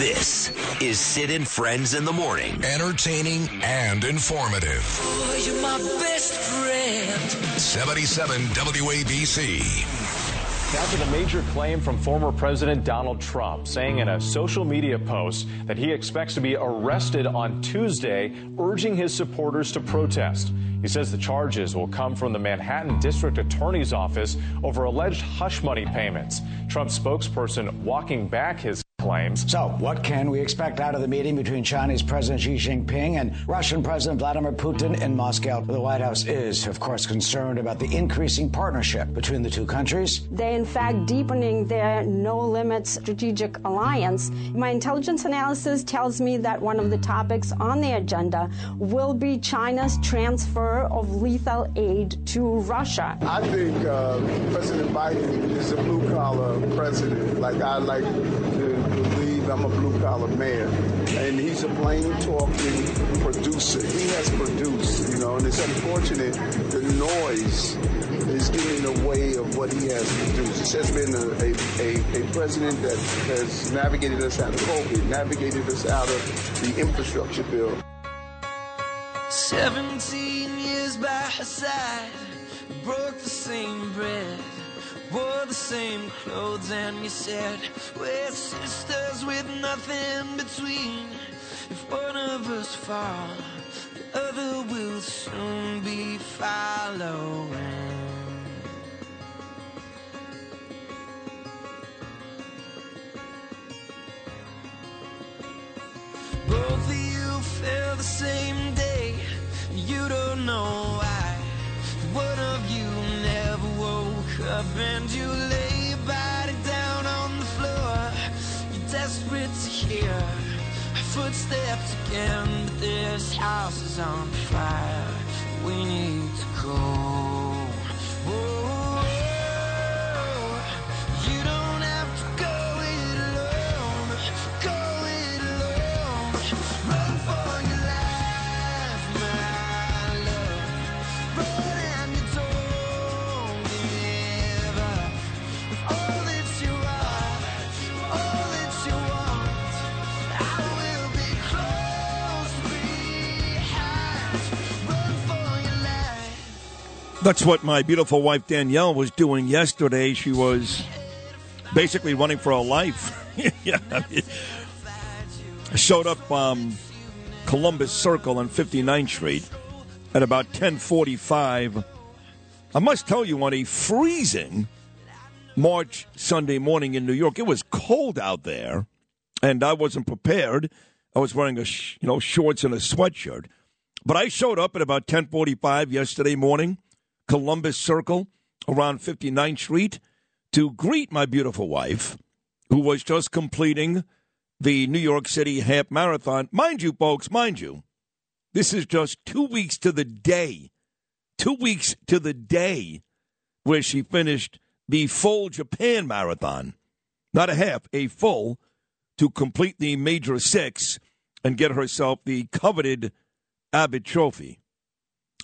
This is Sid and Friends in the Morning. Entertaining and informative. Boy, you're my best friend. 77 WABC. After the major claim from former President Donald Trump, saying in a social media post that he expects to be arrested on Tuesday, urging his supporters to protest. He says the charges will come from the Manhattan District Attorney's Office over alleged hush money payments. Trump spokesperson walking back his claims. So, what can we expect out of the meeting between Chinese President Xi Jinping and Russian President Vladimir Putin in Moscow? The White House is, of course, concerned about the increasing partnership between the two countries. They're, in fact, deepening their no limits strategic alliance. My intelligence analysis tells me that one of the topics on the agenda will be China's transfer of lethal aid to Russia. I think uh, President Biden is a blue collar president. Like, I like to I'm a blue collar man. And he's a plain talking producer. He has produced, you know, and it's unfortunate the noise is getting in the way of what he has produced. This has been a, a, a, a president that has navigated us out of COVID, navigated us out of the infrastructure bill. 17 years by her side, broke the same bread, wore the same clothes, and you said, We're sisters with nothing between. If one of us fall, the other will soon be following. Both of you fell the same day. You don't know why. One of you up and you lay your body down on the floor. You're desperate to hear footsteps again, but this house is on fire. We need to go. Whoa, That's what my beautiful wife Danielle was doing yesterday. She was basically running for her life. yeah, I, showed up um, Columbus Circle on 59th Street at about 10:45. I must tell you, on a freezing March Sunday morning in New York, it was cold out there, and I wasn't prepared. I was wearing a sh- you know shorts and a sweatshirt, but I showed up at about 10:45 yesterday morning. Columbus Circle around 59th Street to greet my beautiful wife, who was just completing the New York City Half Marathon. Mind you, folks, mind you, this is just two weeks to the day, two weeks to the day where she finished the full Japan Marathon. Not a half, a full to complete the major six and get herself the coveted Abbott Trophy.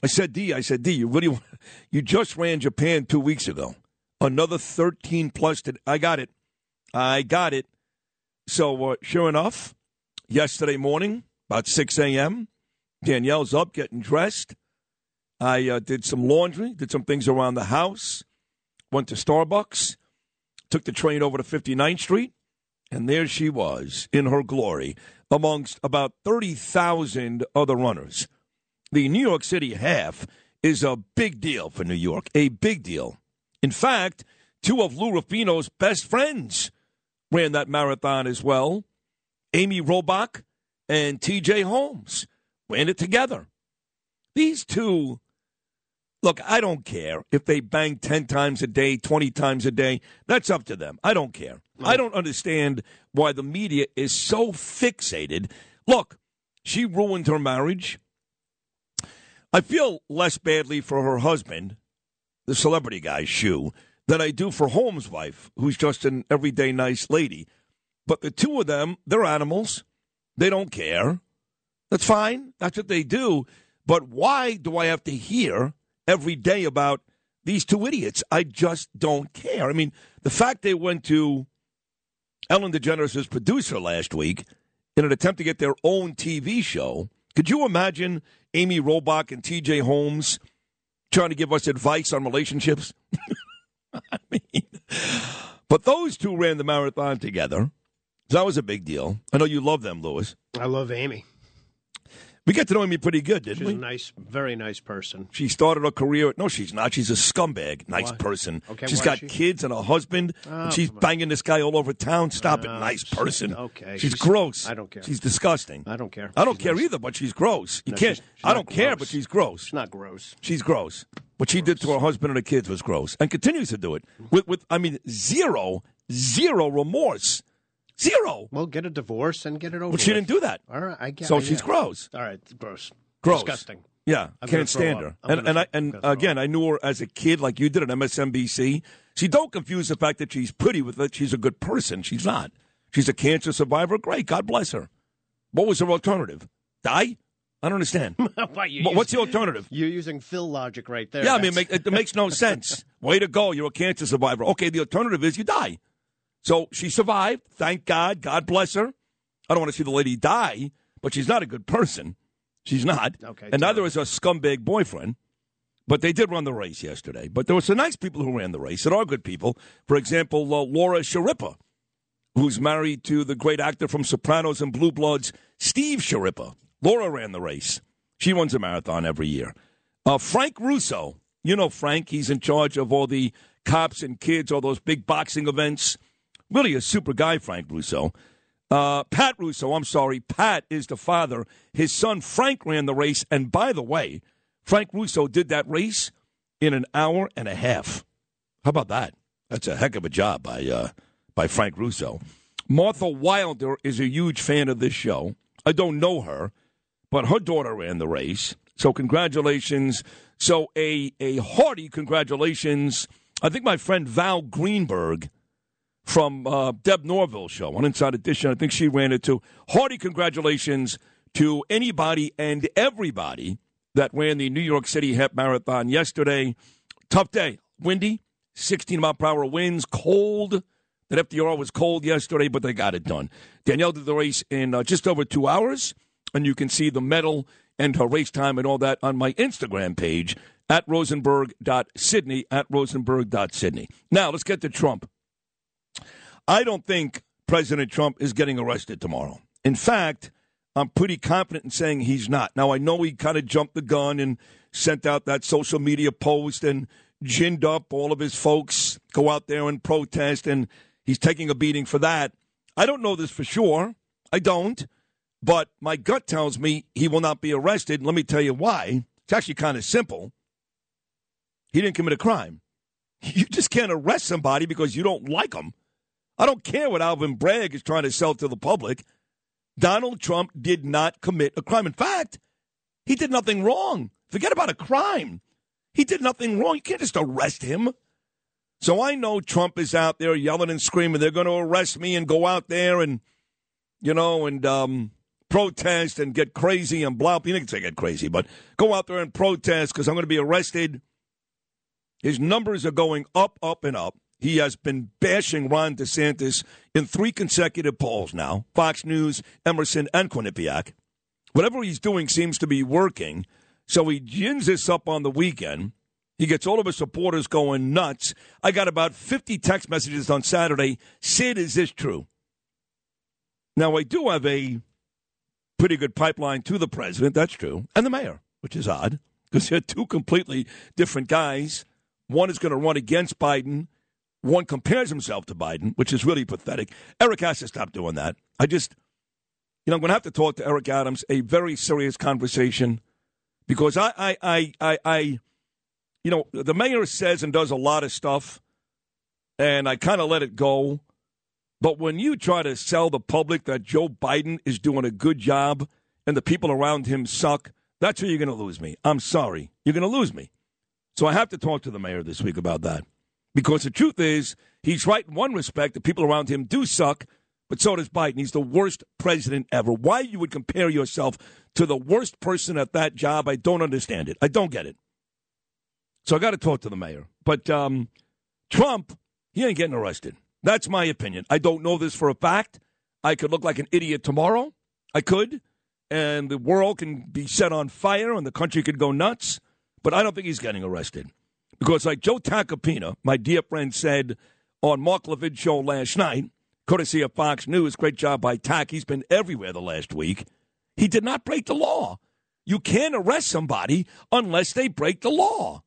I said, D, I said, D, you really, you just ran Japan two weeks ago. Another 13 plus. To, I got it. I got it. So, uh, sure enough, yesterday morning, about 6 a.m., Danielle's up getting dressed. I uh, did some laundry, did some things around the house, went to Starbucks, took the train over to 59th Street, and there she was in her glory amongst about 30,000 other runners. The New York City half is a big deal for New York, a big deal. In fact, two of Lou Rufino's best friends ran that marathon as well. Amy Robach and TJ Holmes ran it together. These two, look, I don't care if they bang 10 times a day, 20 times a day. That's up to them. I don't care. I don't understand why the media is so fixated. Look, She ruined her marriage. I feel less badly for her husband, the celebrity guy, Shue, than I do for Holmes' wife, who's just an everyday nice lady. But the two of them, they're animals. They don't care. That's fine. That's what they do. But why do I have to hear every day about these two idiots? I just don't care. I mean, the fact they went to Ellen DeGeneres' producer last week in an attempt to get their own TV show. Could you imagine Amy Robach and TJ Holmes trying to give us advice on relationships? I mean, but those two ran the marathon together. So that was a big deal. I know you love them, Lewis. I love Amy. We got to know Amy pretty good, didn't She's we? a nice, very nice person. She started her career. No, she's not. She's a scumbag. Nice Why? person. Okay, she's got she? kids and a husband. Oh, and she's banging this guy all over town. Stop it. Oh, Nice person. okay. She's, She's- gross. I don't care. She's disgusting. I don't care. I don't She's care nice. either, but she's gross. You No, can't. she's- she's I don't care, but she's gross. She's not gross. She's gross. What she did to her husband and her kids was gross, and continues to do it with, with I mean, zero, zero remorse, zero. Well, get a divorce and get it over. But she with. didn't do that. All right, I get. So I she's gross. All right, gross. Gross. Disgusting. Yeah, I'm can't stand her. And and I and again, I knew her as a kid, like you did at MSNBC. See, don't confuse the fact that she's pretty with that she's a good person. She's not. She's a cancer survivor. Great, God bless her. What was her alternative? Die? I don't understand. Why, you What- what's the alternative? You're using Phil logic right there. Yeah, I mean, That's- make, it makes no sense. Way to go. You're a cancer survivor. Okay, the alternative is you die. So she survived. Thank God. God bless her. I don't want to see the lady die, but she's not a good person. She's not. Okay, and neither is her scumbag boyfriend. But they did run the race yesterday. But there were some nice people who ran the race that are good people. For example, uh, Laura Schirripa, who's married to the great actor from Sopranos and Blue Bloods, Steve Schirripa. Laura ran the race. She runs a marathon every year. Uh, Frank Russo, you know Frank, he's in charge of all the cops and kids, all those big boxing events. Really a super guy, Frank Russo. Uh, Pat Russo, I'm sorry, Pat is the father. His son Frank ran the race, and by the way, Frank Russo did that race in an hour and a half. How about that? That's a heck of a job by uh, by Frank Russo. Martha Wilder is a huge fan of this show. I don't know her, but her daughter ran the race. So congratulations. So a a hearty congratulations. I think my friend Val Greenberg from uh, Deb Norville show on Inside Edition. I think she ran it too. Hearty congratulations to anybody and everybody that ran the New York City Half Marathon yesterday. Tough day, windy, 16 mile per hour winds, cold. That FDR was cold yesterday, but they got it done. Danielle did the race in uh, just over two hours, and you can see the medal and her race time and all that on my Instagram page at rosenberg.sydney, at rosenberg.sydney. Now, let's get to Trump. I don't think President Trump is getting arrested tomorrow. In fact, I'm pretty confident in saying he's not. Now, I know he kind of jumped the gun and sent out that social media post and ginned up all of his folks go out there and protest, and he's taking a beating for that. I don't know this for sure. I don't. But my gut tells me he will not be arrested. Let me tell you why. It's actually kind of simple. He didn't commit a crime. You just can't arrest somebody because you don't like them. I don't care what Alvin Bragg is trying to sell to the public. Donald Trump did not commit a crime. In fact, he did nothing wrong. Forget about a crime. He did nothing wrong. You can't just arrest him. So I know Trump is out there yelling and screaming, they're going to arrest me and go out there and, you know, and um, protest and get crazy and blah. You can say get crazy, but go out there and protest because I'm going to be arrested. His numbers are going up, up, and up. He has been bashing Ron DeSantis in three consecutive polls now Fox News, Emerson, and Quinnipiac. Whatever he's doing seems to be working. So he gins this up on the weekend. He gets all of his supporters going nuts. I got about 50 text messages on Saturday. Sid, is this true? Now, I do have a pretty good pipeline to the president. That's true. And the mayor, which is odd because they're two completely different guys. One is going to run against Biden. One compares himself to Biden, which is really pathetic. Eric has to stop doing that. I just, you know, I'm going to have to talk to Eric Adams, a very serious conversation, because I, I, I, I, I you know, the mayor says and does a lot of stuff, and I kind of let it go. But when you try to sell the public that Joe Biden is doing a good job and the people around him suck, that's where you're going to lose me. I'm sorry. You're going to lose me. So I have to talk to the mayor this week about that. Because the truth is, he's right in one respect. The people around him do suck, but so does Biden. He's the worst president ever. Why you would compare yourself to the worst person at that job, I don't understand it. I don't get it. So I got to talk to the mayor. But um, Trump, he ain't getting arrested. That's my opinion. I don't know this for a fact. I could look like an idiot tomorrow. I could. And the world can be set on fire and the country could go nuts. But I don't think he's getting arrested. Because, like Joe Tacopina, my dear friend, said on Mark Levin's show last night, courtesy of Fox News, great job by Tack. He's been everywhere the last week. He did not break the law. You can't arrest somebody unless they break the law.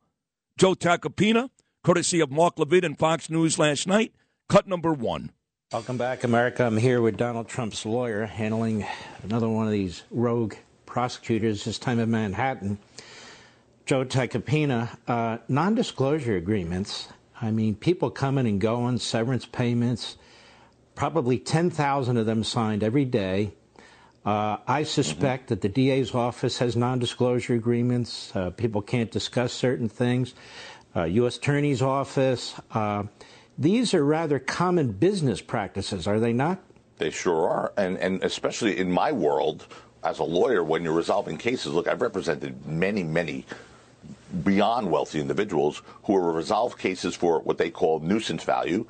Joe Tacopina, courtesy of Mark Levin and Fox News last night, cut number one. Welcome back, America. I'm here with Donald Trump's lawyer handling another one of these rogue prosecutors, this time in Manhattan. Joe Tacopina, uh, non disclosure agreements. I mean, people coming and going, severance payments, probably 10,000 of them signed every day. Uh, I suspect that the DA's office has non disclosure agreements. Uh, people can't discuss certain things. Uh, U.S. Attorney's Office. Uh, these are rather common business practices, are they not? They sure are. And, and especially in my world, as a lawyer, when you're resolving cases, look, I've represented many, many beyond wealthy individuals who will resolve cases for what they call nuisance value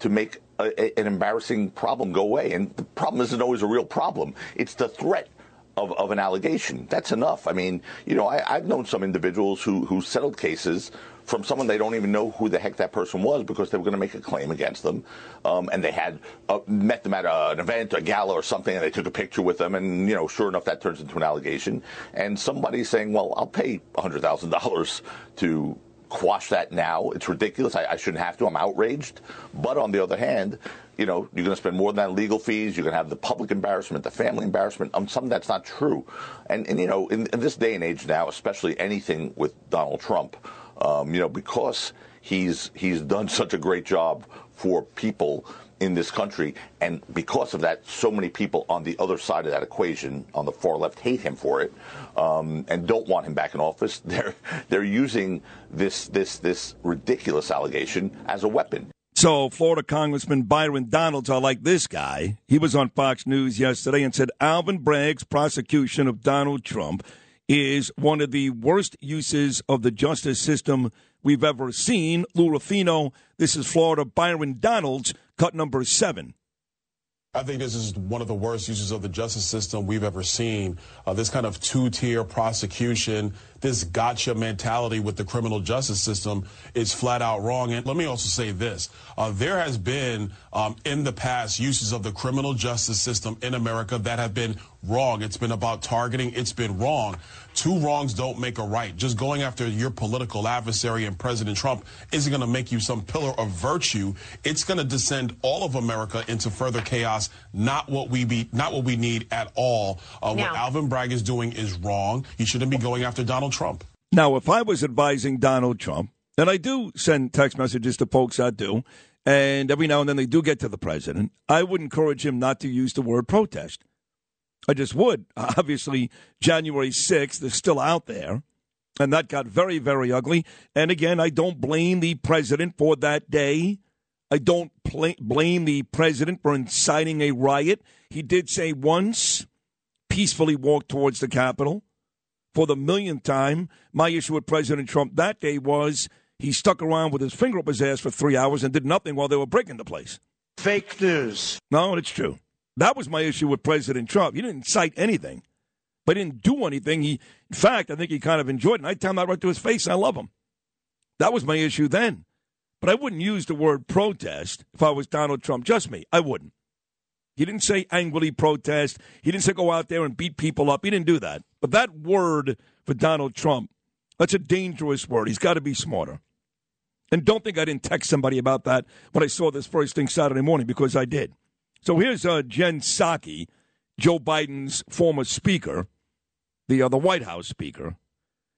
to make a, a, an embarrassing problem go away. And the problem isn't always a real problem, it's the threat. Of, of an allegation. That's enough. I mean, you know, I, I've known some individuals who, who settled cases from someone they don't even know who the heck that person was because they were going to make a claim against them. Um, and they had uh, met them at a, an event, a gala or something, and they took a picture with them. And, you know, sure enough, that turns into an allegation. And somebody saying, well, I'll pay $100,000 to quash that now. It's ridiculous. I, I, shouldn't have to. I'm outraged. But on the other hand, you know, you're going to spend more than that in legal fees. You're going to have the public embarrassment, the family embarrassment on something that's not true. And, and you know, in, in this day and age now, especially anything with Donald Trump, um, you know, because he's he's done such a great job for people in this country, and because of that, so many people on the other side of that equation, on the far left, hate him for it, um, and don't want him back in office. They're they're using this this this ridiculous allegation as a weapon. So, Florida Congressman Byron Donalds, I like this guy. He was on Fox News yesterday and said Alvin Bragg's prosecution of Donald Trump is one of the worst uses of the justice system we've ever seen. Lou Rufino, this is Florida. Byron Donalds, cut number seven. I think this is one of the worst uses of the justice system we've ever seen. Uh, this kind of two tier prosecution, this gotcha mentality with the criminal justice system is flat out wrong. And let me also say this uh, there has been um, in the past uses of the criminal justice system in America that have been wrong. It's been about targeting, it's been wrong. Two wrongs don't make a right. Just going after your political adversary and President Trump isn't going to make you some pillar of virtue. It's going to descend all of America into further chaos. Not what we be, not what we need at all. Uh, Now- what Alvin Bragg is doing is wrong. He shouldn't be going after Donald Trump. Now, if I was advising Donald Trump, and I do send text messages to folks I do, and every now and then they do get to the president, I would encourage him not to use the word protest. I just would. Obviously, January 6th is still out there, and that got very, very ugly. And again, I don't blame the president for that day. I don't pl- blame the president for inciting a riot. He did say once, peacefully walk towards the Capitol. For the millionth time, my issue with President Trump that day was he stuck around with his finger up his ass for three hours and did nothing while they were breaking the place. Fake news. No, it's true. That was my issue with President Trump. He didn't cite anything, but he didn't do anything. He, in fact, I think he kind of enjoyed it. And I tell him that right to his face. I love him. That was my issue then. But I wouldn't use the word protest if I was Donald Trump. Just me. I wouldn't. He didn't say angrily protest. He didn't say go out there and beat people up. He didn't do that. But that word for Donald Trump, that's a dangerous word. He's got to be smarter. And don't think I didn't text somebody about that when I saw this first thing Saturday morning because I did. So here's uh, Jen Psaki, Joe Biden's former speaker, the uh, the White House speaker.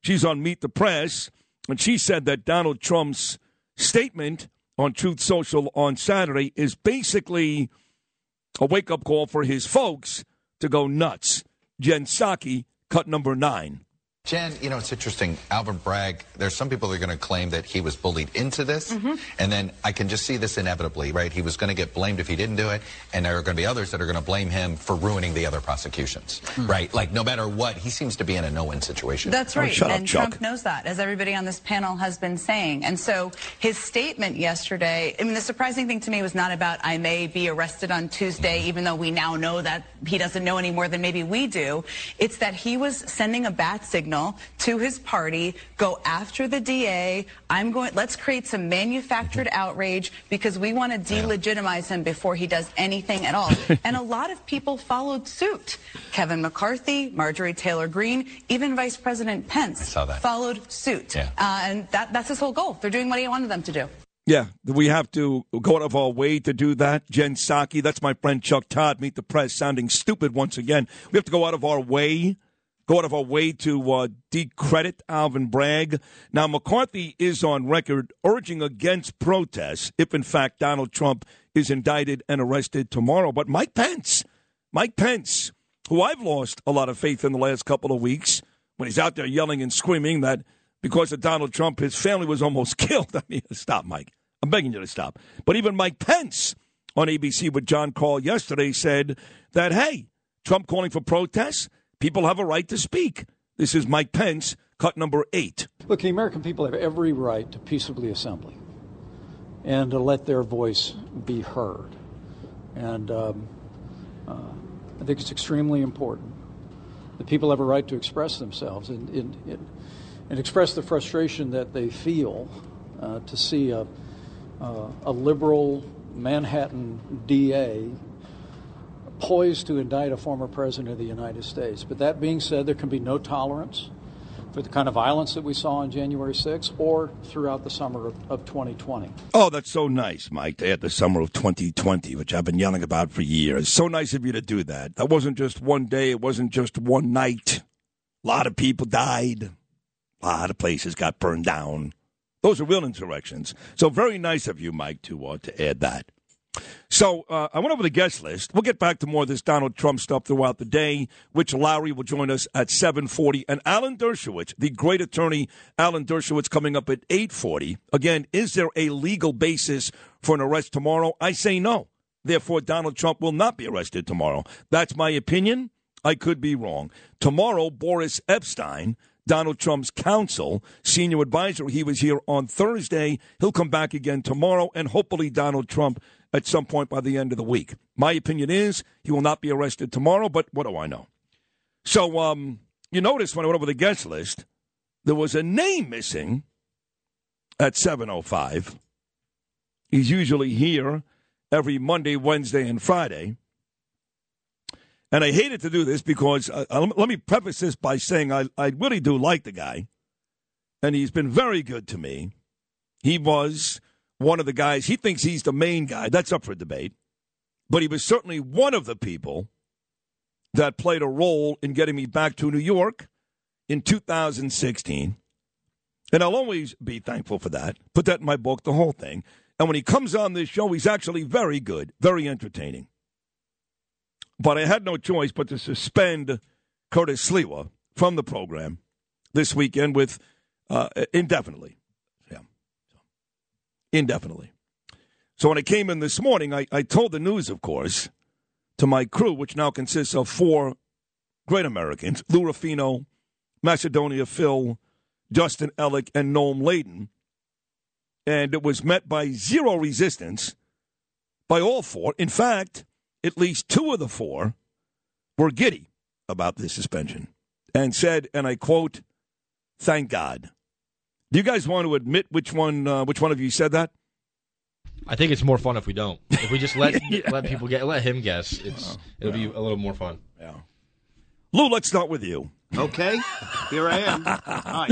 She's on Meet the Press, and she said that Donald Trump's statement on Truth Social on Saturday is basically a wake up call for his folks to go nuts. Jen Psaki, cut number nine. Jen, you know, it's interesting. Alvin Bragg, there's some people that are going to claim that he was bullied into this. Mm-hmm. And then I can just see this inevitably, right? He was going to get blamed if he didn't do it. And there are going to be others that are going to blame him for ruining the other prosecutions, hmm. right? Like, no matter what, he seems to be in a no win situation. That's right. and Trump knows that, as everybody on this panel has been saying. And so his statement yesterday, I mean, the surprising thing to me was not about I may be arrested on Tuesday, mm-hmm. even though we now know that he doesn't know any more than maybe we do. It's that he was sending a bat signal to his party, go after the DA. I'm going, let's create some manufactured outrage because we want to delegitimize him before he does anything at all. and a lot of people followed suit. Kevin McCarthy, Marjorie Taylor Greene, even Vice President Pence followed suit. Yeah. Uh, and that, that's his whole goal. They're doing what he wanted them to do. Yeah, we have to go out of our way to do that. Jen Psaki, that's my friend Chuck Todd, Meet the Press, sounding stupid once again. We have to go out of our way, go out of our way to uh, decredit Alvin Bragg. Now, McCarthy is on record urging against protests if, in fact, Donald Trump is indicted and arrested tomorrow. But Mike Pence, Mike Pence, who I've lost a lot of faith in the last couple of weeks, when he's out there yelling and screaming that because of Donald Trump, his family was almost killed. I mean, stop, Mike. I'm begging you to stop. But even Mike Pence on ABC with Jon Karl yesterday said that, hey, Trump calling for protests, people have a right to speak. This is Mike Pence, cut number eight. Look, the American people have every right to peaceably assemble and to let their voice be heard. And um, uh, I think it's extremely important that people have a right to express themselves and, and, and, and express the frustration that they feel uh, to see a, uh, a liberal Manhattan DA poised to indict a former president of the United States. But that being said, there can be no tolerance for the kind of violence that we saw on January 6th or throughout the summer of, of 2020. Oh, that's so nice, Mike, to add the summer of 2020, which I've been yelling about for years. So nice of you to do that. That wasn't just one day, it wasn't just one night. A lot of people died, a lot of places got burned down. Those are real insurrections. So very nice of you, Mike, to, uh, to add that. So uh, I went over the guest list. We'll get back to more of this Donald Trump stuff throughout the day. Rich Lowry will join us at 7:40, and Alan Dershowitz, the great attorney Alan Dershowitz, coming up at 8:40. Again, is there a legal basis for an arrest tomorrow? I say no. Therefore, Donald Trump will not be arrested tomorrow. That's my opinion. I could be wrong. Tomorrow, Boris Epshteyn. Donald Trump's counsel, senior advisor. He was here on Thursday. He'll come back again tomorrow, and hopefully Donald Trump at some point by the end of the week. My opinion is he will not be arrested tomorrow, but what do I know? So, um, you notice when I went over the guest list, there was a name missing at 7.05. He's usually here every Monday, Wednesday, and Friday. And I hated to do this because, uh, uh, let me preface this by saying I, I really do like the guy, and he's been very good to me. He was one of the guys, he thinks he's the main guy. That's up for debate. But he was certainly one of the people that played a role in getting me back to New York in 2016. And I'll always be thankful for that. Put that in my book, the whole thing. And when he comes on this show, he's actually very good, very entertaining. But I had no choice but to suspend Curtis Sliwa from the program this weekend with uh, indefinitely. Indefinitely. So when I came in this morning, I, I told the news, of course, to my crew, which now consists of four great Americans Lou Rufino, Macedonia Phil, Justin Ellick, and Noam Laden. And it was met by zero resistance by all four. In fact, at least two of the four were giddy about this suspension and said, and I quote, thank God. Do you guys want to admit which one uh, which one of you said that? I think it's more fun if we don't. If we just let Yeah. let people get let him guess, it's it'll be a little more fun. Yeah. Lou, let's start with you. Okay, here I am. Hi.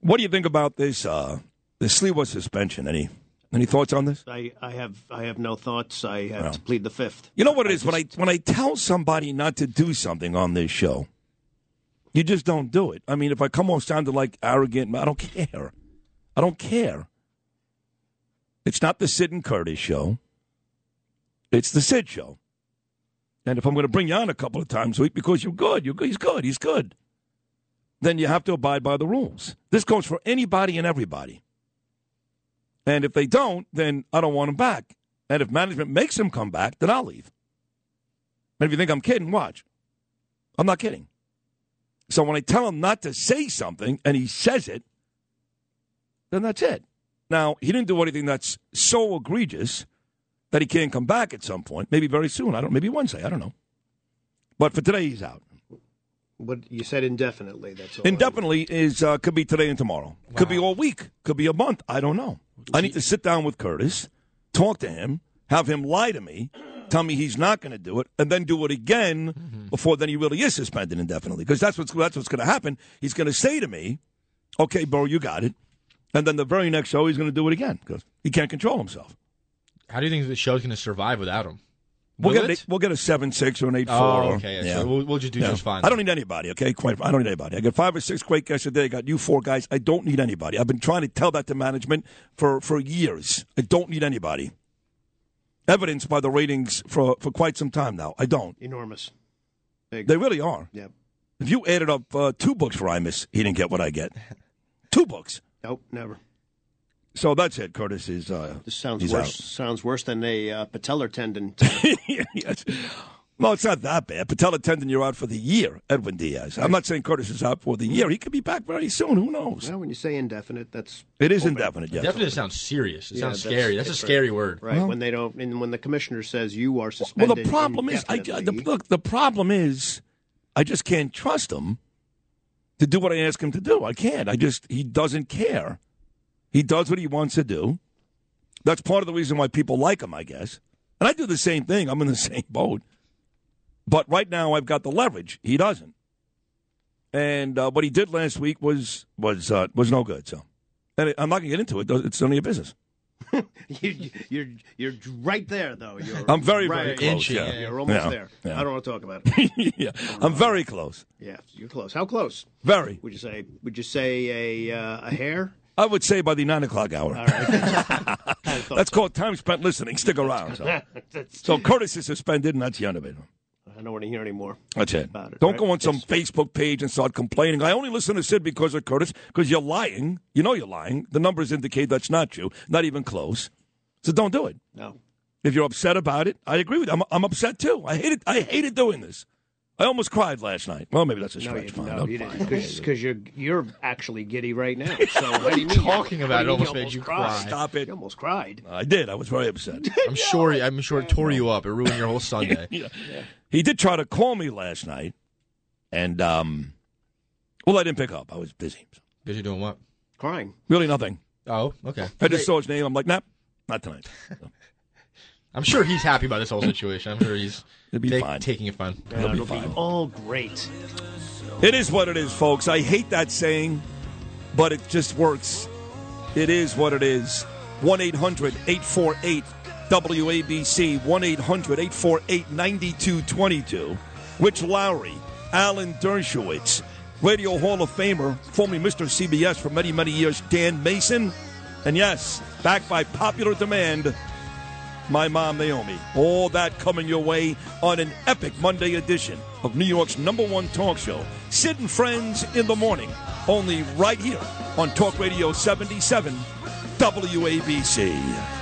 What do you think about this uh, this Sliwa suspension? Any any thoughts on this? I, I have I have no thoughts. I have to plead the fifth. You know what it is when I when I tell somebody not to do something on this show, you just don't do it. I mean, if I come off sounding like arrogant, I don't care. I don't care. It's not the Sid and Curtis show. It's the Sid show. And if I'm going to bring you on a couple of times a week because you're good, you're good, he's good, he's good, then you have to abide by the rules. This goes for anybody and everybody. And if they don't, then I don't want them back. And if management makes them come back, then I'll leave. And if you think I'm kidding, watch. I'm not kidding. So when I tell him not to say something and he says it, then that's it. Now, he didn't do anything that's so egregious that he can't come back at some point, maybe very soon. I don't maybe Wednesday, I don't know. But for today he's out. What you said indefinitely. That's all. Indefinitely is uh, could be today and tomorrow. Could be all week. Could be a month. I don't know. I need to sit down with Curtis, talk to him, have him lie to me, tell me he's not going to do it, and then do it again mm-hmm. before then he really is suspended indefinitely. Because that's what's that's what's going to happen. He's going to say to me, "Okay, bro, you got it," and then the very next show he's going to do it again because he can't control himself. How do you think the show's going to survive without him? We'll Will get, it? a, we'll get a seven six or an eight oh, four. Oh, okay, yeah, so we'll- we'll just do just fine. I don't need anybody. Okay, quite. I don't need anybody. I got five or six great guys today. I got you four guys. I don't need anybody. I've been trying to tell that to management for for years. I don't need anybody. Evidenced by the ratings for for quite some time now. I don't. Enormous. Big. They really are. Yeah. If you added up uh, two books for Imus, he didn't get what I get. two books. Nope, never. So that's it. Curtis is. Uh, This sounds worse. out. Sounds worse than a uh, patellar tendon. yes. No, it's not that bad. Patella tendon, you're out for the year, Edwin Diaz. I'm not saying Curtis is out for the year. He could be back very soon. Who knows? well, when you say indefinite, that's It is open. indefinite, yes. Definitely sounds serious. It Yeah, sounds scary. That's a scary word. right? Well- when they don't, and when the commissioner says you are suspended. Well, the problem is, I, the, look, the problem is, I just can't trust him to do what I ask him to do. I can't. I just, he doesn't care. He does what he wants to do. That's part of the reason why people like him, I guess. And I do the same thing. I'm in the same boat. But right now, I've got the leverage. He doesn't. And uh, what he did last week was was uh, was no good. So, and I'm not going to get into it. It's none of your business. you, you're you're right there though. You're I'm very, right, very close. yeah. You're almost Yeah, there. yeah. I don't want to talk about it. yeah, I'm very close. yeah, you're close. How close? Very. Would you say? Would you say a uh, a hair? I would say by the nine o'clock hour. All right. That's called time spent listening. Stick around. So, so Curtis is suspended, and that's the end of it. I don't want to hear anymore. That's it. About it, Don't right? go on some Facebook page and start complaining. I only listen to Sid because of Curtis, because you're lying. You know you're lying. The numbers indicate that's not true, not even close. So don't do it. No. If you're upset about it, I agree with you. I'm, I'm upset too. I hated, I hated doing this. I almost cried last night. Well, maybe that's a No, stretch. you, Fine. no, you didn't. Because you're you're actually giddy right now. So what do you mean? talking about? What It mean almost made you cried? cry. Stop it. You almost cried. I did. I was very upset. I'm sure. I'm sure it tore you up. It ruined your whole Sunday. Yeah. He did try to call me last night, and um, well, I didn't pick up. I was busy. Busy doing what? Crying. Really, nothing. Oh, okay. I just saw his name. I'm like, nah, not tonight. I'm sure he's happy about this whole situation. I'm sure he's It'll be take- fine. taking it fun. He'll be It'll fine. all great. It is what it is, folks. I hate that saying, but it just works. It is what it is. 1 800 848 WABC, 1 800 848 9222. Rich Lowry, Alan Dershowitz, Radio Hall of Famer, formerly Mr. CBS for many, many years, Dan Mason. And yes, back by popular demand, my mom Naomi. All that coming your way on an epic Monday edition of New York's number one talk show, Sid and Friends in the Morning, only right here on Talk Radio 77 WABC.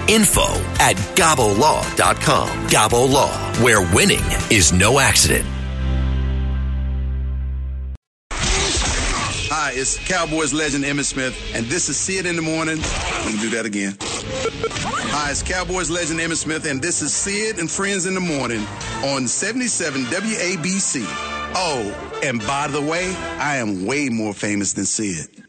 info at gabolaw.com. Gabo Law, where winning is no accident. Hi, Hi, it's Cowboys legend Emmitt Smith, and this is See It in the Morning. Let me do that again. Hi, it's Cowboys legend Emmitt Smith, and this is See It and Friends in the Morning on 77 WABC. Oh, and by the way, I am way more famous than Sid.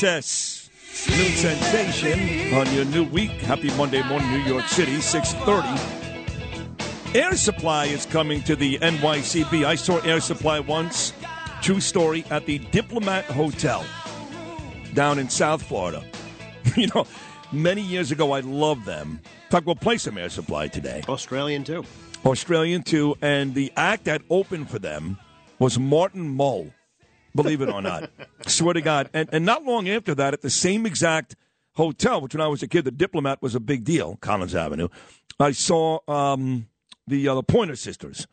To refuse. INXS, new sensation on your new week. Happy Monday morning, New York City, six thirty. Air Supply is coming to the NYCB. I saw Air Supply once, true story, at the Diplomat Hotel down in South Florida. you know, many years ago, I loved them. Fact, we'll play some Air Supply today. Australian too. Australian too, and the act that opened for them was Martin Mull. Believe it or not, swear to God. And and not long after that, at the same exact hotel, which when I was a kid, the Diplomat was a big deal, Collins Avenue. I saw um, the uh, the Pointer Sisters,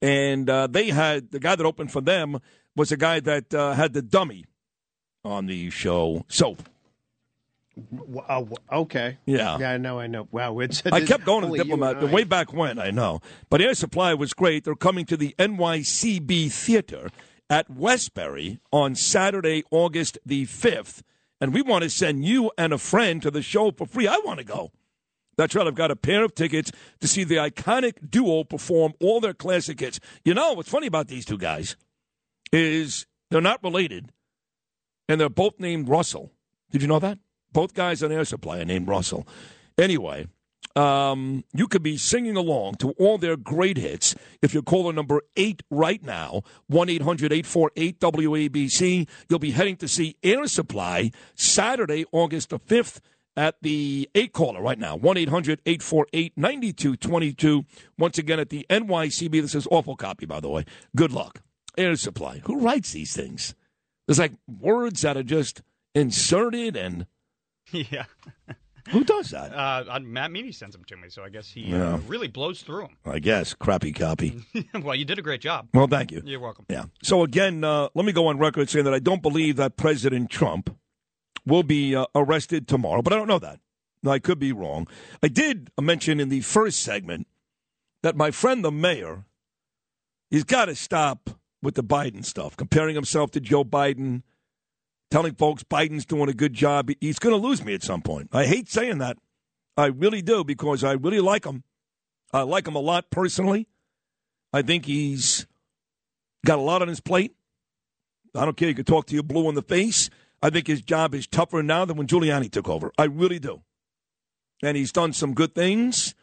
and uh, they had the guy that opened for them was a guy that uh, had the dummy on the show. So W- uh, okay. Yeah. Yeah, I know, I know. Wow, it's. I kept going to the Diplomat the way back when, I know. But Air Supply was great. They're coming to the NYCB Theater at Westbury on Saturday, August the 5th. And we want to send you and a friend to the show for free. I want to go. That's right. I've got a pair of tickets to see the iconic duo perform all their classic hits. You know, what's funny about these two guys is they're not related, and they're both named Russell. Did you know that? Both guys on Air Supply are named Russell. Anyway, um, you could be singing along to all their great hits if you call the number eight right now, 1 800 848 WABC. You'll be heading to see Air Supply Saturday, August the 5th at the eight caller right now, 1 800 848 9222. Once again at the NYCB. This is awful copy, by the way. Good luck. Air Supply. Who writes these things? There's like words that are just inserted and. Yeah. Who does that? Uh, uh, Matt Meany sends them to me, so I guess he Yeah. uh, really blows through them. I guess. Crappy copy. well, you did a great job. Well, thank you. You're welcome. Yeah. So again, uh, let me go on record saying that I don't believe that President Trump will be uh, arrested tomorrow, but I don't know that. I could be wrong. I did mention in the first segment that my friend the mayor, he's got to stop with the Biden stuff, comparing himself to Joe Biden, telling folks Biden's doing a good job. He's going to lose me at some point. I hate saying that. I really do because I really like him. I like him a lot personally. I think he's got a lot on his plate. I don't care. He could talk to you blue in the face. I think his job is tougher now than when Giuliani took over. I really do. And he's done some good things,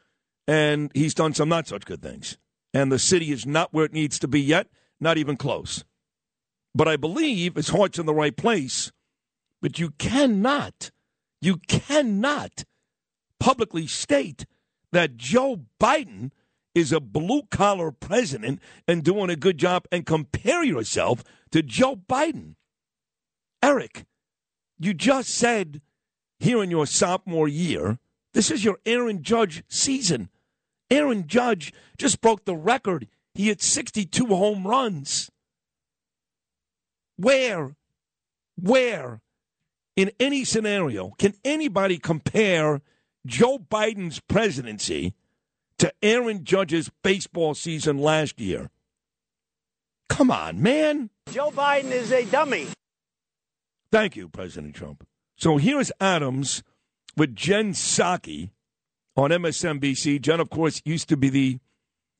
and he's done some not such good things. And the city is not where it needs to be yet, not even close. But I believe his heart's in the right place. But you cannot, you cannot publicly state that Joe Biden is a blue collar president and doing a good job and compare yourself to Joe Biden. Eric, you just said here in your sophomore year, this is your Aaron Judge season. Aaron Judge just broke the record. He hit 62 home runs. Where, where in any scenario can anybody compare Joe Biden's presidency to Aaron Judge's baseball season last year? Come on, man. Joe Biden is a dummy. Thank you, President Trump. So here's Adams with Jen Psaki on MSNBC. Jen, of course, used to be the,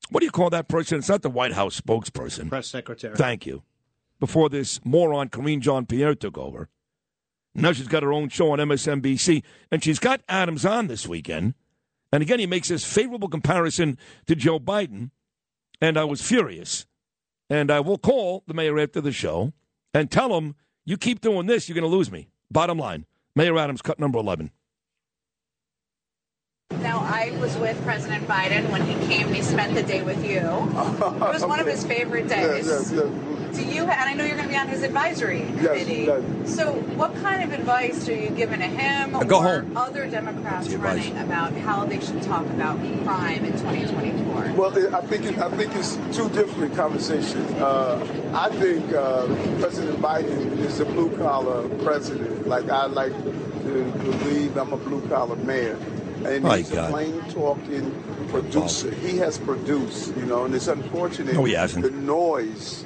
what do you call that person? It's not the White House spokesperson. Press secretary. Thank you. Before this moron, Karine Jean Pierre, took over. Now she's got her own show on MSNBC, and she's got Adams on this weekend. And again, he makes this favorable comparison to Joe Biden, and I was furious. And I will call the mayor after the show and tell him, you keep doing this, you're going to lose me. Bottom line, Mayor Adams, cut number 11. Now, I was with President Biden when he came and he spent the day with you. It was one of his favorite days. Yes, yes, yes. Do you? And I know you're going to be on his advisory committee. yes. So, what kind of advice are you giving to him Now go or home. other Democrats That's advice. running about how they should talk about crime in 2024? Well, I think it, I think it's two different conversations. Uh, I think uh, President Biden is a blue collar president. Like I like to believe I'm a blue collar man, and My he's God. a plain talking producer. He has produced, you know, and it's unfortunate. No, he hasn't. The noise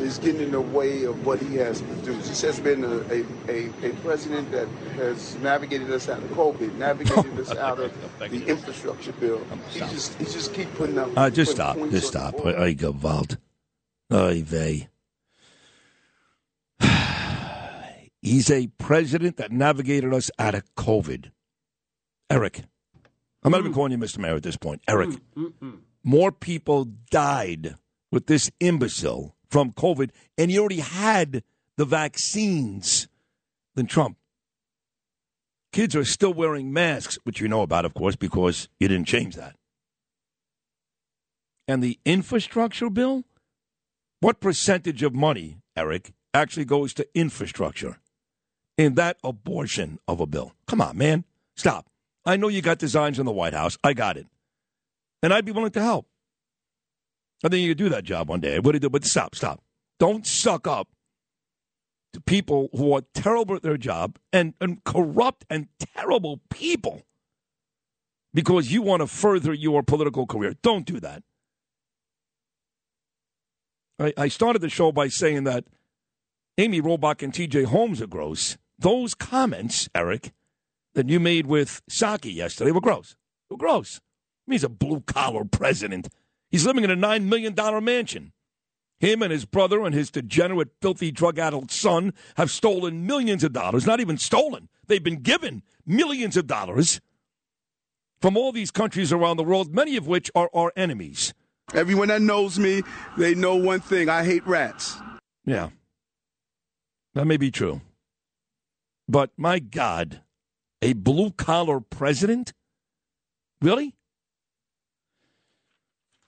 is getting in the way of what he has produced. This has been a, a, a, a president that has navigated us out of COVID, navigated us out of the infrastructure bill. He just he just keep putting up. Uh, just stop. points Just on the stop. board. Ay, Gewalt. Ay, vey. He's a president that navigated us out of COVID. Eric. I'm not even mm. calling you Mr. Mayor at this point. Eric. Mm, mm, More people died with this imbecile from COVID, and he already had the vaccines than Trump. Kids are still wearing masks, which you know about, of course, because you didn't change that. And the infrastructure bill? What percentage of money, Eric, actually goes to infrastructure in that abortion of a bill? Come on, man. Stop. I know you got designs in the White House. I got it. And I'd be willing to help. I think you could do that job one day. What do you do? But stop, stop. Don't suck up to people who are terrible at their job and, and corrupt and terrible people because you want to further your political career. Don't do that. I, I started the show by saying that Amy Robach and TJ Holmes are gross. Those comments, Eric, that you made with Psaki yesterday were gross. Were gross. He's a blue collar president. He's living in a $9 million mansion. Him and his brother and his degenerate, filthy, drug addled son have stolen millions of dollars. Not even stolen, they've been given millions of dollars from all these countries around the world, many of which are our enemies. Everyone that knows me, they know one thing: I hate rats. Yeah. That may be true. But my God, a blue collar president? Really?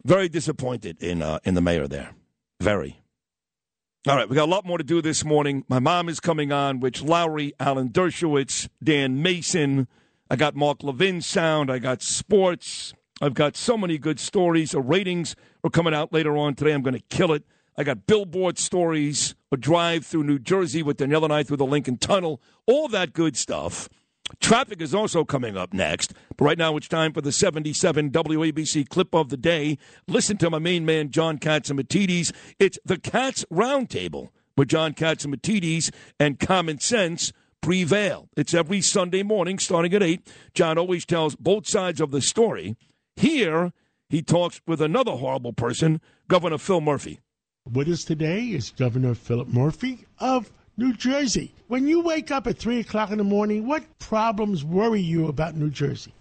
Very disappointed in uh, in the mayor there. Very. All right, we got a lot more to do this morning. My mom is coming on, Rich Lowry, Alan Dershowitz, Dan Mason. I got Mark Levin sound. I got sports. I've got so many good stories. The ratings are coming out later on today. I'm going to kill it. I got billboard stories, a drive through New Jersey with Danielle and I through the Lincoln Tunnel, all that good stuff. Traffic is also coming up next. But right now, it's time for the 77 WABC clip of the day. Listen to my main man, John Catsimatidis. It's the Cats Roundtable with John Catsimatidis and Common Sense prevail. It's every Sunday morning starting at 8. John always tells both sides of the story. Here, he talks with another horrible person, Governor Phil Murphy. With us today is Governor Philip Murphy of New Jersey. When you wake up at 3 o'clock in the morning, what problems worry you about New Jersey?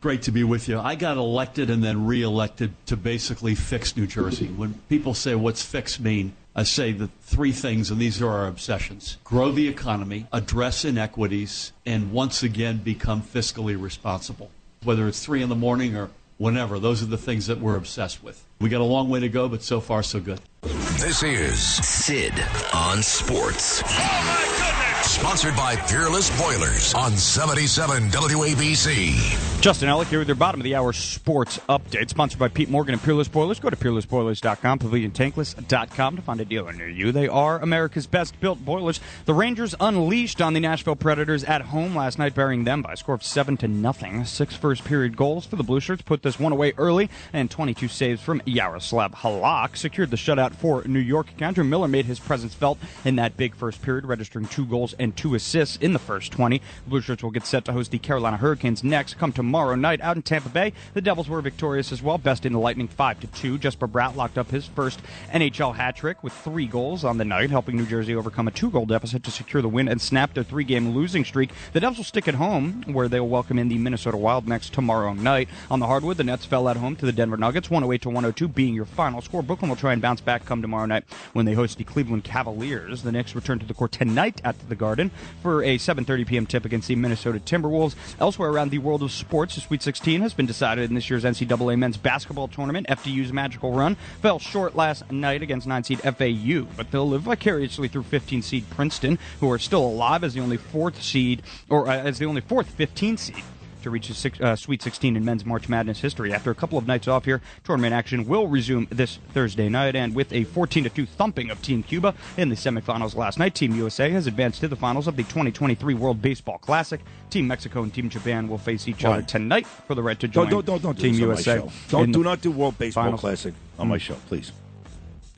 Great to be with you. I got elected and then reelected to basically fix New Jersey. When people say, What's fix mean? I say the three things, and these are our obsessions grow the economy, address inequities, and once again become fiscally responsible. Whether it's three in the morning or whenever, those are the things that we're obsessed with. We got a long way to go, but so far, so good. This is Sid on Sports. Oh, sponsored by Peerless Boilers on 77 WABC. Justin Ellick here with your bottom of the hour sports update, sponsored by Pete Morgan and Peerless Boilers. Go to peerlessboilers.com, paviliontankless.com to find a dealer near you. They are America's best built boilers. The Rangers unleashed on the Nashville Predators at home last night, burying them by a score of seven to nothing. Six first period goals for the Blue Shirts put this one away early, and 22 saves from Jaroslav Halak secured the shutout for New York. K'Andre Miller made his presence felt in that big first period, registering two goals and two assists in the first 20. The Blue Shirts will get set to host the Carolina Hurricanes next, come tomorrow night out in Tampa Bay. The Devils were victorious as well, besting the Lightning 5 to 2. Jesper Bratt locked up his first NHL hat trick with three goals on the night, helping New Jersey overcome a two goal deficit to secure the win and snap their three game losing streak. The Devils will stick at home, where they will welcome in the Minnesota Wild next tomorrow night. On the hardwood, the Nets fell at home to the Denver Nuggets, 108 to 102, being your final score. Brooklyn will try and bounce back come tomorrow night when they host the Cleveland Cavaliers. The Knicks return to the court tonight at the Garden for a 7:30 p.m. tip against the Minnesota Timberwolves. Elsewhere around the world of sports. Sports, the Sweet 16 has been decided in this year's NCAA men's basketball tournament. FDU's magical run fell short last night against 9 seed FAU, but they'll live vicariously through 15 seed Princeton, who are still alive as the only fourth seed, or uh, as the only fourth 15 seed to reach the six, uh, Sweet 16 in men's March Madness history. After a couple of nights off here, tournament action will resume this Thursday night, and with a 14 2 thumping of Team Cuba in the semifinals last night, Team USA has advanced to the finals of the 2023 World Baseball Classic. Team Mexico and Team Japan will face each other tonight for the right to join Don't, don't, don't, don't do Team my USA. Don't do not do World Baseball finals. Classic on my show, please.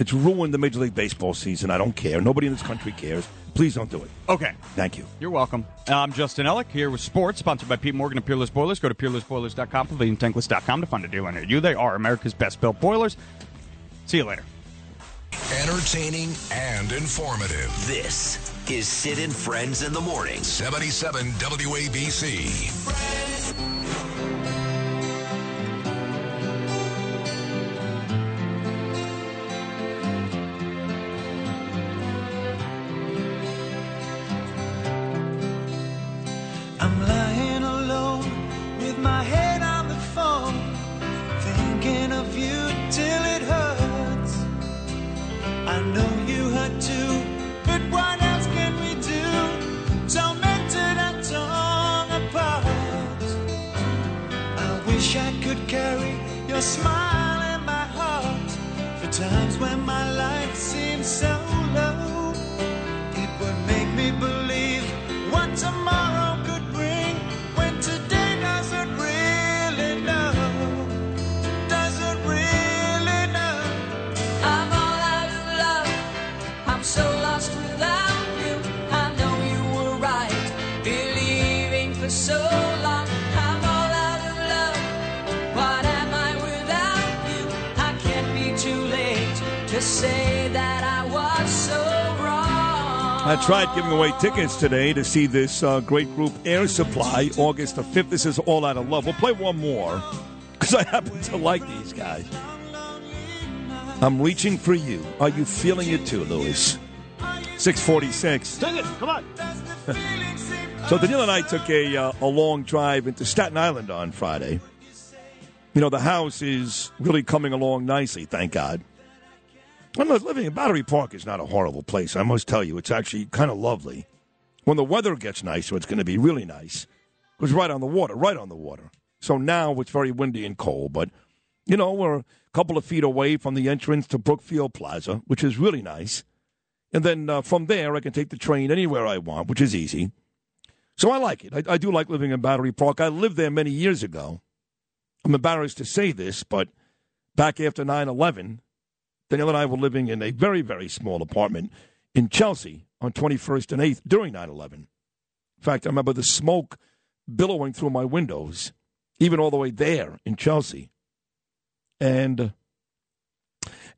It's ruined the Major League Baseball season. I don't care. Nobody in this country cares. Please don't do it. Okay. Thank you. You're welcome. I'm Justin Ellick here with sports, sponsored by Pete Morgan and Peerless Boilers. Go to peerlessboilers.com, paviliontankless.com to find a dealer near you. They are America's best built boilers. See you later. Entertaining and informative. This is Sid and Friends in the Morning. 77 WABC. I'm till it hurts. I know you hurt too, but what else can we do? Tormented and torn apart. I wish I could carry your smile I tried giving away tickets today to see this uh, great group Air Supply, August the 5th. This is All Out of Love. We'll play one more because I happen to like these guys. I'm reaching for you. Are you feeling it too, Lewis? 646. Sing it. Come on. So Danielle and I took a, uh, a long drive into Staten Island on Friday. You know, the house is really coming along nicely, thank God. I'm living in Battery Park is not a horrible place. I must tell you, it's actually kind of lovely. When the weather gets nicer, it's going to be really nice. It was right on the water, right on the water. So now it's very windy and cold, but you know, we're a couple of feet away from the entrance to Brookfield Plaza, which is really nice. And then uh, from there, I can take the train anywhere I want, which is easy. So I like it. I, I do like living in Battery Park. I lived there many years ago. I'm embarrassed to say this, but back after 9 11, Danielle and I were living in a very, very small apartment in Chelsea on 21st and 8th during 9 11. In fact, I remember the smoke billowing through my windows, even all the way there in Chelsea. And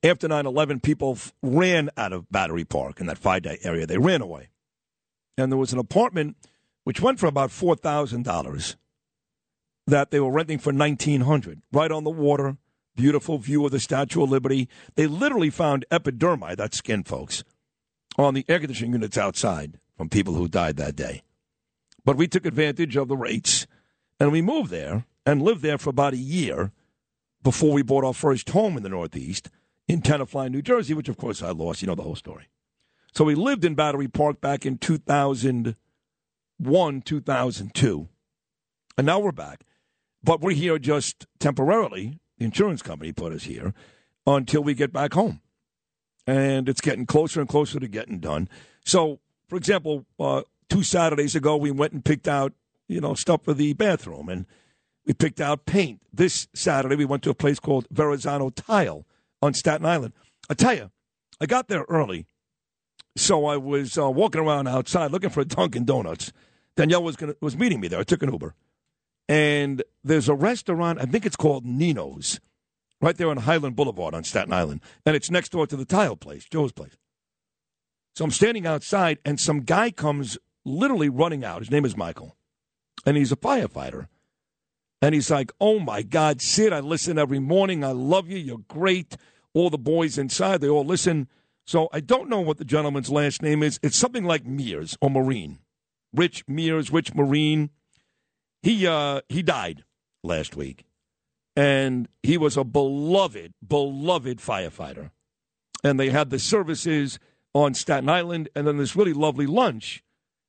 after 9 11, people ran out of Battery Park in that five day area. They ran away. And there was an apartment which went for about $4,000 that they were renting for 1900 right on the water beautiful view of the statue of liberty. They literally found epidermi that's skin folks on the air conditioning units outside from people who died that day. But we took advantage of the rates and we moved there and lived there for about a year before we bought our first home in the northeast in tenafly new jersey which of course i lost. You know the whole story. So we lived in battery park back in 2001 2002 and now we're back. But we're here just temporarily. Insurance company put us here until we get back home. And it's getting closer and closer to getting done. So, for example, uh, two Saturdays ago, we went and picked out, you know, stuff for the bathroom and we picked out paint. This Saturday, we went to a place called Verrazano Tile on Staten Island. I tell you, I got there early. So I was uh, walking around outside looking for a Dunkin' Donuts. Danielle was gonna, was meeting me there. I took an Uber and there's a restaurant, I think it's called Nino's, right there on Highland Boulevard on Staten Island. And it's next door to the tile place, Joe's place. So I'm standing outside, and some guy comes literally running out. His name is Michael, and he's a firefighter. And he's like, Oh my God, Sid, I listen every morning. I love you. You're great. All the boys inside, they all listen. So I don't know what the gentleman's last name is. It's something like Mears or Marine. Rich Mears, Rich Marine he uh, he died last week, and he was a beloved, beloved firefighter. And they had the services on Staten Island, and then this really lovely lunch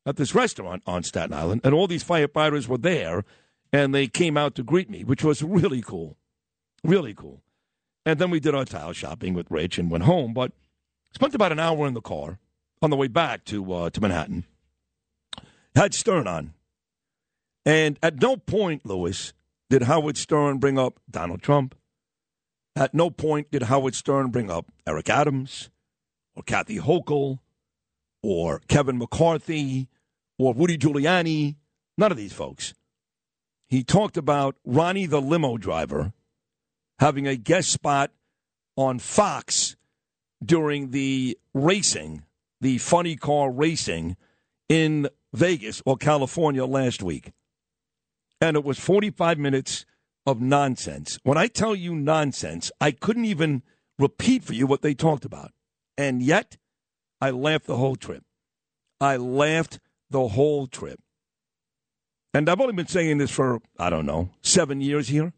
at this restaurant on Staten Island, and all these firefighters were there, and they came out to greet me, which was really cool, really cool. And then we did our tile shopping with Rich and went home, but spent about an hour in the car on the way back to uh, to Manhattan. Had Stern on, and at no point, Lewis, did Howard Stern bring up Donald Trump. At no point did Howard Stern bring up Eric Adams or Kathy Hochul or Kevin McCarthy or Rudy Giuliani. None of these folks. He talked about Ronnie the limo driver having a guest spot on Fox during the racing, the funny car racing in Vegas or California last week. And it was 45 minutes of nonsense. When I tell you nonsense, I couldn't even repeat for you what they talked about. And yet, I laughed the whole trip. I laughed the whole trip. And I've only been saying this for, I don't know, seven years here.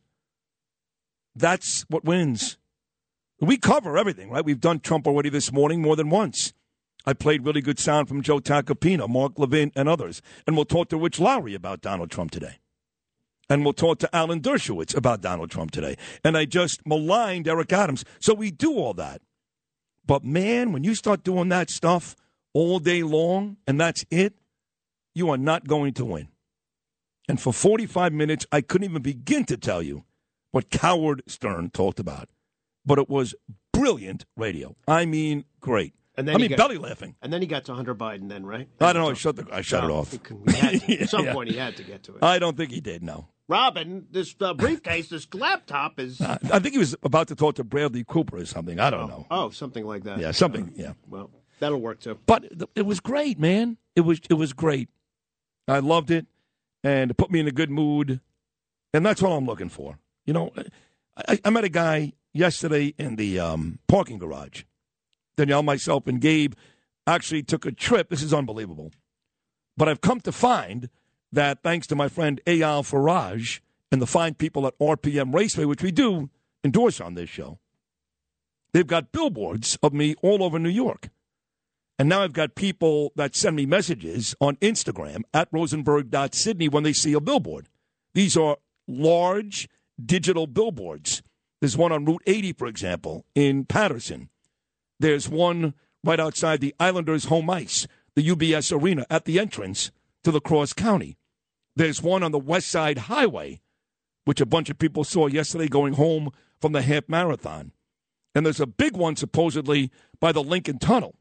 That's what wins. We cover everything, right? We've done Trump already this morning more than once. I played really good sound from Joe Tacopina, Mark Levin, and others. And we'll talk to Rich Lowry about Donald Trump today. And we'll talk to Alan Dershowitz about Donald Trump today. And I just maligned Eric Adams. So we do all that. But man, when you start doing that stuff all day long and that's it, you are not going to win. And for 45 minutes, I couldn't even begin to tell you what Howard Stern talked about. But it was brilliant radio. I mean, great. And I mean, got- belly laughing. And then he got to Hunter Biden, then, right? I don't know. I shut, the, I shut it off. he he to. At some Yeah. point, he had to get to it. I don't think he did, no. Robin, this uh, briefcase, this laptop is. I think he was about to talk to Bradley Cooper or something. I don't know. Oh, something like that. Yeah, something. Yeah. Well, that'll work too. But it was great, man. It was it was great. I loved it, and it put me in a good mood, and that's all I'm looking for. You know, I, I met a guy yesterday in the um, parking garage. Danielle, myself, and Gabe actually took a trip. This is unbelievable, but I've come to find that thanks to my friend Eyal Faraj and the fine people at RPM Raceway, which we do endorse on this show, they've got billboards of me all over New York. And now I've got people that send me messages on Instagram at rosenberg.sydney when they see a billboard. These are large digital billboards. There's one on Route 80, for example, in Paterson. There's one right outside the Islanders' home ice, the UBS Arena, at the entrance to La Crosse County. There's one on the West Side Highway, which a bunch of people saw yesterday going home from the half marathon. And there's a big one supposedly by the Lincoln Tunnel.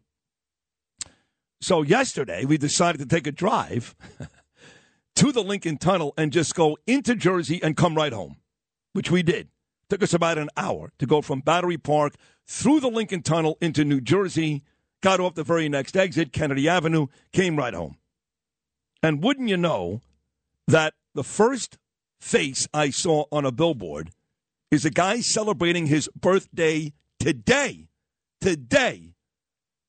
So yesterday we decided to take a drive to the Lincoln Tunnel and just go into Jersey and come right home, which we did. Took us about an hour to go from Battery Park through the Lincoln Tunnel into New Jersey, got off the very next exit, Kennedy Avenue, came right home. And wouldn't you know that the first face I saw on a billboard is a guy celebrating his birthday today. Today.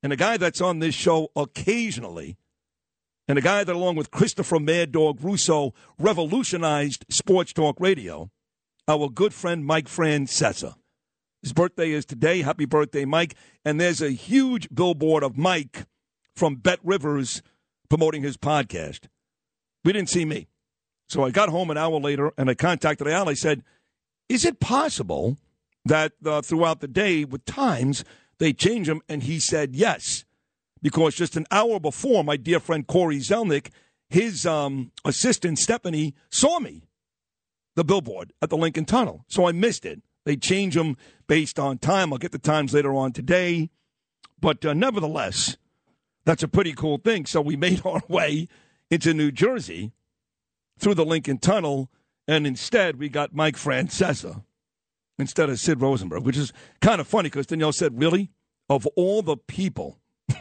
And a guy that's on this show occasionally. And a guy that, along with Christopher Mad Dog Russo, revolutionized sports talk radio. Our good friend Mike Francesa. His birthday is today. Happy birthday, Mike. And there's a huge billboard of Mike from Bet Rivers promoting his podcast. We didn't see me. So I got home an hour later and I contacted Al. I said, Is it possible that uh, throughout the day with times they change them? And he said, Yes. Because just an hour before, my dear friend Corey Zelnick, his um, assistant Stephanie, saw me, the billboard at the Lincoln Tunnel. So I missed it. They change them based on time. I'll get the times later on today. But uh, nevertheless, that's a pretty cool thing. So we made our way into New Jersey through the Lincoln Tunnel, and instead we got Mike Francesa instead of Sid Rosenberg, which is kind of funny because Danielle said, Really? Of all the people.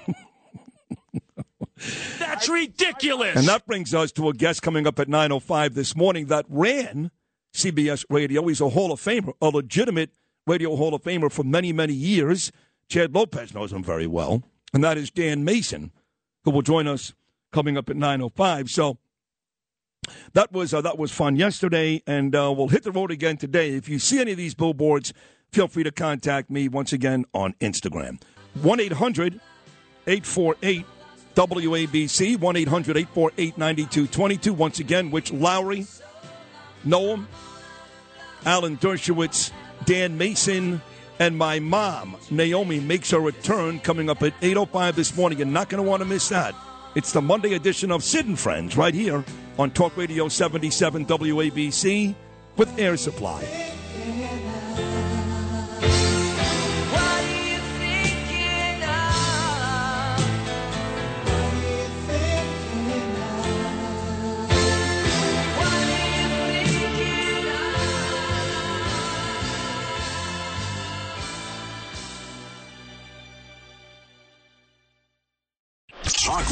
That's ridiculous. And that brings us to a guest coming up at 9.05 this morning that ran CBS Radio. He's a Hall of Famer, a legitimate Radio Hall of Famer for many, many years. Chad Lopez knows him very well. And that is Dan Mason, who will join us coming up at 9.05. So that was uh, that was fun yesterday, and uh, we'll hit the road again today. If you see any of these billboards, feel free to contact me once again on Instagram. 1 800 848 WABC, 1 800 848 9222. Once again, Rich Lowry, Noam, Alan Dershowitz, Dan Mason, and my mom, Naomi, makes her return coming up at 8.05 this morning. You're not going to want to miss that. It's the Monday edition of Sid and Friends right here on Talk Radio 77 WABC with Air Supply.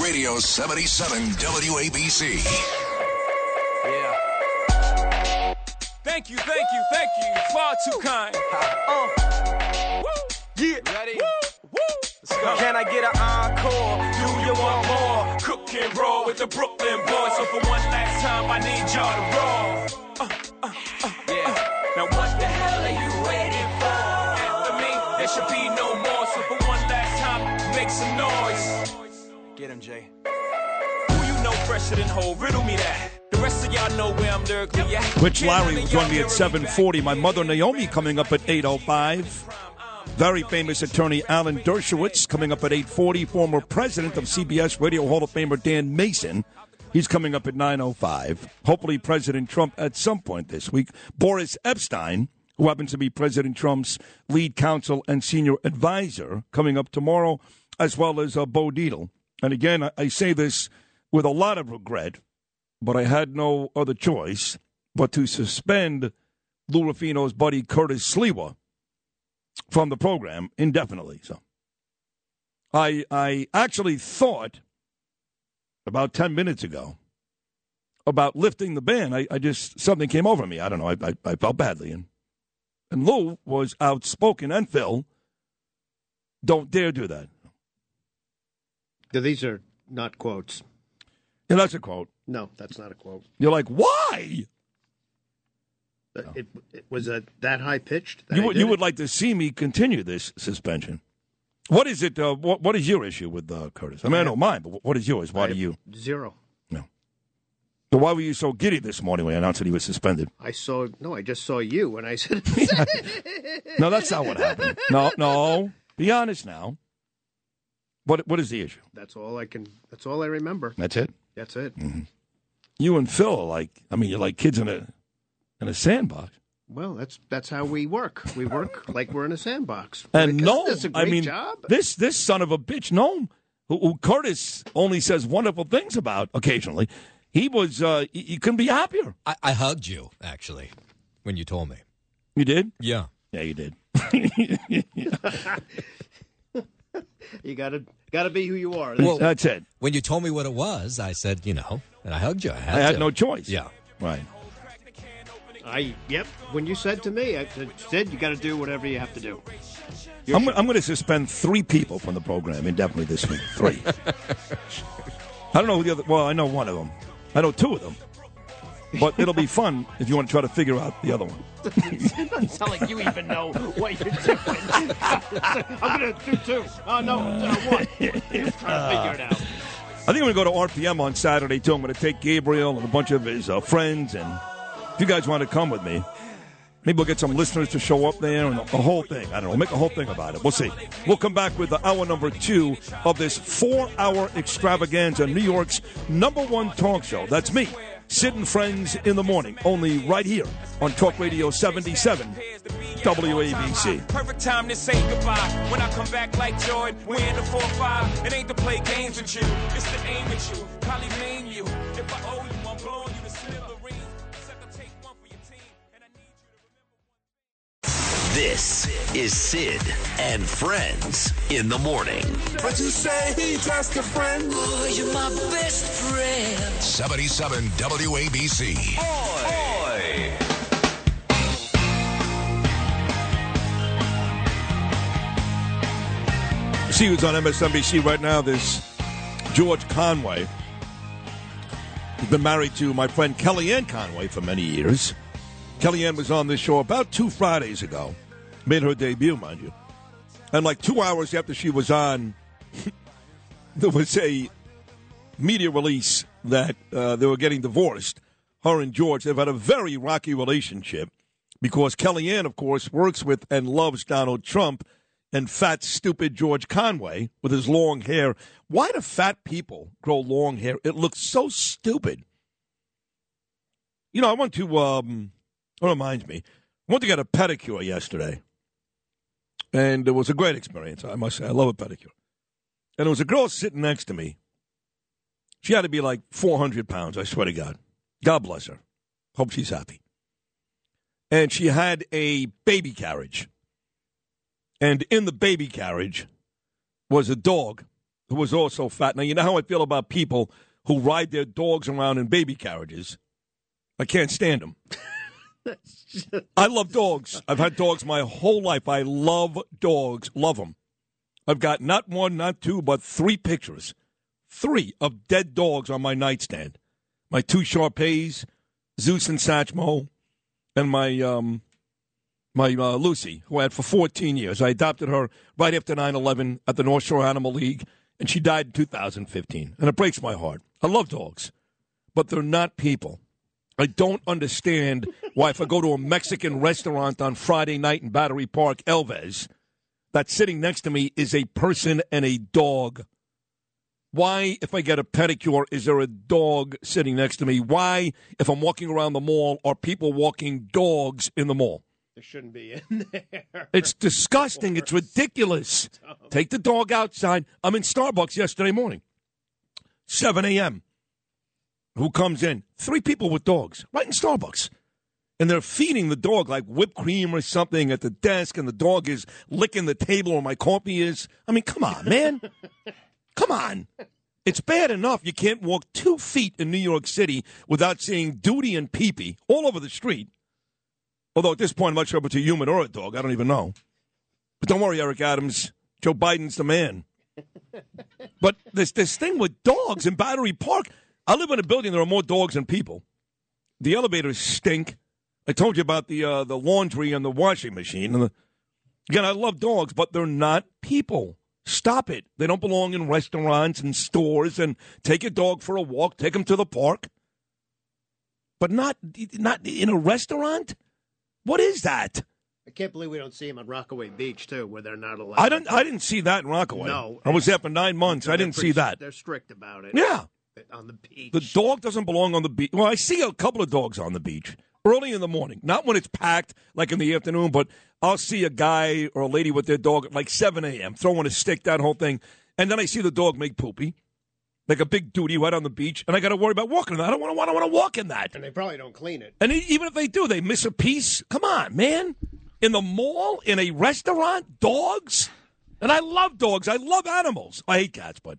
Radio 77 WABC. Yeah. Thank you, thank you, thank you. Far too kind. Uh. Woo. Yeah. Ready? Woo. Woo. Let's go. Can I get an encore? Do you want more? Cook and roll with the Brooklyn boys. So for one last time, I need y'all to roll. Uh, uh, uh, yeah. Now what the hell are you waiting for? After me, there should be no more. So for one last time, make some noise. Get him, Jay. Who you know fresher than whole? Riddle me that. The rest of y'all know where I'm lyrically at. Rich Lowry will join me at 740. My mother, Naomi, coming up at 805. Very famous attorney Alan Dershowitz coming up at 840. Former president of CBS Radio Hall of Famer Dan Mason. He's coming up at 905. Hopefully, President Trump at some point this week. Boris Epshteyn, who happens to be President Trump's lead counsel and senior advisor, coming up tomorrow, as well as uh, Bo Dietl. And again, I, say this with a lot of regret, but I had no other choice but to suspend Lou Rufino's buddy Curtis Sliwa from the program indefinitely. So I I actually thought about ten minutes ago about lifting the ban. I, I just something came over me. I don't know. I, I, I felt badly and and Lou was outspoken and Phil. Don't dare do that. These are not quotes. Yeah, that's a quote. No, that's not a quote. You're like, why? It, it was a, that high pitched. You, would- you would like to see me continue this suspension. What is it? Uh, what, what is your issue with uh, Curtis? I mean, I know mine, but what is yours? Why do you? zero. No. So why were you so giddy this morning when I announced that he was suspended? I saw no. I just saw you, and I said, No, that's not what happened. No, no. Be honest now. What What is the issue? "That's all I can. That's all I remember. That's it. That's it." You and Phil are like, I mean, you're like kids in a in a sandbox. Well, that's that's how we work. We work like we're in a sandbox. And Because no, that's a I great mean, job. this this son of a bitch, no, who, who Curtis only says wonderful things about occasionally. He was, uh, he, he couldn't be happier. I, I hugged you actually when you told me. You did? Yeah. Yeah, you did. You gotta gotta be who you are. Well, That's it. When you told me what it was, I said, you know, and I hugged you. I had, I had no choice. Yeah. Right. I yep. When you said to me, I said you got to do whatever you have to do. I'm, I'm going to suspend three people from the program indefinitely this week. Three. I don't know who the other. Well, I know one of them. I know two of them. But it'll be fun if you want to try to figure out the other one. it doesn't sound like you even know what you're doing. I'm gonna do two. Oh no, uh, one. Trying to figure it out. I think I'm going to go to RPM on Saturday, too. I'm going to take Gabriel and a bunch of his uh, friends. And if you guys want to come with me, maybe we'll get some listeners to show up there and the whole thing. I don't know. We'll make a whole thing about it. We'll see. We'll come back with the hour number two of this four hour extravaganza, New York's number one talk show. That's me, Sid and Friends in the Morning, only right here on Talk Radio 77 WABC. Perfect time to say goodbye. When I come back like Jordan, we in the 4-5. It ain't to play games with you, it's to aim at you. Probably name you. If I owe you, I'm blowing you to. This is Sid and Friends in the morning. But you say he's just a friend. Oh, you're my best friend. 77 WABC. Boy! See who's on MSNBC right now. This George Conway He's been married to my friend Kellyanne Conway for many years. Kellyanne was on this show about two Fridays ago. Made her debut, mind you. And like two hours after she was on, there was a media release that uh, they were getting divorced. Her and George, they've had a very rocky relationship because Kellyanne, of course, works with and loves Donald Trump and fat, stupid George Conway with his long hair. Why do fat people grow long hair? It looks so stupid. You know, I went to, um, it reminds me, I went to get a pedicure yesterday. And it was a great experience, I must say. I love a pedicure. And there was a girl sitting next to me. She had to be like 400 pounds, I swear to God. God bless her. Hope she's happy. And she had a baby carriage. And in the baby carriage was a dog who was also fat. Now, you know how I feel about people who ride their dogs around in baby carriages. I can't stand them. I love dogs. I've had dogs my whole life. I love dogs. Love them. I've got not one, not two, but three pictures. Three of dead dogs on my nightstand. My two Shar-Peis, Zeus and Satchmo, and my um, my uh, Lucy, who I had for 14 years. I adopted her right after 9/11 at the North Shore Animal League, and she died in 2015. And it breaks my heart. I love dogs, but they're not people. I don't understand why, if I go to a Mexican restaurant on Friday night in Battery Park, El Vez, that sitting next to me is a person and a dog. Why, if I get a pedicure, is there a dog sitting next to me? Why, if I'm walking around the mall, are people walking dogs in the mall? There shouldn't be in there. It's disgusting. It's ridiculous. Take the dog outside. I'm in Starbucks yesterday morning, 7 a.m. Who comes in? Three people with dogs, right in Starbucks. And they're feeding the dog like whipped cream or something at the desk, and the dog is licking the table where my coffee is. I mean, come on, man. come on. It's bad enough you can't walk two feet in New York City without seeing duty and peepee all over the street. Although at this point, I'm not sure if it's a human or a dog. I don't even know. But don't worry, Eric Adams. Joe Biden's the man. but this this thing with dogs in Battery Park. I live in a building. There are more dogs than people. The elevators stink. I told you about the uh, the laundry and the washing machine. And the, again, I love dogs, but they're not people. Stop it. They don't belong in restaurants and stores. And take your dog for a walk. Take him to the park. But not not in a restaurant. What is that? I can't believe we don't see them on Rockaway Beach too, where they're not allowed. I didn't. I didn't see that in Rockaway. No, I was there for nine months. I didn't pretty- see that. They're strict about it. Yeah. On the beach. The dog doesn't belong on the beach. Well, I see a couple of dogs on the beach early in the morning, not when it's packed, like in the afternoon, but I'll see a guy or a lady with their dog at like 7 a.m. throwing a stick, that whole thing. And then I see the dog make poopy, like a big duty right on the beach, and I got to worry about walking in that. I don't want to want to want to walk in that. And they probably don't clean it. And even if they do, they miss a piece. Come on, man. In the mall, in a restaurant, dogs. And I love dogs. I love animals. I hate cats, but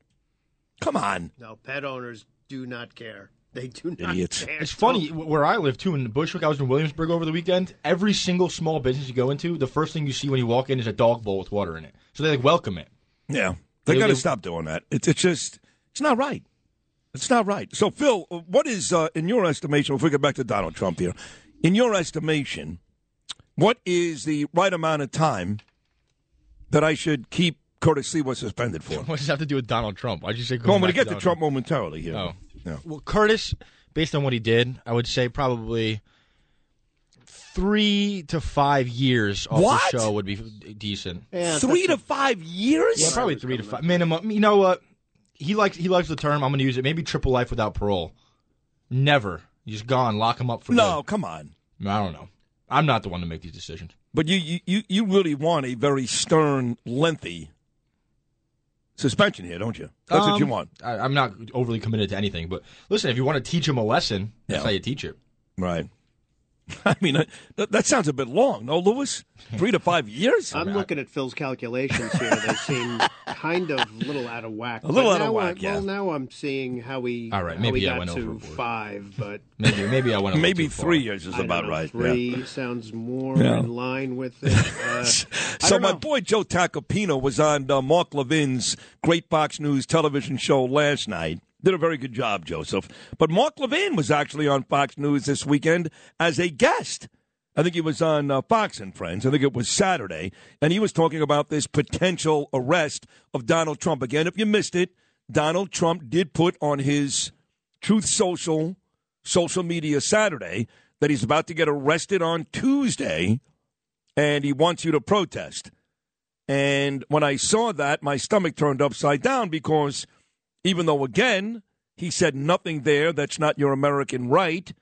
come on. No, pet owners do not care. They do not Idiots. care. It's funny where I live too in Bushwick. I was in Williamsburg over the weekend. Every single small business you go into, the first thing you see when you walk in is a dog bowl with water in it. So they like welcome it. Yeah, they They- got to stop doing that. It's it's just it's not right. It's not right. So Phil, what is uh, in your estimation? If we get back to Donald Trump here, in your estimation, what is the right amount of time that I should keep Curtis Sliwa suspended for? What does that have to do with Donald Trump? Why'd you say? Well, I'm going to get to Donald Trump momentarily here. Oh. Yeah. Well, Curtis, based on what he did, I would say probably three to five years off What? the show would be decent. Three to five years? Yeah, probably three to five minimum. You know what? He likes he likes the term. I'm going to use it. Maybe triple life without parole. Never. He's gone. Lock him up for No, good. come on. I don't know. I'm not the one to make these decisions. But you, you, you, you really want a very stern, lengthy suspension here, don't you? That's what you Um, want. I, I'm not overly committed to anything, but listen, if you want to teach him a lesson, that's Yeah. how you teach it. Right. I mean, that, that sounds a bit long, no, Lewis? Three to five years? I'm looking at Phil's calculations here. They seem kind of a little out of whack. A little But out of whack, I, yeah. Well, now I'm seeing how we, All right, how maybe we I got went to overboard. five, but Maybe maybe I went a Maybe too far. three years is I about know, right. Three yeah. sounds more Yeah. in line with it. Uh, So my know. boy Joe Tacopina was on uh, Mark Levin's Great Fox News television show last night. Did a very good job, Joseph. But Mark Levin was actually on Fox News this weekend as a guest. I think he was on uh, Fox and Friends. I think it was Saturday. And he was talking about this potential arrest of Donald Trump. Again, if you missed it, Donald Trump did put on his Truth Social social media Saturday that he's about to get arrested on Tuesday and he wants you to protest. And when I saw that, my stomach turned upside down because even though, again, he said nothing there that's not your American right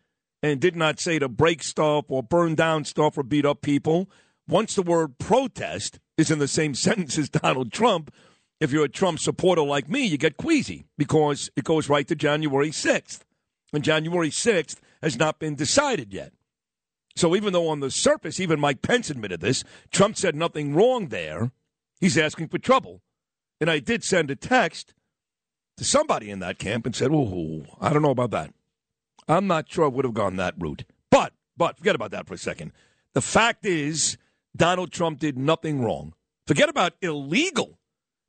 and did not say to break stuff or burn down stuff or beat up people, once the word protest is in the same sentence as Donald Trump, if you're a Trump supporter like me, you get queasy because it goes right to January 6th. And January 6th has not been decided yet. So even though on the surface, even Mike Pence admitted this, Trump said nothing wrong there, he's asking for trouble. And I did send a text to somebody in that camp and said, oh, I don't know about that. I'm not sure I would have gone that route. But, but, forget about that for a second. The fact is, Donald Trump did nothing wrong. Forget about illegal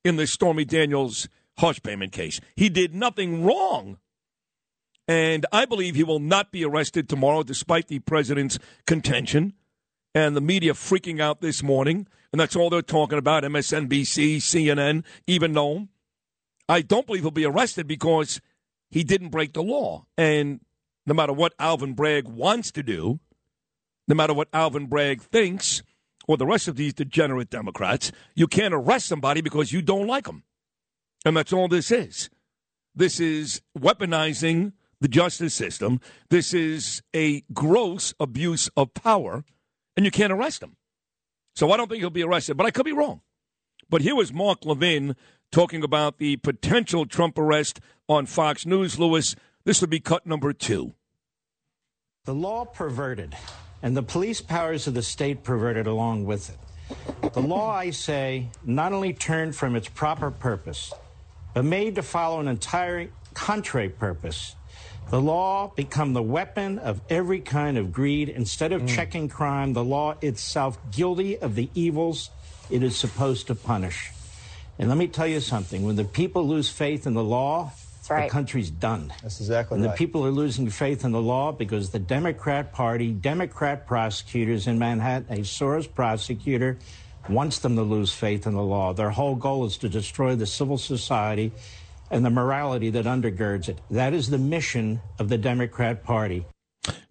in the Stormy Daniels hush payment case. He did nothing wrong. And I believe he will not be arrested tomorrow, despite the president's contention and the media freaking out this morning. And that's all they're talking about MSNBC, CNN, even though I don't believe he'll be arrested because he didn't break the law. And no matter what Alvin Bragg wants to do, no matter what Alvin Bragg thinks, or the rest of these degenerate Democrats, you can't arrest somebody because you don't like them. And that's all this is. This is weaponizing the justice system. This is a gross abuse of power, and you can't arrest him. So I don't think he'll be arrested, but I could be wrong. But here was Mark Levin talking about the potential Trump arrest on Fox News. Lewis, this would be cut number two. The law perverted, and the police powers of the state perverted along with it. The law, I say, not only turned from its proper purpose, but made to follow an entire contrary purpose. The law become the weapon of every kind of greed. Instead of mm. checking crime, the law itself guilty of the evils it is supposed to punish. And let me tell you something: when the people lose faith in the law, right. the country's done. That's exactly and right. the people are losing faith in the law because the Democrat Party, Democrat prosecutors in Manhattan, a Soros prosecutor, wants them to lose faith in the law. Their whole goal is to destroy the civil society and the morality that undergirds it. That is the mission of the Democrat Party.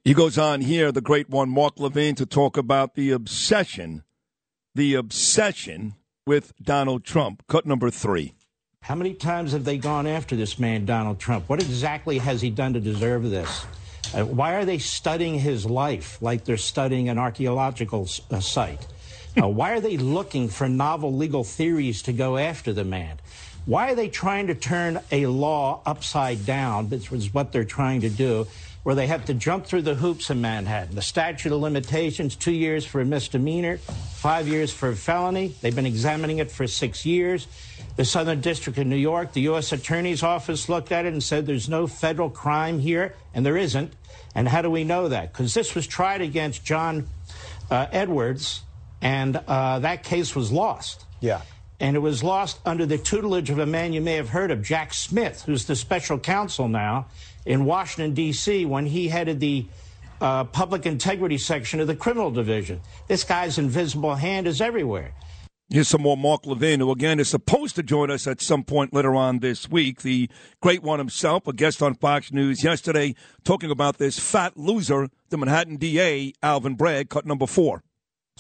He goes on here, the great one, Mark Levin, to talk about the obsession, the obsession with Donald Trump. Cut number three. How many times have they gone after this man, Donald Trump? What exactly has he done to deserve this? Uh, why are they studying his life like they're studying an archaeological uh, site? Uh, why are they looking for novel legal theories to go after the man? Why are they trying to turn a law upside down, which is what they're trying to do, where they have to jump through the hoops in Manhattan? The statute of limitations, two years for a misdemeanor, five years for a felony. They've been examining it for six years. The Southern District of New York, the U.S. Attorney's Office looked at it and said there's no federal crime here, and there isn't. And how do we know that? Because this was tried against John uh, Edwards, and uh, that case was lost. Yeah. And it was lost under the tutelage of a man you may have heard of, Jack Smith, who's the special counsel now in Washington, D.C., when he headed the uh, public integrity section of the criminal division. This guy's invisible hand is everywhere. Here's some more Mark Levin, who again is supposed to join us at some point later on this week. The great one himself, a guest on Fox News yesterday, talking about this fat loser, the Manhattan DA, Alvin Bragg, cut number four.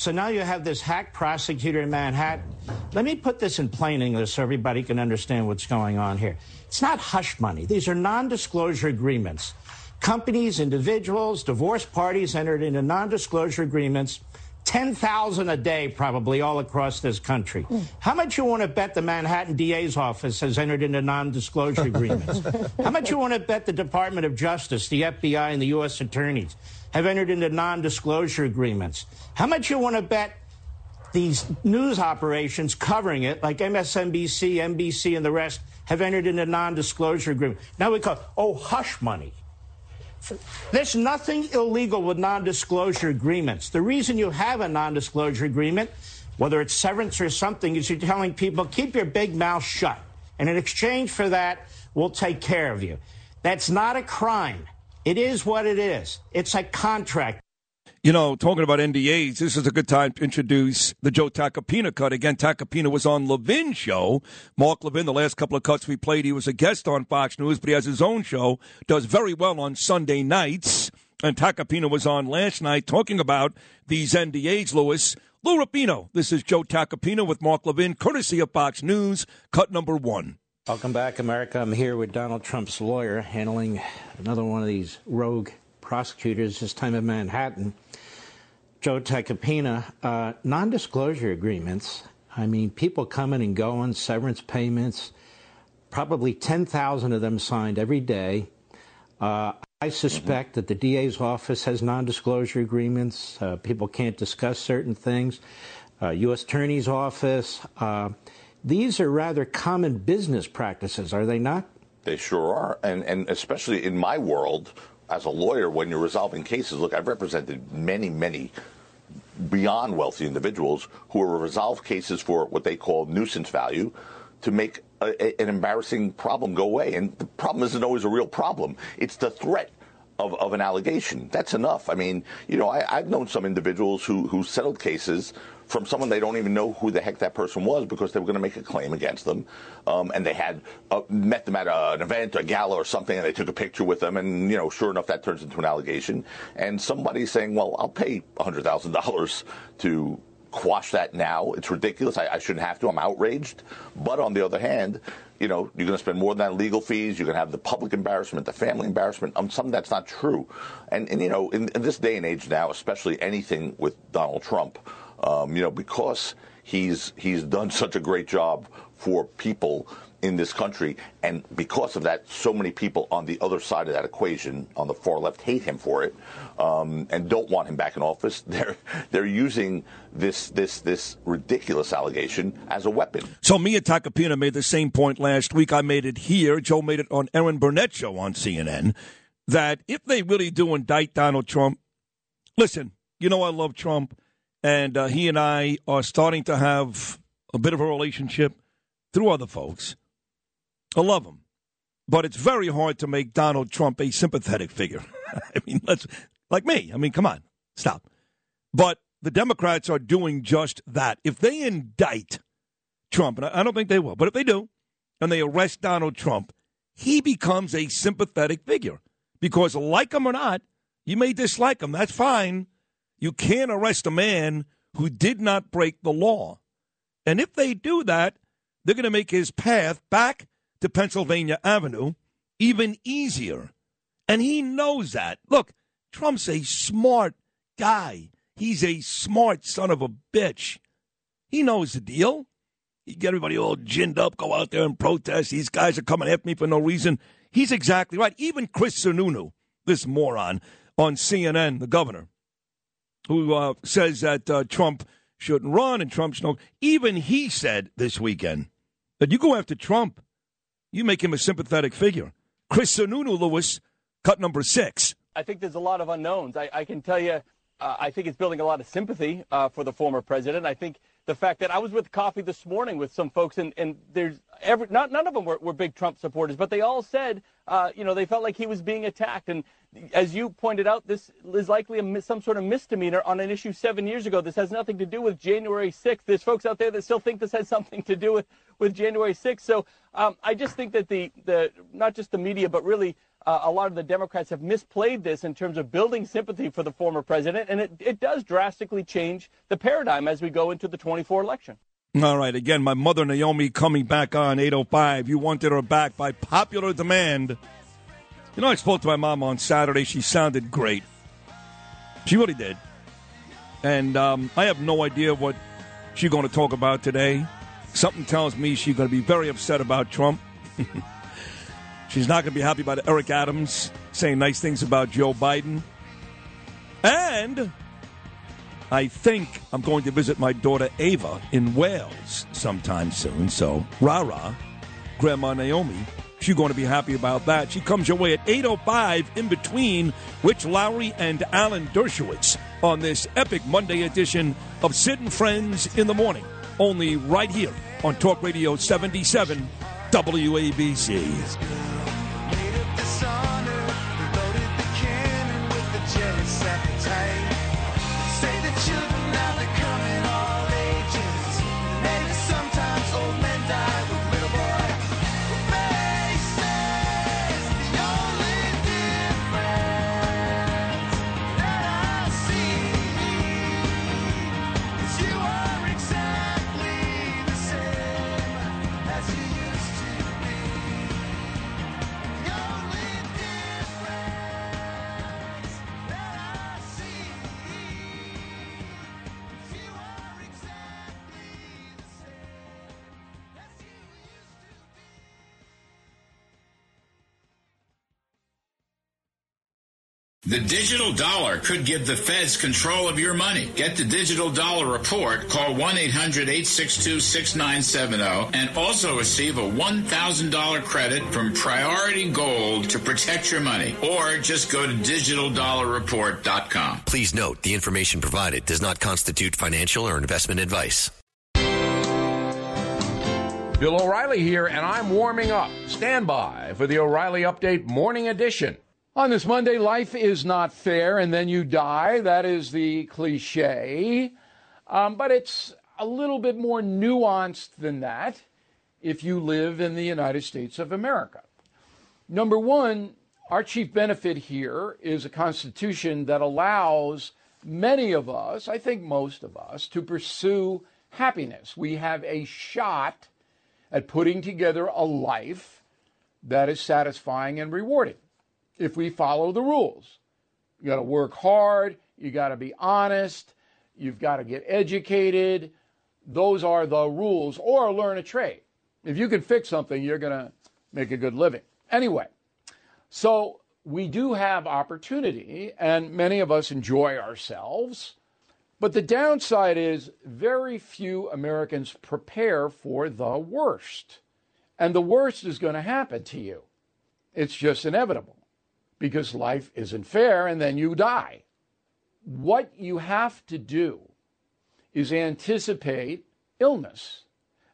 So now you have this hack prosecutor in Manhattan. Let me put this in plain English so everybody can understand what's going on here. It's not hush money. These are non-disclosure agreements. Companies, individuals, divorce parties entered into non-disclosure agreements, 10,000 a day probably all across this country. Hmm. How much you want to bet the Manhattan DA's office has entered into non-disclosure agreements? How much you want to bet the Department of Justice, the FBI, and the U.S. attorneys have entered into non-disclosure agreements? How much you want to bet these news operations covering it, like MSNBC, NBC, and the rest, have entered into non-disclosure agreement. Now we call oh hush money. There's nothing illegal with non-disclosure agreements. The reason you have a non-disclosure agreement, whether it's severance or something, is you're telling people keep your big mouth shut, and in exchange for that, We'll take care of you. That's not a crime. It is what it is. It's a contract. You know, talking about NDAs, this is a good time to introduce the Joe Tacopina cut. Again, Tacopina was on Levin's show. Mark Levin, the last couple of cuts we played, he was a guest on Fox News, but he has his own show, does very well on Sunday nights. And Tacopina was on last night talking about these NDAs, Lewis. Lou Rapino, this is Joe Tacopina with Mark Levin, courtesy of Fox News, cut number one. Welcome back, America. I'm here with Donald Trump's lawyer handling another one of these rogue prosecutors, this time in Manhattan. Joe Tacopina, uh, non disclosure agreements. I mean, people coming and going, severance payments, probably 10,000 of them signed every day. Uh, I suspect that the DA's office has non disclosure agreements. Uh, people can't discuss certain things. Uh, U.S. Attorney's Office. These are rather common business practices, are they not? They sure are, and and especially in my world as a lawyer, when you're resolving cases. Look, I've represented many, many beyond wealthy individuals who will resolve cases for what they call nuisance value to make a, a- an embarrassing problem go away. And the problem isn't always a real problem; it's the threat. Of, of an allegation. That's enough. I mean, you know, I, I've known some individuals who, who settled cases from someone they don't even know who the heck that person was because they were going to make a claim against them. Um, and they had uh, met them at a, an event, a gala or something, and they took a picture with them. And, you know, sure enough, that turns into an allegation. And somebody's saying, well, I'll pay $100,000 to quash that now. It's ridiculous. I, I shouldn't have to. I'm outraged. But on the other hand, you know, you're going to spend more than that legal fees. You're going to have the public embarrassment, the family embarrassment. Um, something that's not true. And, and you know, in, in this day and age now, especially anything with Donald Trump, um, you know, because he's he's done such a great job for people in this country, and because of that, so many people on the other side of that equation, on the far left, hate him for it, um, and don't want him back in office. They're they're using this this this ridiculous allegation as a weapon. So Mia Tacopina made the same point last week. I made it here. Joe made it on Erin Burnett show on CNN. That if they really do indict Donald Trump, listen, you know I love Trump, and uh, he and I are starting to have a bit of a relationship through other folks. I love him, but it's very hard to make Donald Trump a sympathetic figure. I mean, let's like me. I mean, come on, stop. But the Democrats are doing just that. If they indict Trump, and I I don't think they will, but if they do, and they arrest Donald Trump, he becomes a sympathetic figure. Because, like him or not, you may dislike him. That's fine. You can't arrest a man who did not break the law. And if they do that, they're going to make his path back to Pennsylvania Avenue even easier. And he knows that. Look, Trump's a smart guy. He's a smart son of a bitch. He knows the deal. He get everybody all ginned up, go out there and protest. These guys are coming after me for no reason. He's exactly right. Even Chris Sununu, this moron on CNN, the governor, who uh, says that uh, Trump shouldn't run and Trump should. Even he said this weekend that you go after Trump, you make him a sympathetic figure. Chris Sununu, Lewis, cut number six. I think there's a lot of unknowns. I, I can tell you, uh, I think it's building a lot of sympathy uh, for the former president. I think the fact that I was with coffee this morning with some folks, and, and there's every not none of them were, were big Trump supporters, but they all said, uh, you know, they felt like he was being attacked. And as you pointed out, this is likely a, some sort of misdemeanor on an issue seven years ago. This has nothing to do with January 6th. There's folks out there that still think this has something to do with, with January 6th. So um, I just think that the, the not just the media, but really uh, a lot of the Democrats have misplayed this in terms of building sympathy for the former president, and it, it does drastically change the paradigm as we go into the 24 election. All right, again, my mother Naomi coming back on 805. You wanted her back by popular demand. You know, I spoke to my mom on Saturday. She sounded great. She really did. And um, I have no idea what she's going to talk about today. Something tells me she's going to be very upset about Trump. she's not going to be happy about Eric Adams saying nice things about Joe Biden. And I think I'm going to visit my daughter Ava in Wales sometime soon. So, rah rah, Grandma Naomi, she's going to be happy about that. She comes your way at 8.05 in between Rich Lowry and Alan Dershowitz on this epic Monday edition of Sid and Friends in the Morning. Only right here on Talk Radio 77 WABC. appetite. The digital dollar could give the feds control of your money. Get the digital dollar report. Call 1 800 862 6970 and also receive a $1,000 credit from Priority Gold to protect your money. Or just go to digitaldollarreport.com. Please note the information provided does not constitute financial or investment advice. Bill O'Reilly here, and I'm warming up. Stand by for the O'Reilly Update Morning Edition. On this Monday, life is not fair, and then you die. That is the cliche. Um, but it's a little bit more nuanced than that if you live in the United States of America. Number one, our chief benefit here is a constitution that allows many of us, I think most of us, to pursue happiness. We have a shot at putting together a life that is satisfying and rewarding if we follow the rules. You got to work hard, you got to be honest, you've got to get educated. Those are the rules, or learn a trade. If you can fix something, you're going to make a good living. Anyway, so we do have opportunity, and many of us enjoy ourselves. But the downside is very few Americans prepare for the worst. And the worst is going to happen to you. It's just inevitable because life isn't fair and then you die. What you have to do is anticipate illness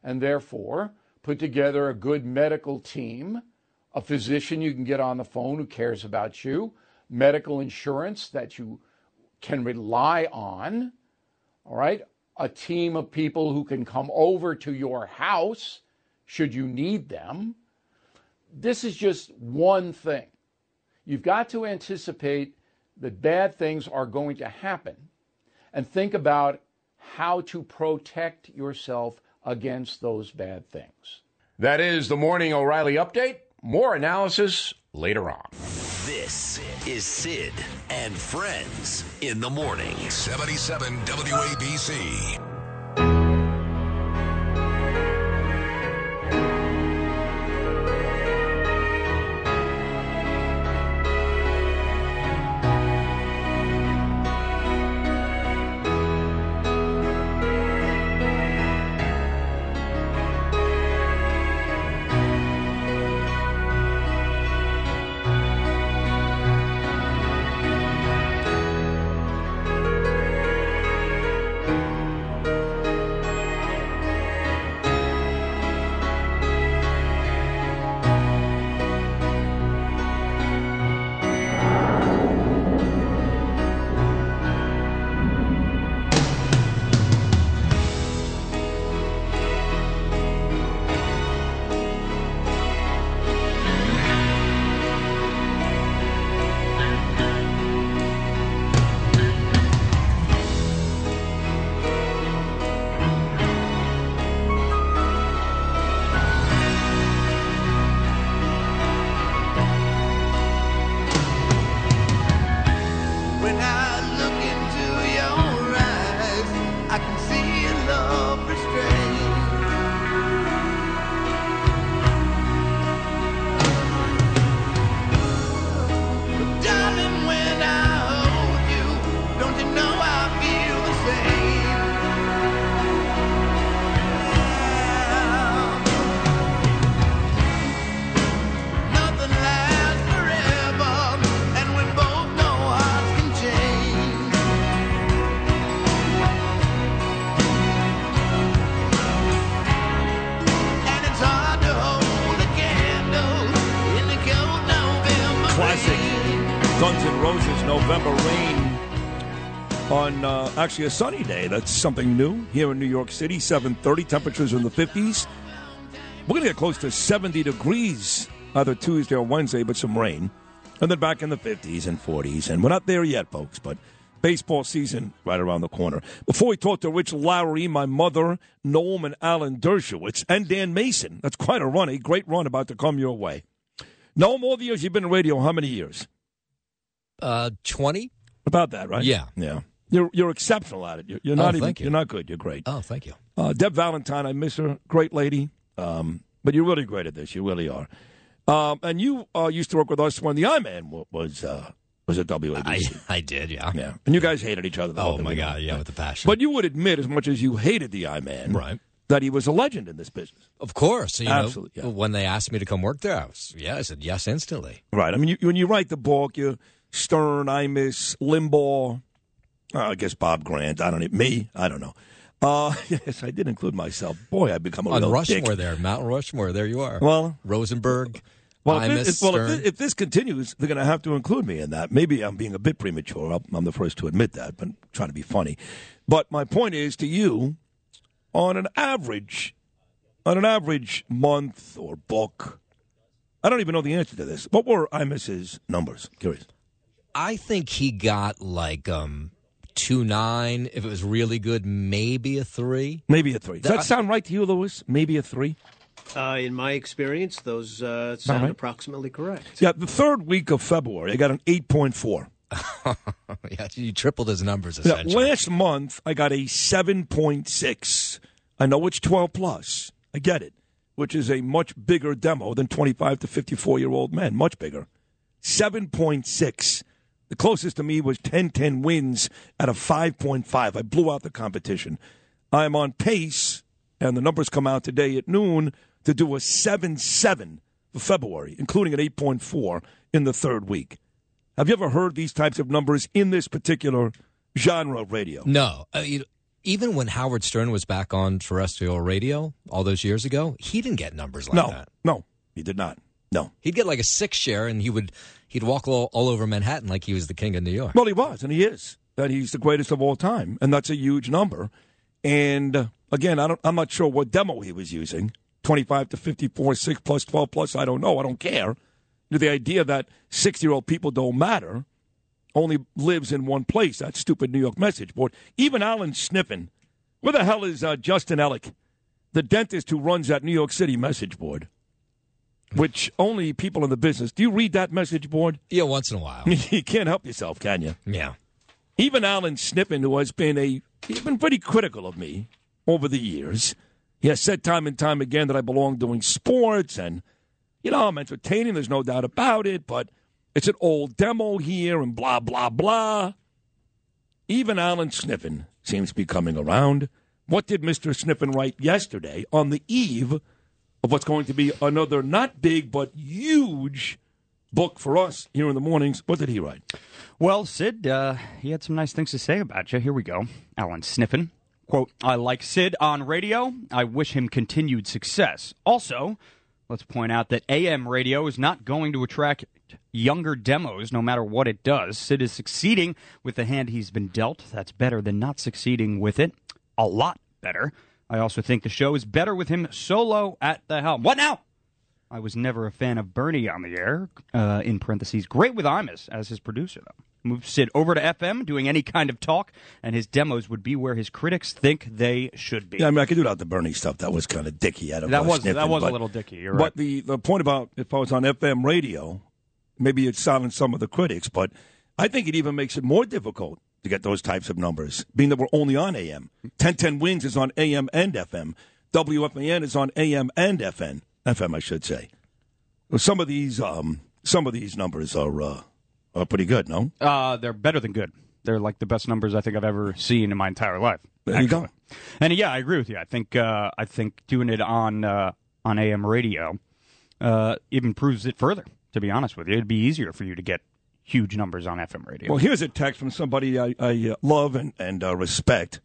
and therefore put together a good medical team, a physician you can get on the phone who cares about you, medical insurance that you can rely on, all right? A team of people who can come over to your house should you need them. This is just one thing. You've got to anticipate that bad things are going to happen and think about how to protect yourself against those bad things. That is the Morning O'Reilly Update. More analysis later on. This is Sid and Friends in the morning. 77 WABC. Actually a sunny day. That's something new here in New York City. 7:30, temperatures in the 50s. We're going to get close to 70 degrees either Tuesday or Wednesday, but some rain, and then back in the 50s and 40s. And we're not there yet, folks, but. Baseball season right around the corner. Before we talk to Rich Lowry, my mother, Noam and Alan Dershowitz, and Dan Mason. That's quite a run, a great run about to come your way. Noam, all the years you've been in radio, how many years? Uh, 20? About that, right? Yeah. Yeah. You're you're exceptional at it. You're, you're Oh, not even. you. You're not good. You're great. Oh, thank you. Uh, Deb Valentine, I miss her. Great lady. Um, but you're really great at this. You really are. Um, and you uh, used to work with us when the I Man was uh, was at WABC. I, I did, yeah. yeah. And you guys hated each other. Oh, my. God, yeah, with the passion. But you would admit, as much as you hated the I Man, Right. that he was a legend in this business. Of course. You Absolutely, Know, When they asked me to come work there, I was, yeah, I said yes instantly. Right. I mean, you, when you write the book, you Stern, Imus, Limbaugh, uh, I guess Bob Grant. I don't know. Me, I don't know. Uh, yes, I did include myself. Boy, I've become a On real Rushmore dick. there, Mount Rushmore, there you are. Well- Rosenberg, Well, if, Imus, this, if- well if, if this continues, they're going to have to include me in that. Maybe I'm being a bit premature. I'm, I'm the first to admit that, but I'm trying to be funny. But my point is to you, on an average, on an average month or book, I don't even know the answer to this. What were Imus's numbers? Curious. I think he got like um two nine. If it was really good, maybe a three. Maybe a three. Does that I- sound right to you, Lewis? Maybe a three. Uh, in my experience, those uh, sound right. approximately correct. Yeah, the third week of February, I got an eight point four. yeah, you tripled his numbers Yeah, essentially. last month I got a seven point six. I know it's twelve plus. I get it, which is a much bigger demo than twenty five to fifty four year old men. Much bigger. Seven point six. The closest to me was 10-10 wins at a five point five. I blew out the competition. I'm on pace, and the numbers come out today at noon to do a seven seven for February, including an eight point four in the third week. Have you ever heard these types of numbers in this particular genre of radio? No, uh, you, even when Howard Stern was back on terrestrial radio all those years ago, he didn't get numbers like no, that. no, he did not. No. He'd get like a six share, and he would he'd walk all, all over Manhattan like he was the king of New York. Well, he was, and he is. That he's the greatest of all time, and that's a huge number. And again, I don't, I'm not sure what demo he was using. 25 to 54, 6 plus, 12 plus, I don't know. I don't care. The idea that 60 year old people don't matter only lives in one place, that stupid New York message board. Even Alan Sniffen. Where the hell is uh, Justin Ellick, the dentist who runs that New York City message board? Which only people in the business. Do you read that message board? Yeah, once in a while. you can't help yourself, can you? Yeah. Even Alan Sniffen, who has been a he's been pretty critical of me over the years. He has said time and time again that I belong doing sports and you know, I'm entertaining, there's no doubt about it, but it's an old demo here and blah blah blah. Even Alan Sniffen seems to be coming around. What did Mr. Sniffen write yesterday on the eve of what's going to be another not big but huge book for us here in the mornings? What did he write? Well, Sid, uh, he had some nice things to say about you. Here we go. Alan Sniffen. Quote, I like Sid on radio. I wish him continued success. Also, let's point out that AM radio is not going to attract younger demos no matter what it does. Sid is succeeding with the hand he's been dealt. That's better than not succeeding with it. A lot better. I also think the show is better with him solo at the helm. What now? I was never a fan of Bernie on the air. Uh, in parentheses, great with Imus as his producer, though. Move Sid over to FM, doing any kind of talk, and his demos would be where his critics think they should be. Yeah, I mean, I could do without the Bernie stuff. That was kind of dicky out of That was- Sniffen, that was a little dicky, you're but right. the the point about if I was on FM radio, maybe it silenced some of the critics, but I think it even makes it more difficult to get those types of numbers, being that we're only on AM. 1010 Wins is on AM and FM. WFAN is on AM and FN. FM, I should say. Some of these um, some of these numbers are uh, are pretty good, no? Uh, they're better than good. They're like the best numbers I think I've ever seen in my entire life. There you go. And yeah, I agree with you. I think uh, I think doing it on uh, on AM radio uh, even proves it further. To be honest with you, it'd be easier for you to get huge numbers on FM radio. Well, here's a text from somebody I, I uh, love and, and uh, respect.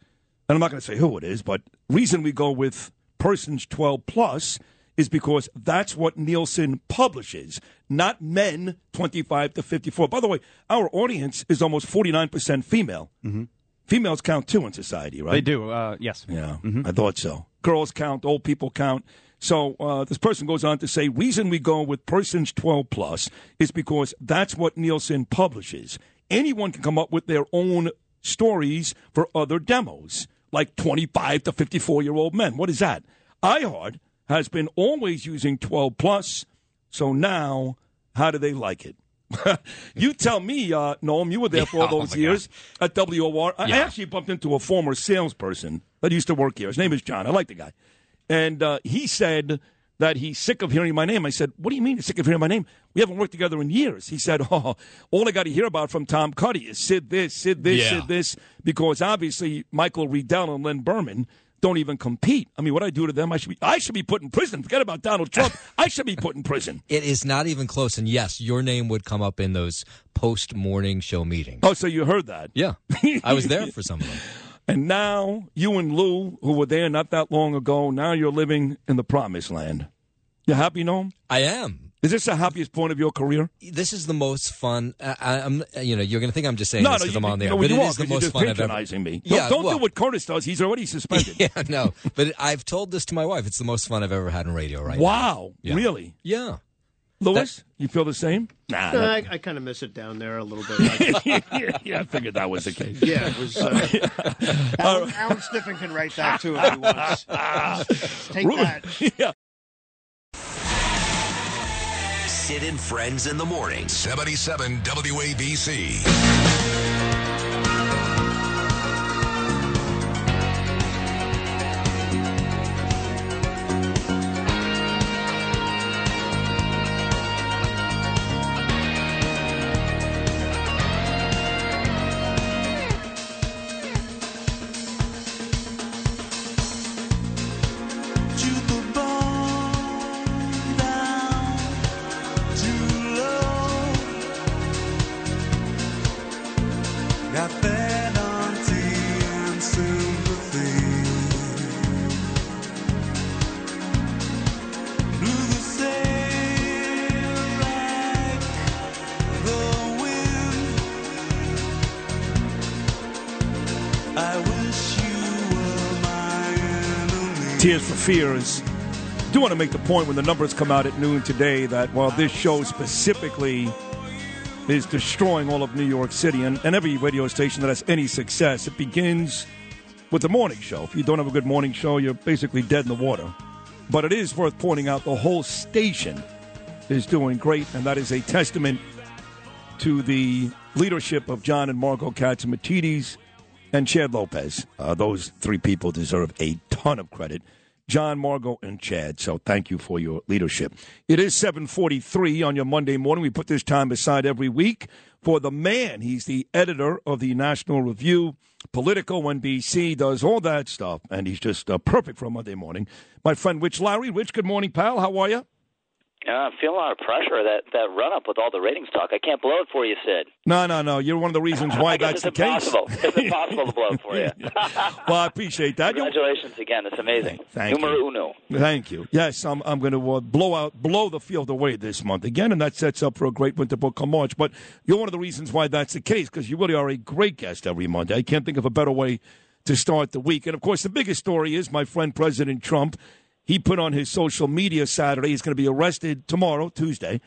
And I'm not going to say who it is, but reason we go with persons 12 plus is because that's what Nielsen publishes, not men 25 to 54. By the way, our audience is almost 49% female. Mm-hmm. Females count too in society, right? They do. Uh, yes. Yeah, I thought so. Girls count, old people count. So uh, this person goes on to say, reason we go with persons 12 plus is because that's what Nielsen publishes. Anyone can come up with their own stories for other demos, like 25 to 54 year old men. What is that? iHeart has been always using 12 plus. So now, how do they like it? you tell me, uh, Noam, you were there for all Yeah, oh those my years at WOR. I I actually bumped into a former salesperson that used to work here. His name is John. I like the guy. And uh, he said that he's sick of hearing my name. I said, What do you mean sick of hearing my name? We haven't worked together in years. He said, Oh, all I got to hear about from Tom Cuddy is Sid this, Sid this, Yeah. Sid this, because obviously Michael Riedel and Len Berman don't even compete. I mean, what I do to them, I should be, I should be put in prison. Forget about Donald Trump. I should be put in prison. It is not even close. And yes, your name would come up in those post morning show meetings. Oh, so you heard that? Yeah. I was there for some of them. And now you and Lou, who were there not that long ago, now you're living in the promised land. You happy, Noam? I am. Is this the happiest point of your career? This is the most fun. I, I'm, you know, you're going to think I'm just saying no, this no, because you, I'm on there, no, but it are, is the most fun I've ever. me. Yeah, don't don't well- do what Curtis does. He's already suspended. Yeah, no, but I've told this to my wife. It's the most fun I've ever had in radio. Right? now. Wow, Yeah. really? Yeah. Lewis, you feel the same? Nah. No, I, I kind of miss it down there a little bit. yeah, yeah, I figured that was the case. Yeah, it was. Uh, Alan, Alan Stiffen can write that too if he wants. Take Really? that. yeah. Sid and Friends in the morning. 77 WABC. Tears for Fears. do want to make the point when the numbers come out at noon today that while this show specifically is destroying all of New York City and, and every radio station that has any success, it begins with the morning show. If you don't have a good morning show, you're basically dead in the water. But it is worth pointing out the whole station is doing great, and that is a testament to the leadership of John and Margot Catsimatidis and Chad Lopez. Uh, those three people deserve a ton of credit. John, Margot, and Chad. So thank you for your leadership. It is 743 on your Monday morning. We put this time aside every week for the man. He's the editor of the National Review, Political NBC, does all that stuff, and he's just uh, perfect for a Monday morning. My friend Rich Lowry. Rich, good morning, pal. How are you? Yeah, I'm feeling a lot of pressure that that run up with all the ratings talk. I can't blow it for you, Sid. No, no, no. You're one of the reasons why that's the it's case. impossible. It's impossible to blow it for you. Well, I appreciate that. Congratulations again. It's amazing. Thank Numero you. uno. Thank you. Yes, I'm, I'm going to uh, blow out, blow the field away this month again, and that sets up for a great winter book come March. But you're one of the reasons why that's the case because you really are a great guest every Monday. I can't think of a better way to start the week. And of course, the biggest story is my friend President Trump. He put on his social media Saturday. He's going to be arrested tomorrow, Tuesday.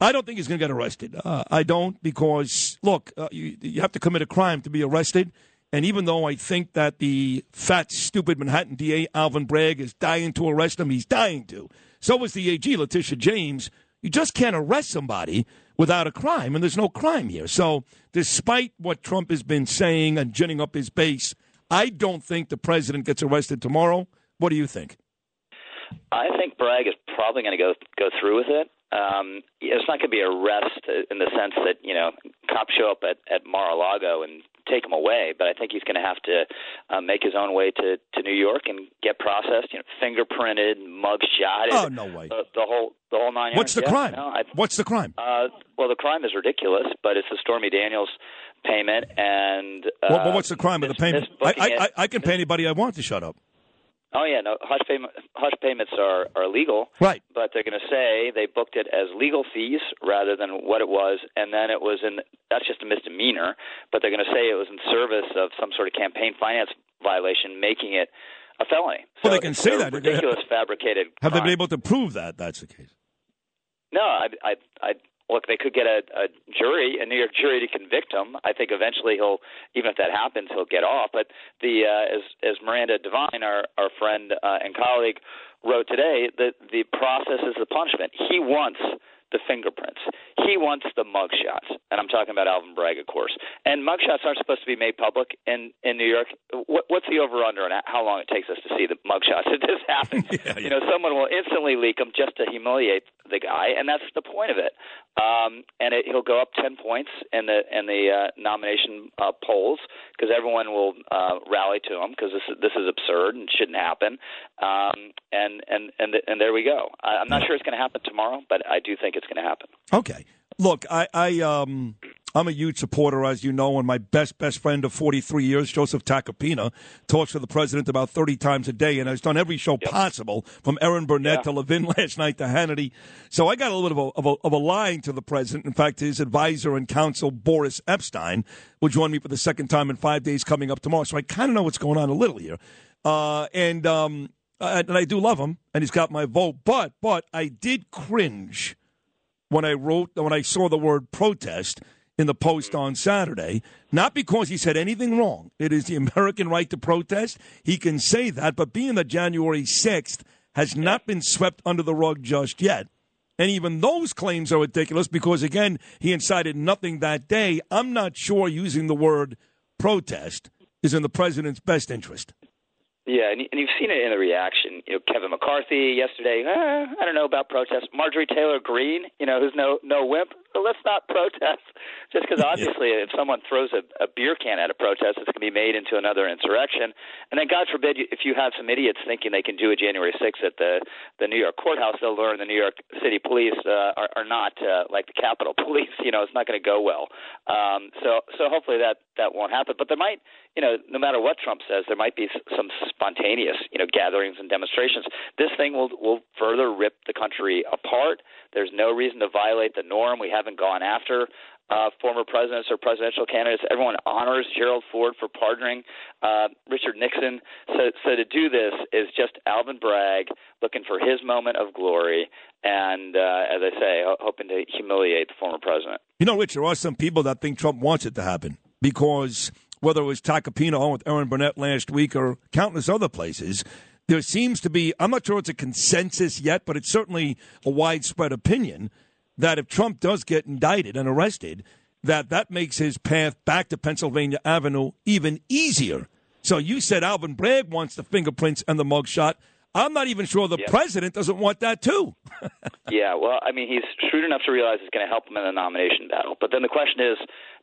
I don't think he's going to get arrested. Uh, I don't because look, uh, you, you have to commit a crime to be arrested. And even though I think that the fat, stupid Manhattan DA Alvin Bragg is dying to arrest him, he's dying to. So is the AG Letitia James. You just can't arrest somebody without a crime, and there's no crime here. So, despite what Trump has been saying and ginning up his base, I don't think the president gets arrested tomorrow. What do you think? I think Bragg is probably going to go go through with it. Um, it's not going to be a arrest in the sense that you know cops show up at at Mar-a-Lago and take him away, but I think he's going to have to uh, make his own way to to New York and get processed, you know, fingerprinted, mug shotted. Oh, no way. The, the whole the whole nine. What's the yards. Yeah, crime? no, I, What's the crime? uh, well, the crime is ridiculous, but it's the Stormy Daniels payment and. Uh, but what's the crime of the payment? I, I. I, I can pay anybody I want to shut up. Oh yeah, no hush payment, hush payments are are legal, right? But they're going to say they booked it as legal fees rather than what it was, and then it was in that's just a misdemeanor. But they're going to say it was in service of some sort of campaign finance violation, making it a felony. Well, So they can say that. ridiculous fabricated. Have they been able to prove that that's the case? No, I, I, I look. They could get a, a jury, a New York jury, to convict him. I think eventually he'll, even if that happens, he'll get off. But the uh, as as Miranda Devine, our our friend uh, and colleague, wrote today, the the process is the punishment. He wants the fingerprints. He wants the mugshots, and I'm talking about Alvin Bragg, of course. And mugshots aren't supposed to be made public in in New York. What, what's the over under on how long it takes us to see the mugshots? if this happens. You know, someone will instantly leak them just to humiliate the guy, and that's the point of it. Um, and it, he'll go up ten points in the in the uh, nomination uh, polls because everyone will uh, rally to him because this is, this is absurd and shouldn't happen. Um, and and and and there we go. I, I'm not sure it's going to happen tomorrow, but I do think it's going to happen. Okay. Look, I, I um I'm a huge supporter, as you know, and my best best friend of 43 years, Joseph Tacopina, talks to the president about 30 times a day, and has done every show possible, from Erin Burnett to Levin last night to Hannity. So I got a little bit of a, of a of a line to the president. In fact, his advisor and counsel Boris Epshteyn will join me for the second time in five days coming up tomorrow. So I kind of know what's going on a little here, uh, and um and I do love him, and he's got my vote, but but I did cringe when I wrote when I saw the word protest in the post mm-hmm. on Saturday, not because he said anything wrong. It is the American right to protest. He can say that, but being that January 6th has not been swept under the rug just yet, and even those claims are ridiculous because again, he incited nothing that day. I'm not sure using the word protest is in the president's best interest. Yeah, and, and you've seen it in the reaction. You know, Kevin McCarthy yesterday. Eh, I don't know about protests. Marjorie Taylor Greene, you know, who's no no wimp. So let's not protest, just because obviously, if someone throws a, a beer can at a protest, it's going to be made into another insurrection. And then, God forbid, if you have some idiots thinking they can do a January 6th at the the New York courthouse, they'll learn the New York City Police uh, are, are not uh, like the Capitol Police. You know, it's not going to go well. Um, so so hopefully that that won't happen. But there might, you know, no matter what Trump says, there might be some spontaneous, you know, gatherings and demonstrations. This thing will will further rip the country apart. There's no reason to violate the norm. We haven't gone after uh, former presidents or presidential candidates. Everyone honors Gerald Ford for pardoning uh, Richard Nixon. So, so to do this is just Alvin Bragg looking for his moment of glory, and uh, as I say, ho- hoping to humiliate the former president. You know, Rich, there are some people that think Trump wants it to happen because whether it was Tacopina on with Erin Burnett last week or countless other places, there seems to be, I'm not sure it's a consensus yet, but it's certainly a widespread opinion that if Trump does get indicted and arrested, that that makes his path back to Pennsylvania Avenue even easier. So you said Alvin Bragg wants the fingerprints and the mugshot. I'm not even sure the Yeah. president doesn't want that too. Yeah, well, I mean, he's shrewd enough to realize it's going to help him in the nomination battle. But then the question is,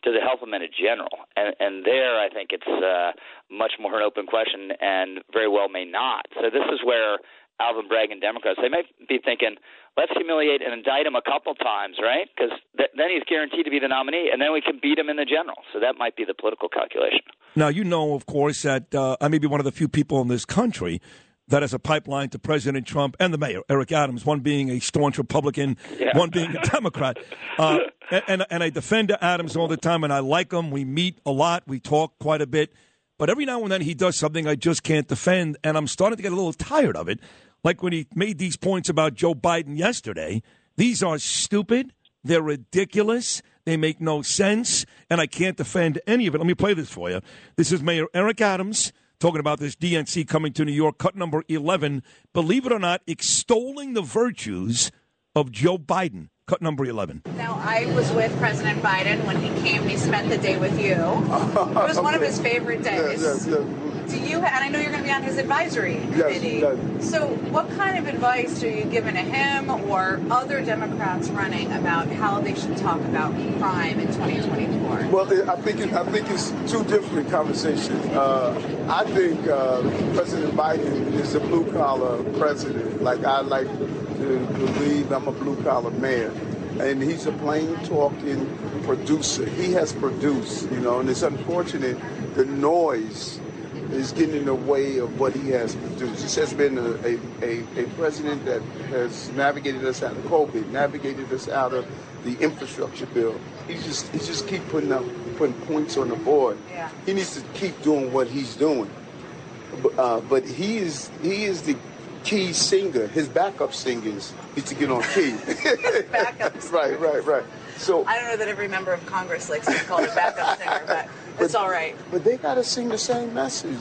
does it help him in a general? And and there, I think it's uh, much more an open question, and very well may not. So this is where Alvin Bragg and Democrats they may be thinking, let's humiliate and indict him a couple times, right? Because th- then he's guaranteed to be the nominee, and then we can beat him in the general. So that might be the political calculation. Now, you know, of course, that uh, I may be one of the few people in this country that has a pipeline to President Trump and the mayor, Eric Adams, one being a staunch Republican, Yeah. one being a Democrat. Uh, and, and, and I defend Adams all the time, and I like him. We meet a lot, we talk quite a bit. But every now and then he does something I just can't defend, and I'm starting to get a little tired of it. Like when he made these points about Joe Biden yesterday. These are stupid. They're ridiculous. They make no sense, and I can't defend any of it. Let me play this for you. This is Mayor Eric Adams talking about this DNC coming to New York, cut number 11. Believe it or not, extolling the virtues of Joe Biden, cut number 11. Now, I was with President Biden when he came. He spent the day with you. It was one of his favorite days. Yes, yes, Do you? And I know you're going to be on his advisory committee. yes. So, what kind of advice are you giving to him or other Democrats running about how they should talk about crime in 2024? Well, I think it, I think it's two different conversations. Uh, I think uh, President Biden is a blue collar president. Like I like to believe I'm a blue collar man, and he's a plain talking producer. He has produced, you know, and it's unfortunate the noise is getting in the way of what he has produced. This has been a, a, a, president that has navigated us out of COVID, navigated us out of the infrastructure bill. He just he just keep putting up putting points on the board. Yeah. He needs to keep doing what he's doing. But, uh, but he is he is the key singer. His backup singers need to get on key. backup right, right, right. So I don't know that every member of Congress likes to be called a backup singer, but it's all right. But they got to sing the same message.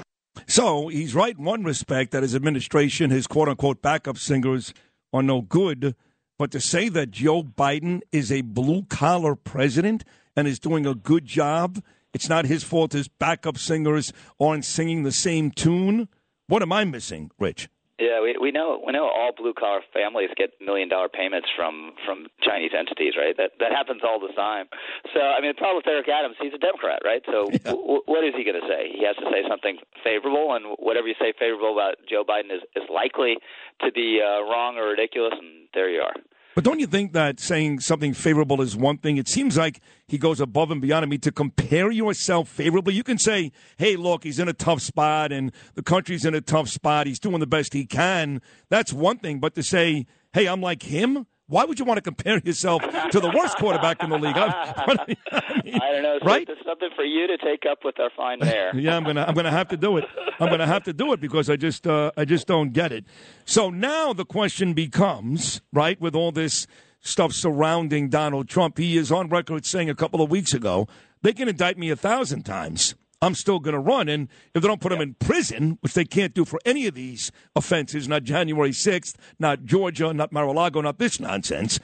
So he's right in one respect that his administration, his quote unquote backup singers, are no good. But to say that Joe Biden is a blue collar president and is doing a good job, it's not his fault his backup singers aren't singing the same tune. What am I missing, Rich? Yeah, we we know we know all blue collar families get million dollar payments from from Chinese entities, right? That that happens all the time. So I mean, the problem with Eric Adams, he's a Democrat, right? So w- what is he going to say? He has to say something favorable, and whatever you say favorable about Joe Biden is is likely to be uh, wrong or ridiculous, and there you are. But don't you think that saying something favorable is one thing? It seems like he goes above and beyond. I mean, to compare yourself favorably, you can say, hey, look, he's in a tough spot and the country's in a tough spot. He's doing the best he can. That's one thing. But to say, hey, I'm like him, why would you want to compare yourself to the worst quarterback in the league? I, I don't know. It's Right? It's something for you to take up with our fine mayor. yeah, I'm gonna I'm gonna have to do it. I'm gonna have to do it because I just uh, I just don't get it. So now the question becomes right with all this stuff surrounding Donald Trump. He is on record saying a couple of weeks ago they can indict me a thousand times. I'm still going to run. And if they don't put him in prison, which they can't do for any of these offenses, not January 6th, not Georgia, not Mar-a-Lago, not this nonsense,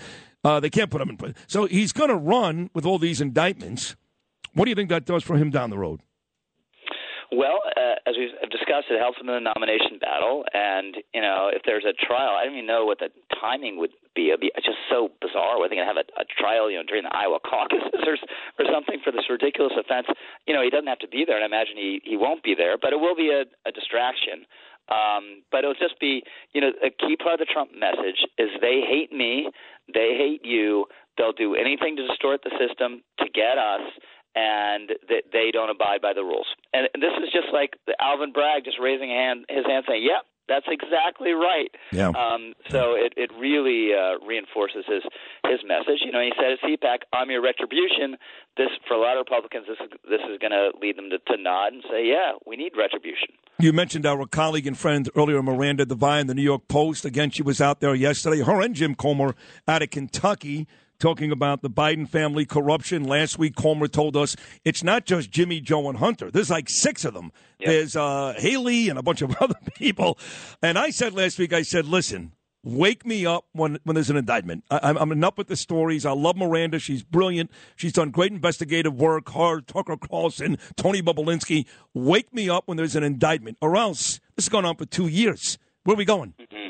uh, they can't put him in prison. So he's going to run with all these indictments. What do you think that does for him down the road? Well, uh, as we've discussed, it helps in the nomination battle. And, you know, if there's a trial, I don't even know what the timing would be. It'd be just so bizarre. Are they going to have a, a trial, you know, during the Iowa caucuses or, or something for this ridiculous offense? You know, he doesn't have to be there, and I imagine he, he won't be there, but it will be a, a distraction. Um, but it'll just be, you know, a key part of the Trump message is they hate me, they hate you, they'll do anything to distort the system to get us and that they don't abide by the rules. And this is just like the Alvin Bragg just raising hand, his hand saying, "Yep, that's exactly right." Yeah. Um, so it it really uh, reinforces his his message. You know, he said at CPAC, "I'm your retribution." This for a lot of Republicans, this is this is going to lead them to, to nod and say, "Yeah, we need retribution." You mentioned our colleague and friend earlier, Miranda Devine, the New York Post. Again, she was out there yesterday. Her and Jim Comer out of Kentucky talking about the Biden family corruption. Last week, Comer told us it's not just Jimmy, Joe, and Hunter. There's like six of them. There's uh, Hallie and a bunch of other people. And I said last week, I said, listen, wake me up when, when there's an indictment. I, I'm, I'm enough with the stories. I love Miranda. She's brilliant. She's done great investigative work. Her, Tucker Carlson, Tony Bobulinski. Wake me up when there's an indictment, or else this is going on for two years. Where are we going? hmm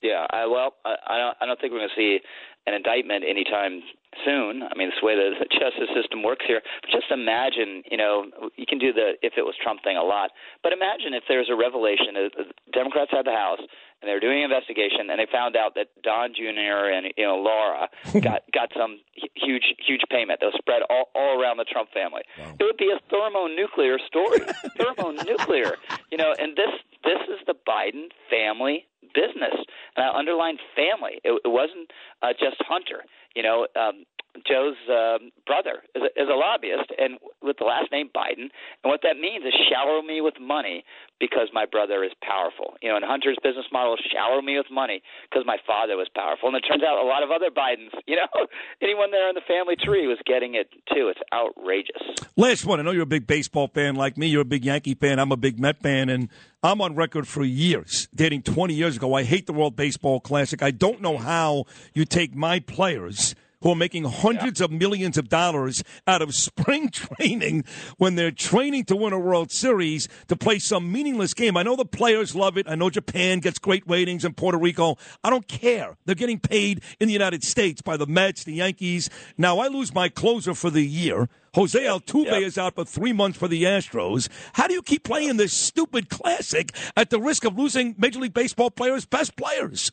Yeah, I, well, I, I don't. I don't think we're going to see an indictment anytime soon. I mean, it's the way the the justice system works here. But just imagine, you know, you can do the if it was Trump thing a lot. But imagine if there's a revelation. uh, The Democrats had the House, and they were doing an investigation, and they found out that Don Jr. and you know Laura got got some huge huge payment that was spread all, all around the Trump family. It would be a thermonuclear story. thermonuclear, you know. And this this is the Biden family business, and I underlined family. It, it wasn't uh, just Hunter. You know, um, Joe's um, brother is a, is a lobbyist, and with the last name Biden. And what that means is shower me with money because my brother is powerful. You know, and Hunter's business model shower me with money because my father was powerful. And it turns out a lot of other Bidens, you know, anyone there in the family tree was getting it too. It's outrageous. Last one. I know you're a big baseball fan like me. You're a big Yankee fan. I'm a big Met fan. And I'm on record for years, dating 20 years ago. I hate the World Baseball Classic. I don't know how you take my players who are making hundreds of millions of dollars out of spring training when they're training to win a World Series to play some meaningless game. I know the players love it. I know Japan gets great ratings in Puerto Rico. I don't care. They're getting paid in the United States by the Mets, the Yankees. Now I lose my closer for the year. Jose Altuve is out for three months for the Astros. How do you keep playing this stupid classic at the risk of losing Major League Baseball players' best players?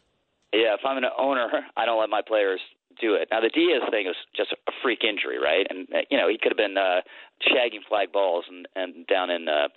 Yeah, if I'm an owner, I don't let my players do it. Now the Diaz thing is just a freak injury, right? And uh, you know he could have been uh, shagging flag balls and, and down in uh,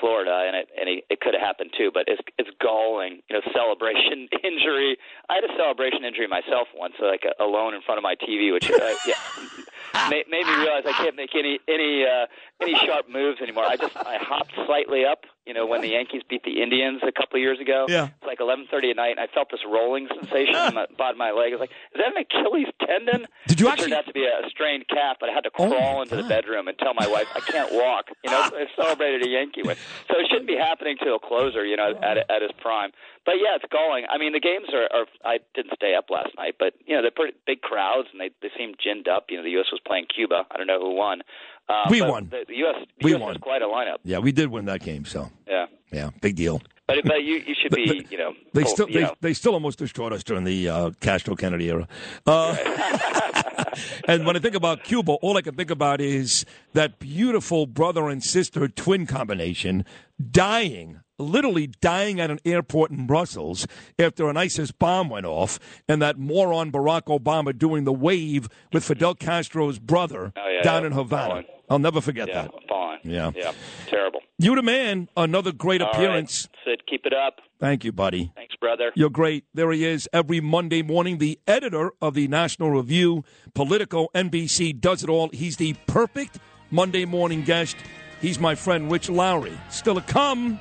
Florida, and it and it, it could have happened too. But it's it's galling, you know, celebration injury. I had a celebration injury myself once, like uh, alone in front of my TV, which uh, yeah, made, made me realize I can't make any any uh, any sharp moves anymore. I just I hopped slightly up, you know, when the Yankees beat the Indians a couple of years ago. Yeah. It's like 11:30 at night, and I felt this rolling sensation in the bottom of my leg. I was like, "Is that an Achilles tendon?" Did you it actually- turned out to be a strained calf, but I had to Oh, crawl my into the bedroom and tell my wife I can't walk. You know, so I celebrated a Yankee win, so it shouldn't be happening to a closer. You know, at at his prime. But yeah, it's galling. I mean, the games are. are I didn't stay up last night, but you know, they're pretty big crowds and they they seem ginned up. You know, the U.S. was playing Cuba. I don't know who won. Uh, We won. The, the U.S. The We U.S. won. quite a lineup. Yeah, we did win that game, so Yeah. yeah, big deal. But but you you should be you know They full- still they, know they still almost destroyed us during the uh, Castro Kennedy era. Uh, and when I think about Cuba, all I can think about is that beautiful brother and sister twin combination dying, literally dying at an airport in Brussels after an ISIS bomb went off, and that moron Barack Obama doing the wave with Fidel Castro's brother Oh, yeah, down yeah. in Havana. I'll never forget yeah that. fine Yeah. yeah terrible. You the man. Another great All right, appearance. Sid, keep it up. Thank you, buddy. Thanks, brother. You're great. There he is every Monday morning, the editor of the National Review, Politico, NBC, does it all. He's the perfect Monday morning guest. He's my friend Rich Lowry. Still to come,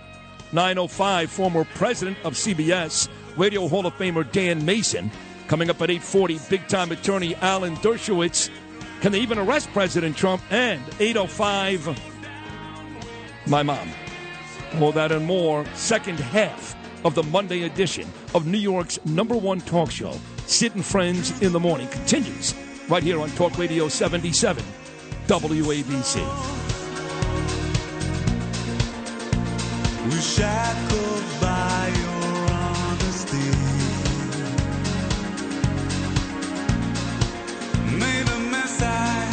905, former president of CBS, Radio Hall of Famer Dan Mason. Coming up at 840, big-time attorney Alan Dershowitz. Can they even arrest President Trump? And 805, my mom. All that and more, second half of the Monday edition of New York's number one talk show, Sid and Friends in the Morning, continues right here on Talk Radio 77, WABC. A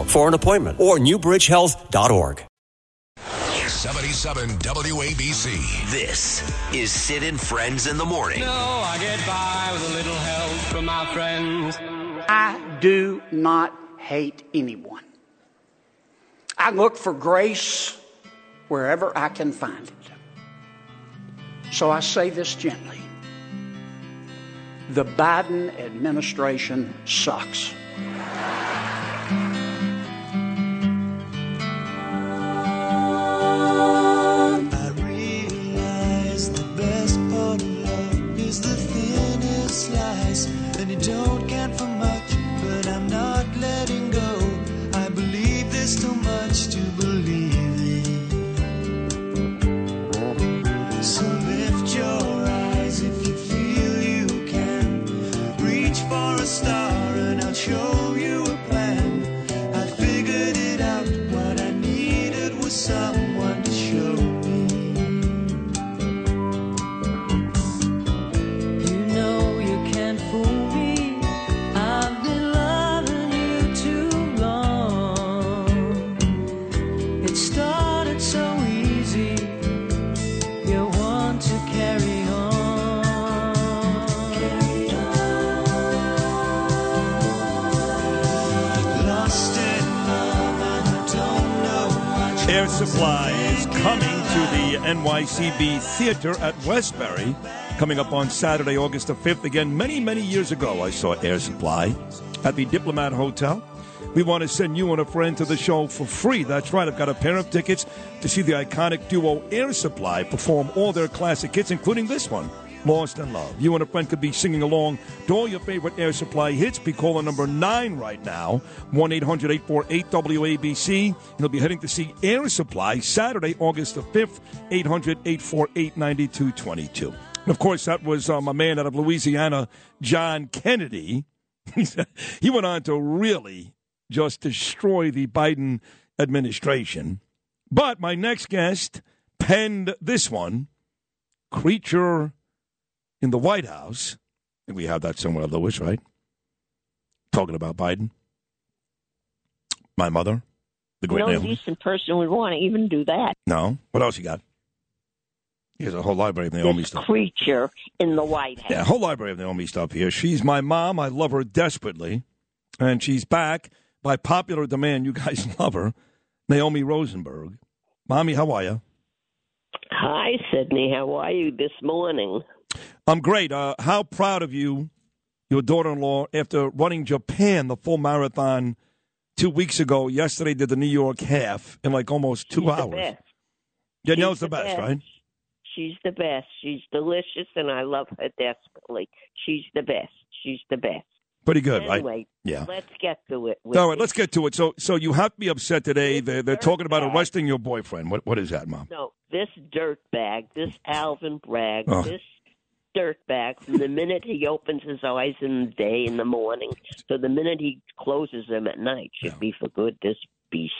for an appointment or newbridgehealth.org. 77 WABC. This is Sid and Friends in the Morning. No, I get by with a little help from my friends. I do not hate anyone. I look for grace wherever I can find it. So I say this gently the Biden administration sucks. There's too much to believe in. So lift your eyes if you feel you can. Reach for a star, and I'll show Supply is coming to the NYCB Theater at Westbury, coming up on Saturday, August the 5th. Again, many, many years ago, I saw Air Supply at the Diplomat Hotel. we want to send you and a friend to the show for free. That's right. I've got a pair of tickets to see the iconic duo Air Supply perform all their classic hits, including this one. Lost in Love. You and a friend could be singing along to all your favorite Air Supply hits. Be calling number nine right now, 1 800 848 WABC. You'll be heading to see Air Supply Saturday, August the 5th, 800 848 9222. And of course, that was um, a man out of Louisiana, John Kennedy. he went on to really just destroy the Biden administration. But my next guest penned this one Creature in the White House. Think we have that somewhere, Lewis, right? Talking about Biden. My mother, the great no decent person would want to even do that. No. What else you got? Here's a whole library of Naomi this stuff. creature in the White House. Yeah, a whole library of Naomi stuff here. She's my mom. I love her desperately. And she's back by popular demand. You guys love her. Naomi Rosenberg. Mommy, how are you? Hi, Sydney. How are you this morning? I'm great. Uh, how proud of you, your daughter in law, after running Japan the full marathon two weeks ago. Yesterday did the New York half in like almost two She's hours. best. Danielle's She's the best, right? She's the best. She's delicious, and I love her desperately. She's the best. She's the best. Pretty good, anyway, right? Yeah. let's get to it. All right, this. let's get to it. So, so you have to be upset today. They're, they're talking about arresting your boyfriend. What, what is that, Mom? No, this dirtbag, this Alvin Bragg, Oh. this dirtbag, from the minute he opens his eyes in the day, in the morning, to the minute he closes them at night, should be for good, this beast.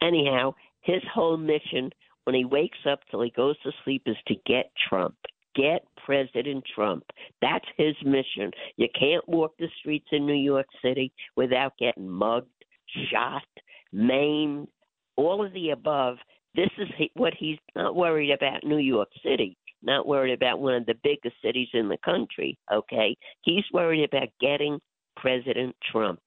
Anyhow, his whole mission when he wakes up till he goes to sleep is to get Trump. Get President Trump. That's his mission. You can't walk the streets in New York City without getting mugged, shot, maimed, all of the above. This is what he's not worried about New York City, not worried about one of the biggest cities in the country, okay? He's worried about getting President Trump.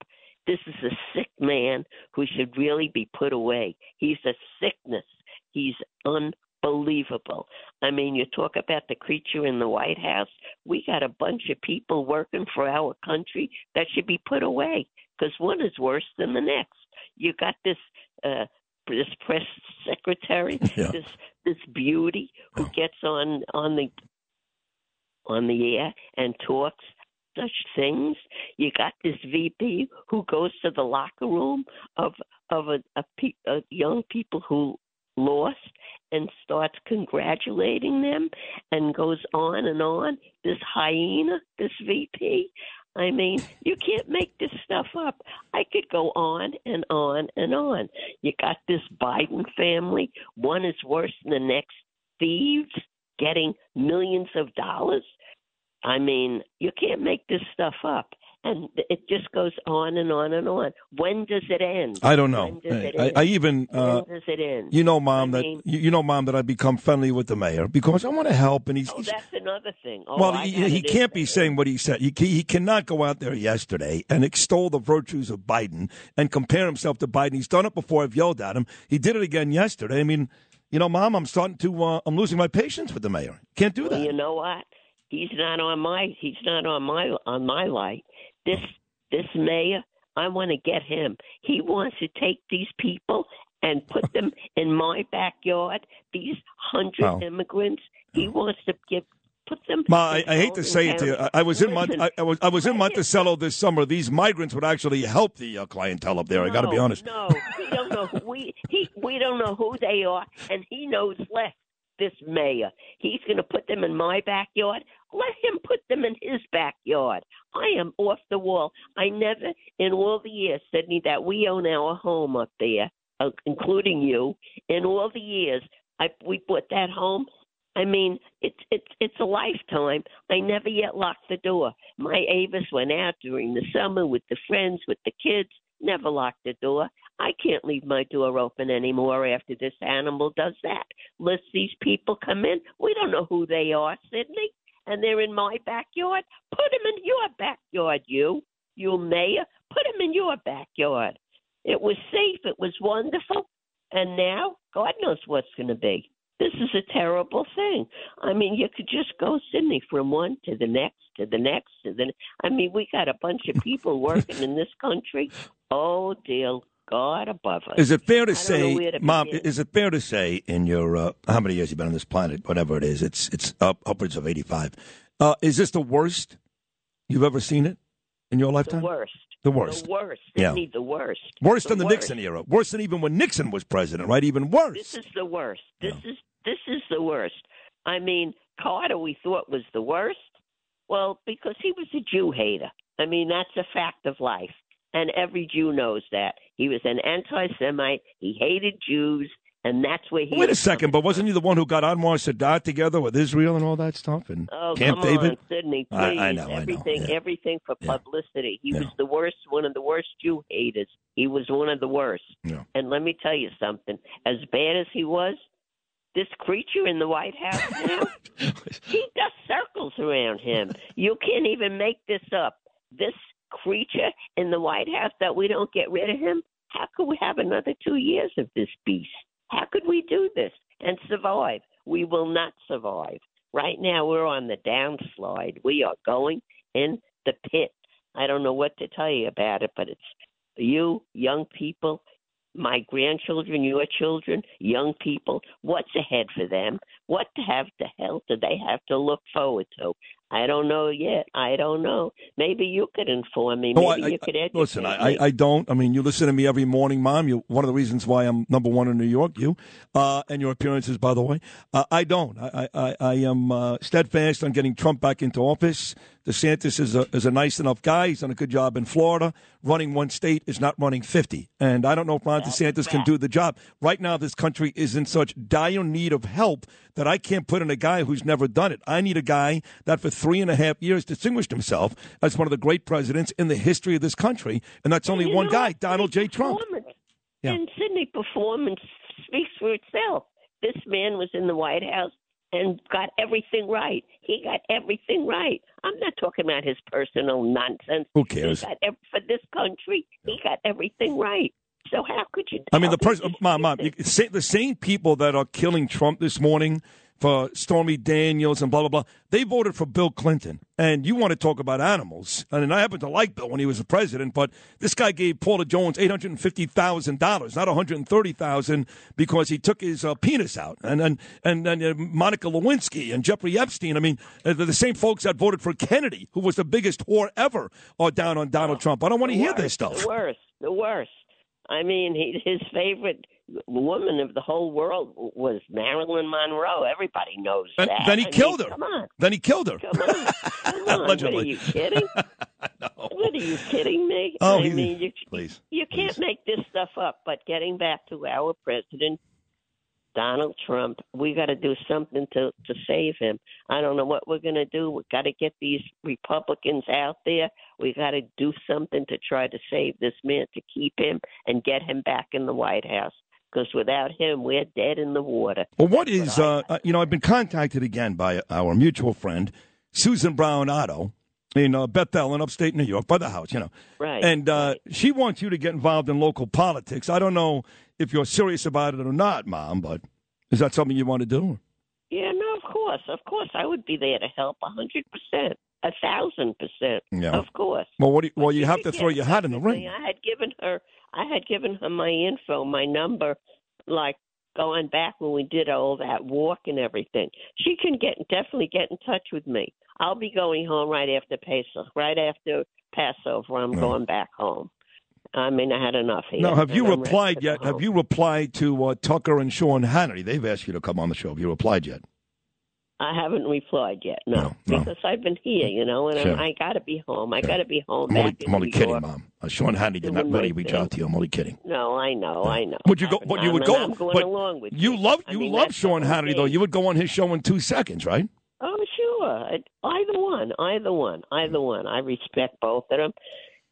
This is a sick man who should really be put away. He's a sickness. He's unbelievable. I mean, you talk about the creature in the White House. We got a bunch of people working for our country that should be put away because one is worse than the next. You got this uh, this press secretary, Yeah. this this beauty who gets on on the on the air and talks such things. You got this VP who goes to the locker room of of a, a, pe- a young people who lost and starts congratulating them and goes on and on. This hyena, this VP. I mean, you can't make this stuff up. I could go on and on and on. You got this Biden family. One is worse than the next. Thieves getting millions of dollars. I mean, you can't make this stuff up. And it just goes on and on and on. When does it end? I don't know. When does it I, end? I even uh, when does it end? you know, Mom, I that you, you know, Mom, that I become friendly with the mayor because I want to help, and he's, Oh, he's that's another thing. Oh, well, he, he can't be saying what he said. He, he cannot go out there yesterday and extol the virtues of Biden and compare himself to Biden. He's done it before. I've yelled at him. He did it again yesterday. I mean, you know, Mom, I'm starting to. Uh, I'm losing my patience with the mayor. Can't do Well, that. you know what? He's not on my. He's not on my on my light. This this mayor, I want to get him. He wants to take these people and put them in my backyard. These hundred Wow. immigrants. He wants to give put them. Ma, I, I hate to say it to you. I, I was in Mont- I, I was I was in Monticello this summer. These migrants would actually help the uh, clientele up there. I got to be honest. No, we don't know who we he we don't know who they are, and he knows less. This mayor, he's going to put them in my backyard. Let him put them in his backyard. I am off the wall. I never, in all the years, Sydney, that we own our home up there, uh, including you, in all the years I we bought that home. I mean, it's it's it's a lifetime. I never yet locked the door. My Avis went out during the summer with the friends, with the kids. Never locked the door. I can't leave my door open anymore after this animal does that. Let these people come in. We don't know who they are, Sydney, and they're in my backyard. Put them in your backyard, you, you mayor. Put them in your backyard. It was safe. It was wonderful, and now God knows what's going to be. This is a terrible thing. I mean, you could just go, Sydney, from one to the next, to the next, to the. I mean, we got a bunch of people working in this country. Oh, dear God above us. Is it fair to don't know where say, to Mom? begin. Is it fair to say in your uh, how many years you've been on this planet, whatever it is, it's it's up, upwards of eighty-five. Uh, is this the worst you've ever seen it in your the lifetime? worst? The worst. The worst. Yeah. Sydney, the worst. Worse The than the worst. Nixon era. Worse than even when Nixon was president, right? Even worse. This is the worst. This is this is the worst. I mean, Carter we thought was the worst. Well, because he was a Jew hater. I mean, that's a fact of life. And every Jew knows that. He was an anti Semite. He hated Jews, and that's where he Wait a second, but wasn't he the one who got Anwar Sadat together with Israel and all that stuff? And Oh, Camp come David? on, Sydney, please. I- I know, I know, everything, yeah. everything for publicity. He was the worst, one of the worst Jew haters. He was one of the worst. Yeah. And let me tell you something. As bad as he was, this creature in the White House now, he does circles around him. You can't even make this up. This creature in the White House that we don't get rid of him. How could we have another two years of this beast? How could we do this and survive? We will not survive. Right now, we're on the downslide. We are going in the pit. I don't know what to tell you about it, but it's you, young people, my grandchildren, your children, young people. What's ahead for them? What to have the hell do they have to look forward to? I don't know yet. I don't know. Maybe you could inform me. Maybe No, I- you could educate Listen, I, me. I, I don't. I mean, you listen to me every morning, Mom. You one of the reasons why I'm number one in New York. You uh, and your appearances, by the way. Uh, I don't. I I, I- I am uh, steadfast on getting Trump back into office. DeSantis is a is a nice enough guy. He's done a good job in Florida. Running one state is not running fifty, and I don't know if Ron DeSantis can do the job. Right now, this country is in such dire need of help that I can't put in a guy who's never done it. I need a guy that for three and a half years distinguished himself as one of the great presidents in the history of this country, and that's only you one know guy. Donald J. Trump. Yeah. And Sydney performance speaks for itself. This man was in the White House and got everything right. He got everything right. I'm not talking about his personal nonsense. Who cares? He got ev- for this country, he got everything right. So how could you? I mean, the person, mom, mom, the same people that are killing Trump this morning for Stormy Daniels and blah blah blah, they voted for Bill Clinton. And you want to talk about animals? And I happen to like Bill when he was the president, but this guy gave Paula Jones eight hundred and fifty thousand dollars, not $130,000, because he took his uh, penis out. And and and, and uh, Monica Lewinsky and Jeffrey Epstein. I mean, uh, they're the same folks that voted for Kennedy, who was the biggest whore ever, are down on Donald Trump. I don't want to hear this stuff. The worst, the worst. I mean, he, his favorite woman of the whole world was Marilyn Monroe. Everybody knows And that. then he I mean, killed her. Come on. Then he killed her. Come on. Come on. Allegedly. What are you kidding? What are you kidding me? Oh, I he- mean, you, please. you can't make this stuff up. But getting back to our president, Donald Trump, we got to do something to to save him. I don't know what we're going to do. We got to get these Republicans out there. We got to do something to try to save this man, to keep him and get him back in the White House. Because without him, we're dead in the water. Well, what is, uh, uh, you know, I've been contacted again by our mutual friend, Susan Brown Otto, in uh, Bethel in upstate New York, by the house, you know. Right, And uh, she wants you to get involved in local politics. I don't know if you're serious about it or not, Mom, but is that something you want to do? Yeah, no, of course, of course, I would be there to help a hundred percent, a thousand percent, Yeah. of course. Well, what you, well, you have to throw your hat in the ring. I had given her, I had given her my info, my number, like going back when we did all that walk and everything. She can get definitely get in touch with me. I'll be going home right after Pesach, right after Passover. I'm Right. going back home. I mean, I had enough here. Now, have you I'm replied yet? Have you replied to uh, Tucker and Sean Hannity? They've asked you to come on the show. Have you replied yet? I haven't replied yet, no, no. because I've been here, you know, and Sure. I'm, I got to be home. I got to be home. I'm only, I'm only kidding, York. Mom. Uh, Sean Hannity did not really reach thing. out to you. I'm only kidding. No, I know, I know. Would you go? But you would go. I'm going but along with you. love I you mean, love Sean Hannity though. You would go on his show in two seconds, right? Oh, sure. Either one, either one, either one. I respect both of them,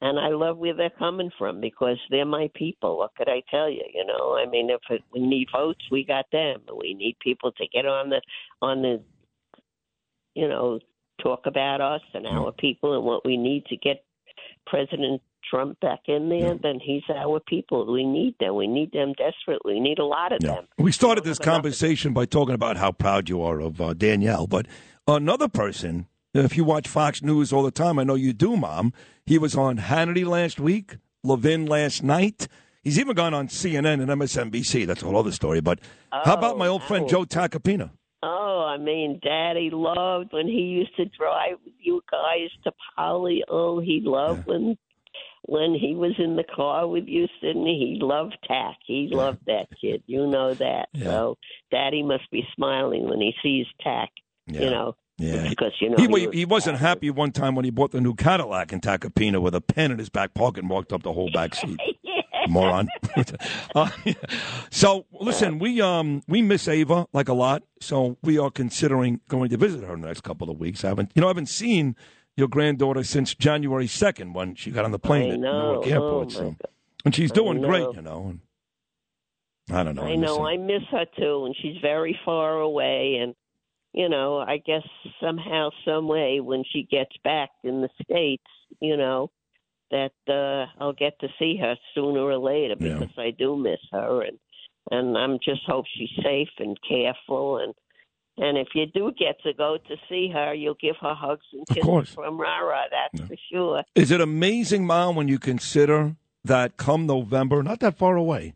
and I love where they're coming from because they're my people. What could I tell you? You know, I mean, if it, we need votes, we got them. We need people to get on the on the, you know, talk about us and our people and what we need to get President Trump back in there, then he's our people. We need them. We need them desperately. We need a lot of them. We started this conversation by talking about how proud you are of uh, Danielle, but another person, if you watch Fox News all the time, I know you do, Mom. He was on Hannity last week, Levin last night. He's even gone on CNN and MSNBC. That's a whole other story. But how about my old friend oh. Joe Tacopina? Oh, I mean, Daddy loved when he used to drive with you guys to Polly. Oh, he loved when when he was in the car with you, Sydney. He loved Tack. He loved that kid. You know that. So Daddy must be smiling when he sees Tack. You know, Yeah. because you know he, he he, he wasn't happy one time when he bought the new Cadillac in Tacopina with a pen in his back pocket and walked up the whole back seat. Moron. Uh, so listen, we um we miss Ava like a lot, so we are considering going to visit her in the next couple of weeks. I haven't you know I haven't seen your granddaughter since January second when she got on the plane I at know. Newark Airport. Oh, so and she's doing great, you know. And I don't know. I miss know. her. I miss her too, and she's very far away. And you know, I guess somehow, some way, when she gets back in the states, you know, that uh, I'll get to see her sooner or later Yeah. because I do miss her, and and I'm just hope she's safe and careful and. And if you do get to go to see her, you'll give her hugs and kisses course. from Rara. That's for sure. Is it amazing, Mom, when you consider that come November, not that far away,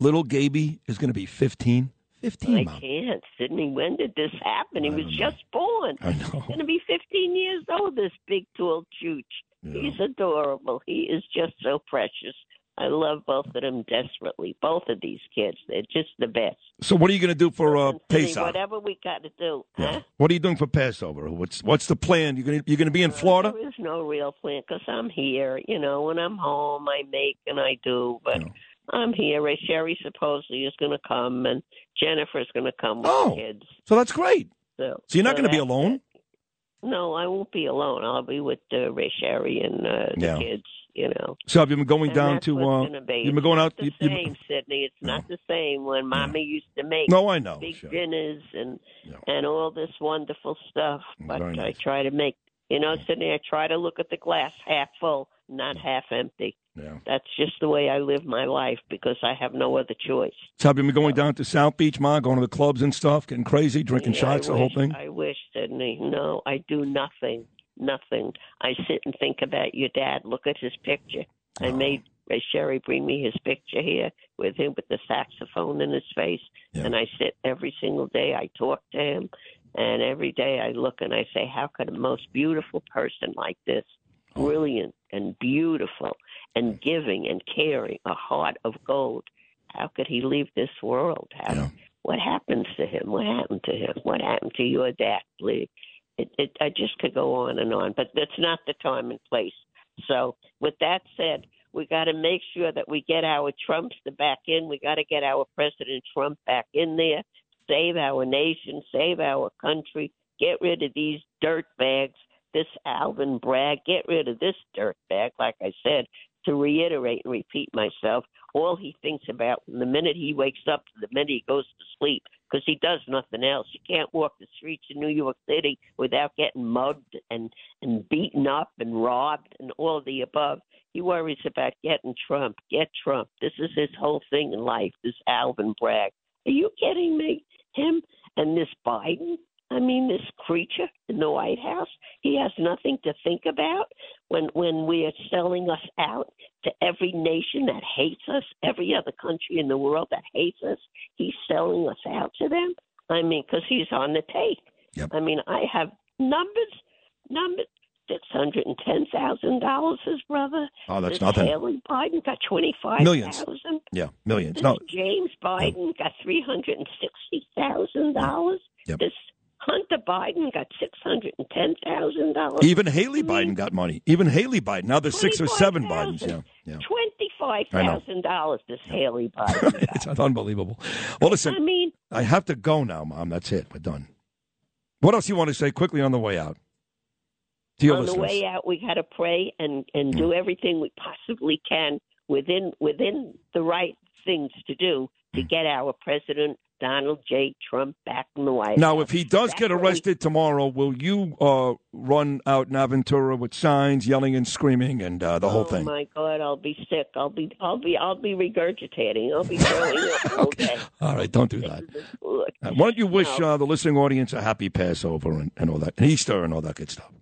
little Gaby is going to be 15? 15, I Mom. can't, Sydney. When did this happen? He was just born. I know. He's going to be 15 years old. This big, tall chooch. He's adorable. He is just so precious. I love both of them desperately. Both of these kids, they're just the best. So what are you going to do for uh, Pesach? whatever we got to do. Huh? What are you doing for Passover? What's what's the plan? You're going to, you're going to be in Florida? There is no real plan because I'm here. You know, when I'm home, I make and I do. But I'm here. Ray Sherry supposedly is going to come, and Jennifer's going to come with Oh. the kids. So that's great. So, So you're not so going to be alone? No, I won't be alone. I'll be with uh, Ray Sherry and uh, the Yeah. kids. You know. So have you been going And down to? Uh, you've been going out. The you- you- same, Sydney. It's not the same when Mama used to make. No, I know, big sure. dinners and and all this wonderful stuff. But I try to make. You know, Sydney. I try to look at the glass half full, not half empty. Yeah. That's just the way I live my life because I have no other choice. so have you been going down to South Beach, Ma? Going to the clubs and stuff, getting crazy, drinking Yeah, shots, I the whole thing? I wish, Sydney. No, I do nothing. Nothing. I sit and think about your dad. Look at his picture. I Oh. made uh, Sherry bring me his picture here with him with the saxophone in his face. And I sit every single day. I talk to him. And every day I look and I say, how could a most beautiful person like this, Oh. brilliant and beautiful and mm. giving and caring, a heart of gold, how could he leave this world? How, What happens to him? What happened to him? What happened to your dad, Lee? It, it, I just could go on and on, but that's not the time and place. So, with that said, we got to make sure that we get our Trumpster back in. We got to get our President Trump back in there, save our nation, save our country, get rid of these dirt bags. This Alvin Bragg, get rid of this dirtbag. Like I said, to reiterate and repeat myself, all he thinks about from the minute he wakes up to the minute he goes to sleep, because he does nothing else. You can't walk the streets of New York City without getting mugged and and beaten up and robbed and all the above. He worries about getting Trump. Get Trump. This is his whole thing in life. This Alvin Bragg. Are you kidding me? Him and this Biden. I mean, this creature in the White House. He has nothing to think about when when we are selling us out to every nation that hates us, every other country in the world that hates us. He's selling us out to them. I mean, because he's on the take. I mean, I have numbers, numbers. Six hundred and ten thousand dollars, his brother. Oh, that's This nothing. Hallie Biden got twenty five Millions. thousand. Yeah, millions. This No, James Biden got three hundred and sixty thousand dollars. This Hunter Biden got six hundred and ten thousand dollars. even Hallie hmm? Biden got money. Even Hallie Biden. Now there's six or seven Bidens. Yeah, yeah. Twenty five I thousand dollars. This Hallie Biden. it's unbelievable. Well, listen. I mean, I have to go now, Mom. That's it. We're done. What else you want to say quickly on the way out? On the way out, we got to pray and and hmm. do everything we possibly can within within the right things to do to hmm. get our president Donald J. Trump back in the White House. Now, House. if he does That's get arrested tomorrow, will you uh, run out in Aventura with signs, yelling and screaming, and uh, the whole thing? oh my God, I'll be sick. I'll be, I'll be, I'll be regurgitating. I'll be throwing up all day. All right, don't do that. Uh, why don't you wish No. uh, the listening audience a happy Passover and, and all that, and Easter and all that good stuff?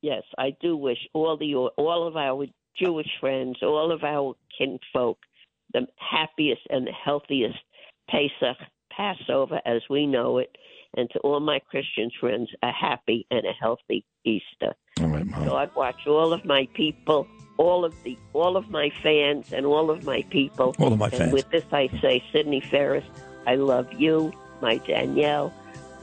Yes, I do wish all the all of our Jewish friends, all of our kinfolk, the happiest and the healthiest Pesach Passover as we know it, and to all my Christian friends, a happy and a healthy Easter. All right, Mom. God watch all of my people, all of the all of my fans, and all of my people. All of my and fans. with this, I say, Sydney Ferris, I love you, my Danielle,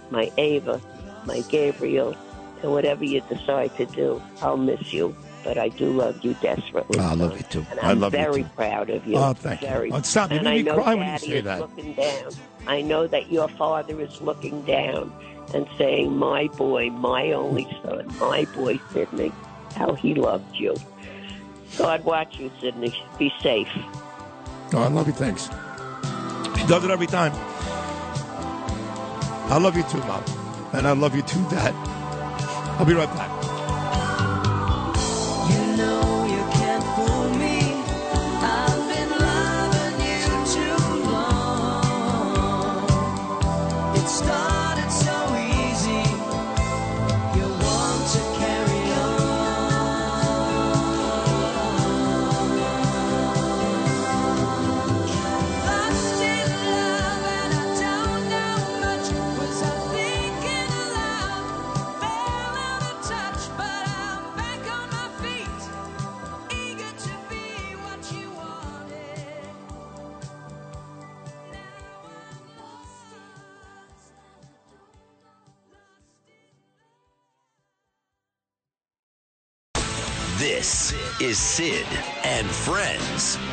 my Ava, my Gabriel, and whatever you decide to do, I'll miss you. But I do love you desperately. I love you too. And I I'm love you very too. proud of you. Oh, thank you. Oh, stop. You and make I me know cry when you Daddy say that. looking down. I know that your father is looking down and saying, "My boy, my only son, my boy Sydney, how he loved you." God watch you, Sydney. Be safe. Oh, I love you. Thanks. She does it every time. I love you too, Mom. And I love you too, Dad. I'll be right back.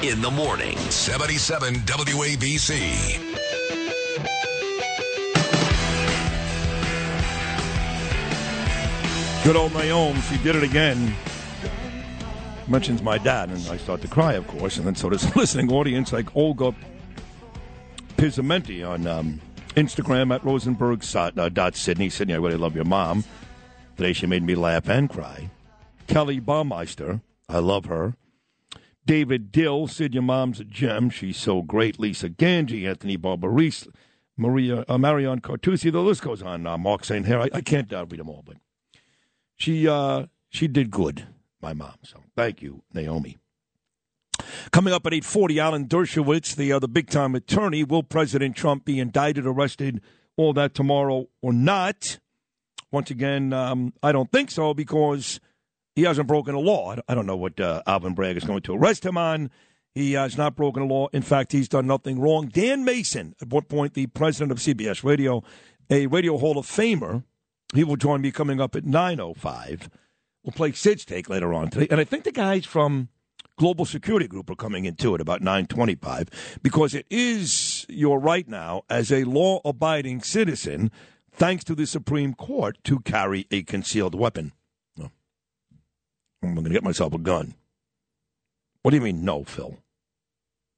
In the morning. 77 WABC. Good old Naomi, she did it again. Mentions my dad, and I start to cry, of course, and then so does the listening audience, like Olga Pizzamenti on um, Instagram at Rosenberg uh, dot Sydney. Sydney, I really love your mom. Today she made me laugh and cry. Kelly Baumeister, I love her. David Dill, Sid, your mom's a gem. She's so great. Lisa Ganji, Anthony Barbarese, Maria uh, Marion Cartusi. The list goes on. Uh, Mark St. Here. I, I can't uh, read them all, but she uh, she did good, my mom. So thank you, Naomi. Coming up at 8.40, Alan Dershowitz, the, uh, the big-time attorney. Will President Trump be indicted, arrested, all that tomorrow or not? Once again, um, I don't think so because he hasn't broken a law. I don't- know what uh, Alvin Bragg is going to arrest him on. He has not broken a law. In fact, he's done nothing wrong. Dan Mason, at one point the president of CBS Radio, a Radio Hall of Famer, he will join me coming up at 9.05. We'll play Sid's Take later on today. And I think the guys from Global Security Group are coming into it about 9.25 because it is your right now as a law-abiding citizen, thanks to the Supreme Court, to carry a concealed weapon. I'm going to get myself a gun. What do you mean, no, Phil?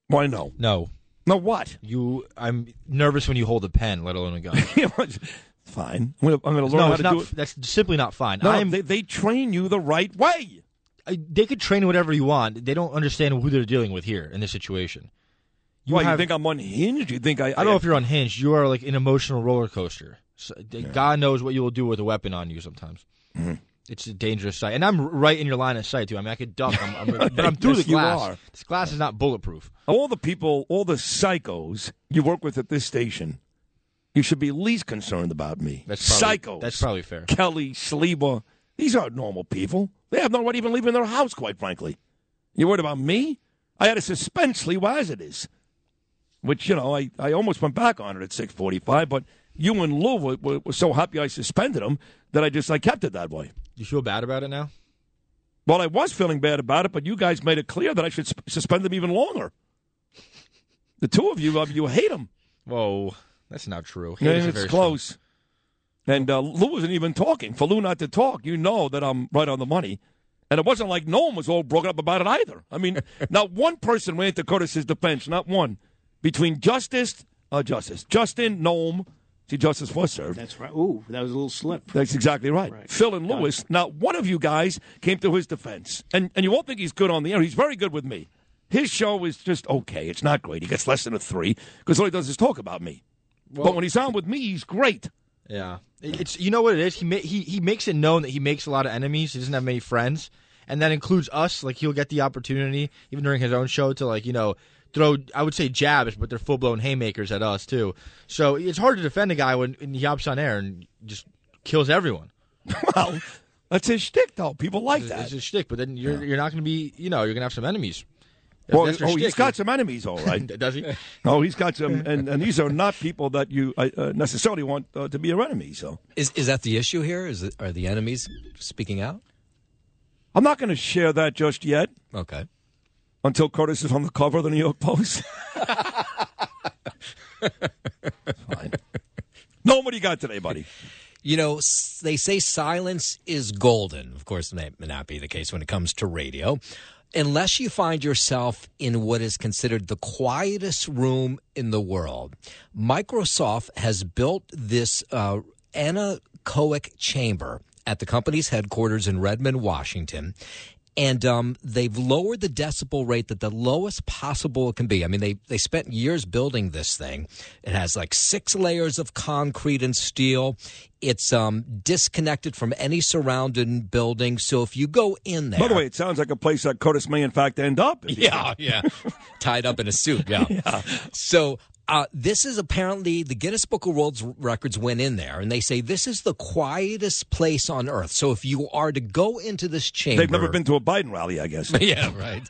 Why no? No. No, what? You, I'm nervous when you hold a pen, let alone a gun. Fine. I'm going to learn no, how it's to not, do it. That's simply not fine. No, I'm, they, they train you the right way. I, they could train whatever you want. They don't understand who they're dealing with here in this situation. Why, you think I'm unhinged? You think I? I don't know if you're unhinged. You are like an emotional roller coaster. So, God knows what you will do with a weapon on you sometimes. Mm-hmm. It's a dangerous sight, and I'm right in your line of sight too. I mean, I could duck, I'm, I'm, but I'm through Yes, the you glass. are. This glass is not bulletproof. all the people, all the psychos you work with at this station, you should be least concerned about me. That's probably, psychos. That's probably fair. Kelly, Sliwa. These aren't normal people. They have no right even leaving their house, quite frankly. You worried about me? I had a suspend Sliwa as it is. Which, you know, I, I almost went back on it at 645, but you and Lou were, were, were so happy I suspended him that I just I kept it that way. You feel bad about it now? Well, I was feeling bad about it, but you guys made it clear that I should sp- suspend them even longer. The two of you, you hate him. Whoa, that's not true. Yeah, Hate is it's very close. And uh, Lou wasn't even talking. For Lou not to talk, you know that I'm right on the money. And it wasn't like no one was all broken up about it either. I mean, not one person ran to Curtis's defense, not one. Between Justice, uh, Justice. Justin, Noam. See, Justice was served. That's right. Ooh, that was a little slip. That's exactly right. Phil and Lewis. Not one of you guys came to his defense, and, and you won't think he's good on the air. He's very good with me. His show is just okay. It's not great. He gets less than a three because all he does is talk about me. but when he's on with me, he's great. Yeah, it's you know what it is. He ma- he he makes it known that he makes a lot of enemies. He doesn't have many friends, and that includes us. Like he'll get the opportunity, even during his own show, to like you know throw. I would say jabs, but they're full blown haymakers at us too. So it's hard to defend a guy when, when he hops on air and just kills everyone. well, that's his shtick, though. People like it's, that. It's his shtick, but then you're you're not going to be. You know, you're going to have some enemies. Well, oh, he's got some enemies, all right. Does he? Oh, he's got some, and, and these are not people that you uh, uh, necessarily want uh, to be your enemy. So Is is that the issue here? Is it, are the enemies speaking out? I'm not going to share that just yet. Okay. Until Curtis is on the cover of the New York Post. Fine. No, what do you got today, buddy? You know, they say silence is golden. Of course, that may not be the case when it comes to radio. Unless you find yourself in what is considered the quietest room in the world, Microsoft has built this uh, anechoic chamber at the company's headquarters in Redmond, Washington. And um, they've lowered the decibel rate that the lowest possible it can be. I mean, they, they spent years building this thing. It has like six layers of concrete and steel. It's um, disconnected from any surrounding building. So if you go in there, By the way, it sounds like a place that Curtis may, in fact, end up. yeah, yeah. Tied up in a suit, Yeah. yeah. So uh, this is apparently the Guinness Book of World Records went in there and they say this is the quietest place on earth. So if you are to go into this chamber, They've never been to a Biden rally, I guess. yeah, right.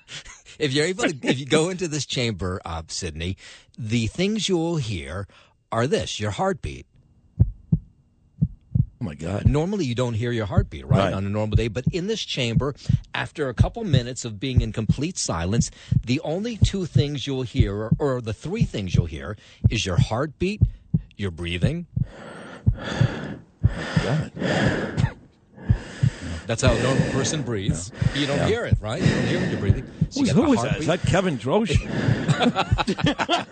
If you're able to, if you go into this chamber, uh, Sydney, the things you will hear are this: your heartbeat. Oh my God! Normally, you don't hear your heartbeat, right, Right. on a normal day, but in this chamber, after a couple minutes of being in complete silence, the only two things you'll hear, or, or the three things you'll hear, is your heartbeat, your breathing. Oh, That's how a normal person breathes. You don't Yeah. hear it, right? You don't hear when you're breathing. So you Who's, got who the is that? Is that Kevin Drosh?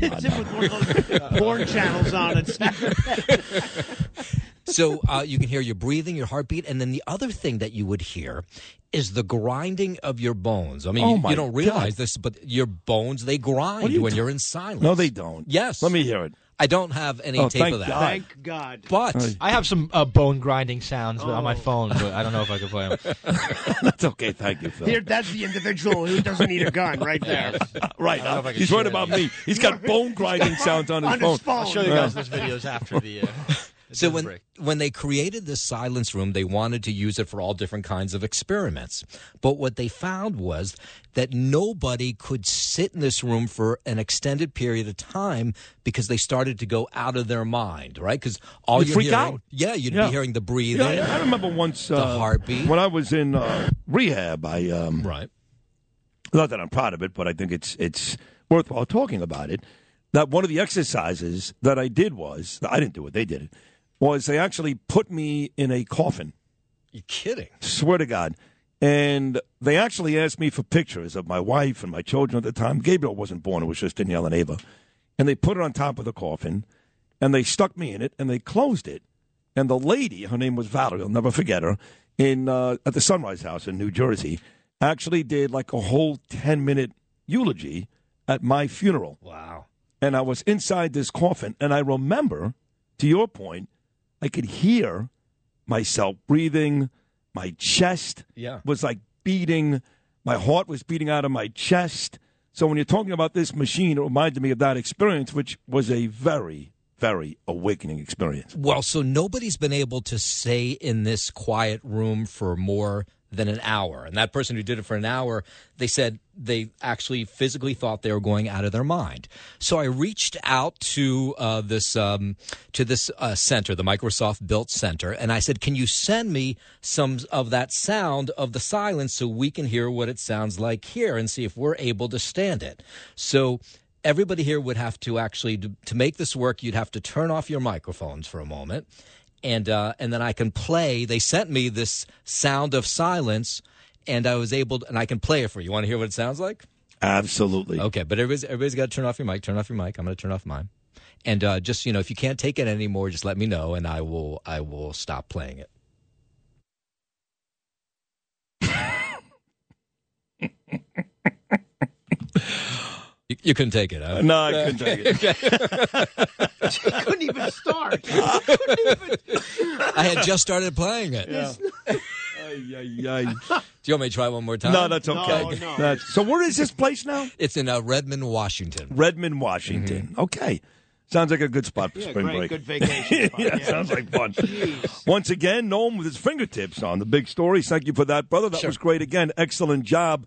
It's in with one of those porn channels on it. so uh, you can hear your breathing, your heartbeat, and then the other thing that you would hear is the grinding of your bones. I mean, Oh, you, you don't realize God. this, but your bones they grind you when ta- you're in silence. No, they don't. Yes. Let me hear it. I don't have any Oh, tape of that. God. Thank God. But I have some uh, bone grinding sounds on my Oh. phone, but I don't know if I can play them. That's okay. Thank you, Phil. Here, that's the individual who doesn't need a gun right there. right. I don't know if I can He's share worried about me. He's got bone grinding sounds on his On phone. his phone. I'll show you Yeah. guys those videos after the. Uh, So when when they created this silence room, they wanted to use it for all different kinds of experiments. But what they found was that nobody could sit in this room for an extended period of time because they started to go out of their mind, right? Because all You you're freak hearing, out. yeah, you'd Yeah. be hearing the breathing. Yeah, yeah, I remember once uh, The heartbeat. when I was in uh, rehab. I um, right. Not that I'm proud of it, but I think it's it's worthwhile talking about it. That one of the exercises that I did was I didn't do it; they did it. Was they actually put me in a coffin? You kidding? Swear to God. And they actually asked me for pictures of my wife and my children at the time. Gabriel wasn't born; it was just Danielle and Ava. And they put it on top of the coffin, and they stuck me in it, and they closed it. And the lady, her name was Valerie, I'll never forget her, in uh, at the Sunrise House in New Jersey, actually did like a whole ten minute eulogy at my funeral. Wow. And I was inside this coffin, and I remember, to your point, I could hear myself breathing. My chest Yeah. was like beating. My heart was beating out of my chest. So when you're talking about this machine, it reminded me of that experience, which was a very, very awakening experience. Well, so nobody's been able to stay in this quiet room for more than an hour. And that person who did it for an hour, they said they actually physically thought they were going out of their mind. So I reached out to uh, this um, to this uh, center, the Microsoft built center, and I said, "Can you send me some of that sound of the silence so we can hear what it sounds like here and see if we're able to stand it?" So everybody here would have to actually to, to make this work you'd have to turn off your microphones for a moment and uh, and then i can play they sent me this sound of silence and i was able to, and i can play it for you want to hear what it sounds like Absolutely. Okay, but everybody's everybody's got to turn off your mic. Turn off your mic. I'm going to turn off mine. And uh, just you know, if you can't take it anymore, just let me know, and I will I will stop playing it. You, you couldn't take it, huh? No, I couldn't take it. You couldn't even start. I had just started playing it. Yeah. Ay, ay, ay. Do you want me to try one more time? No, that's okay. No, That's- so where is this place now? It's in uh, Redmond, Washington. Redmond, Washington. Okay. Sounds like a good spot for Yeah, spring great, break. good vacation spot, yeah, yeah. sounds like fun. Once again, Noam with his fingertips on the big stories. Thank you for that, brother. That was great again. Excellent job.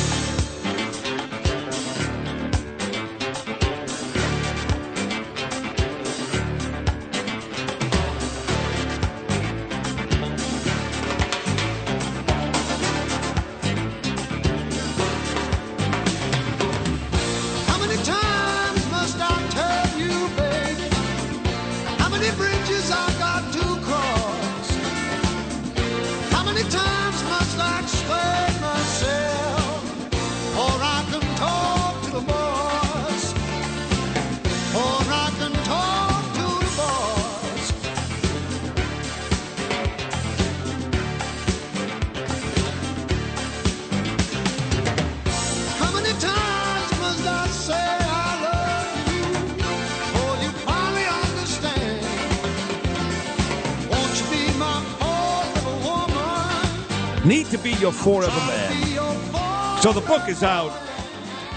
So the book is out.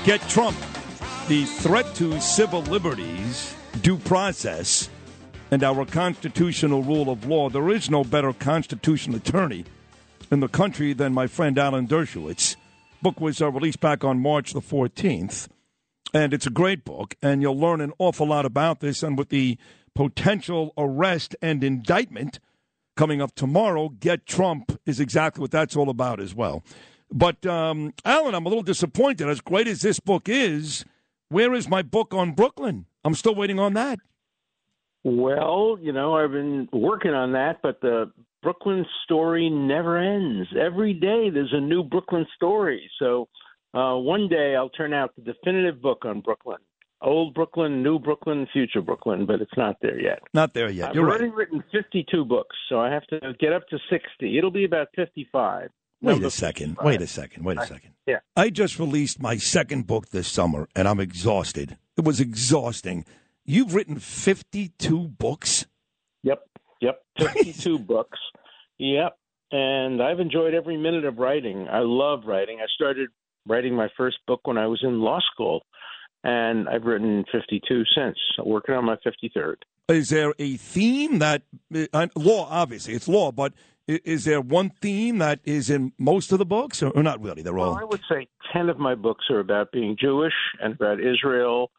Get Trump. The threat to civil liberties, due process, and our constitutional rule of law. There is no better constitutional attorney in the country than my friend Alan Dershowitz. Book was uh, released back on March the 14th, and it's a great book, and you'll learn an awful lot about this. And with the potential arrest and indictment coming up tomorrow, Get Trump is exactly what that's all about as well. But, um, Alan, I'm a little disappointed. As great as this book is, where is my book on Brooklyn? I'm still waiting on that. Well, you know, I've been working on that, but the Brooklyn story never ends. Every day there's a new Brooklyn story. So uh, one day I'll turn out the definitive book on Brooklyn. Old Brooklyn, New Brooklyn, Future Brooklyn, but it's not there yet. Not there yet. I've You're already right. written 52 books, so I have to get up to 60. It'll be about 55. Wait a second. Wait a second. Wait a second. Yeah. I just released my second book this summer, and I'm exhausted. It was exhausting. You've written 52 books? Yep, yep, 52 books. Yep, and I've enjoyed every minute of writing. I love writing. I started writing my first book when I was in law school, and I've written 52 since. Working on my 53rd. Is there a theme that, uh, law, obviously, it's law, but is there one theme that is in most of the books, or, not really? They're all. Well, I would say 10 of my books are about being Jewish and about Israel.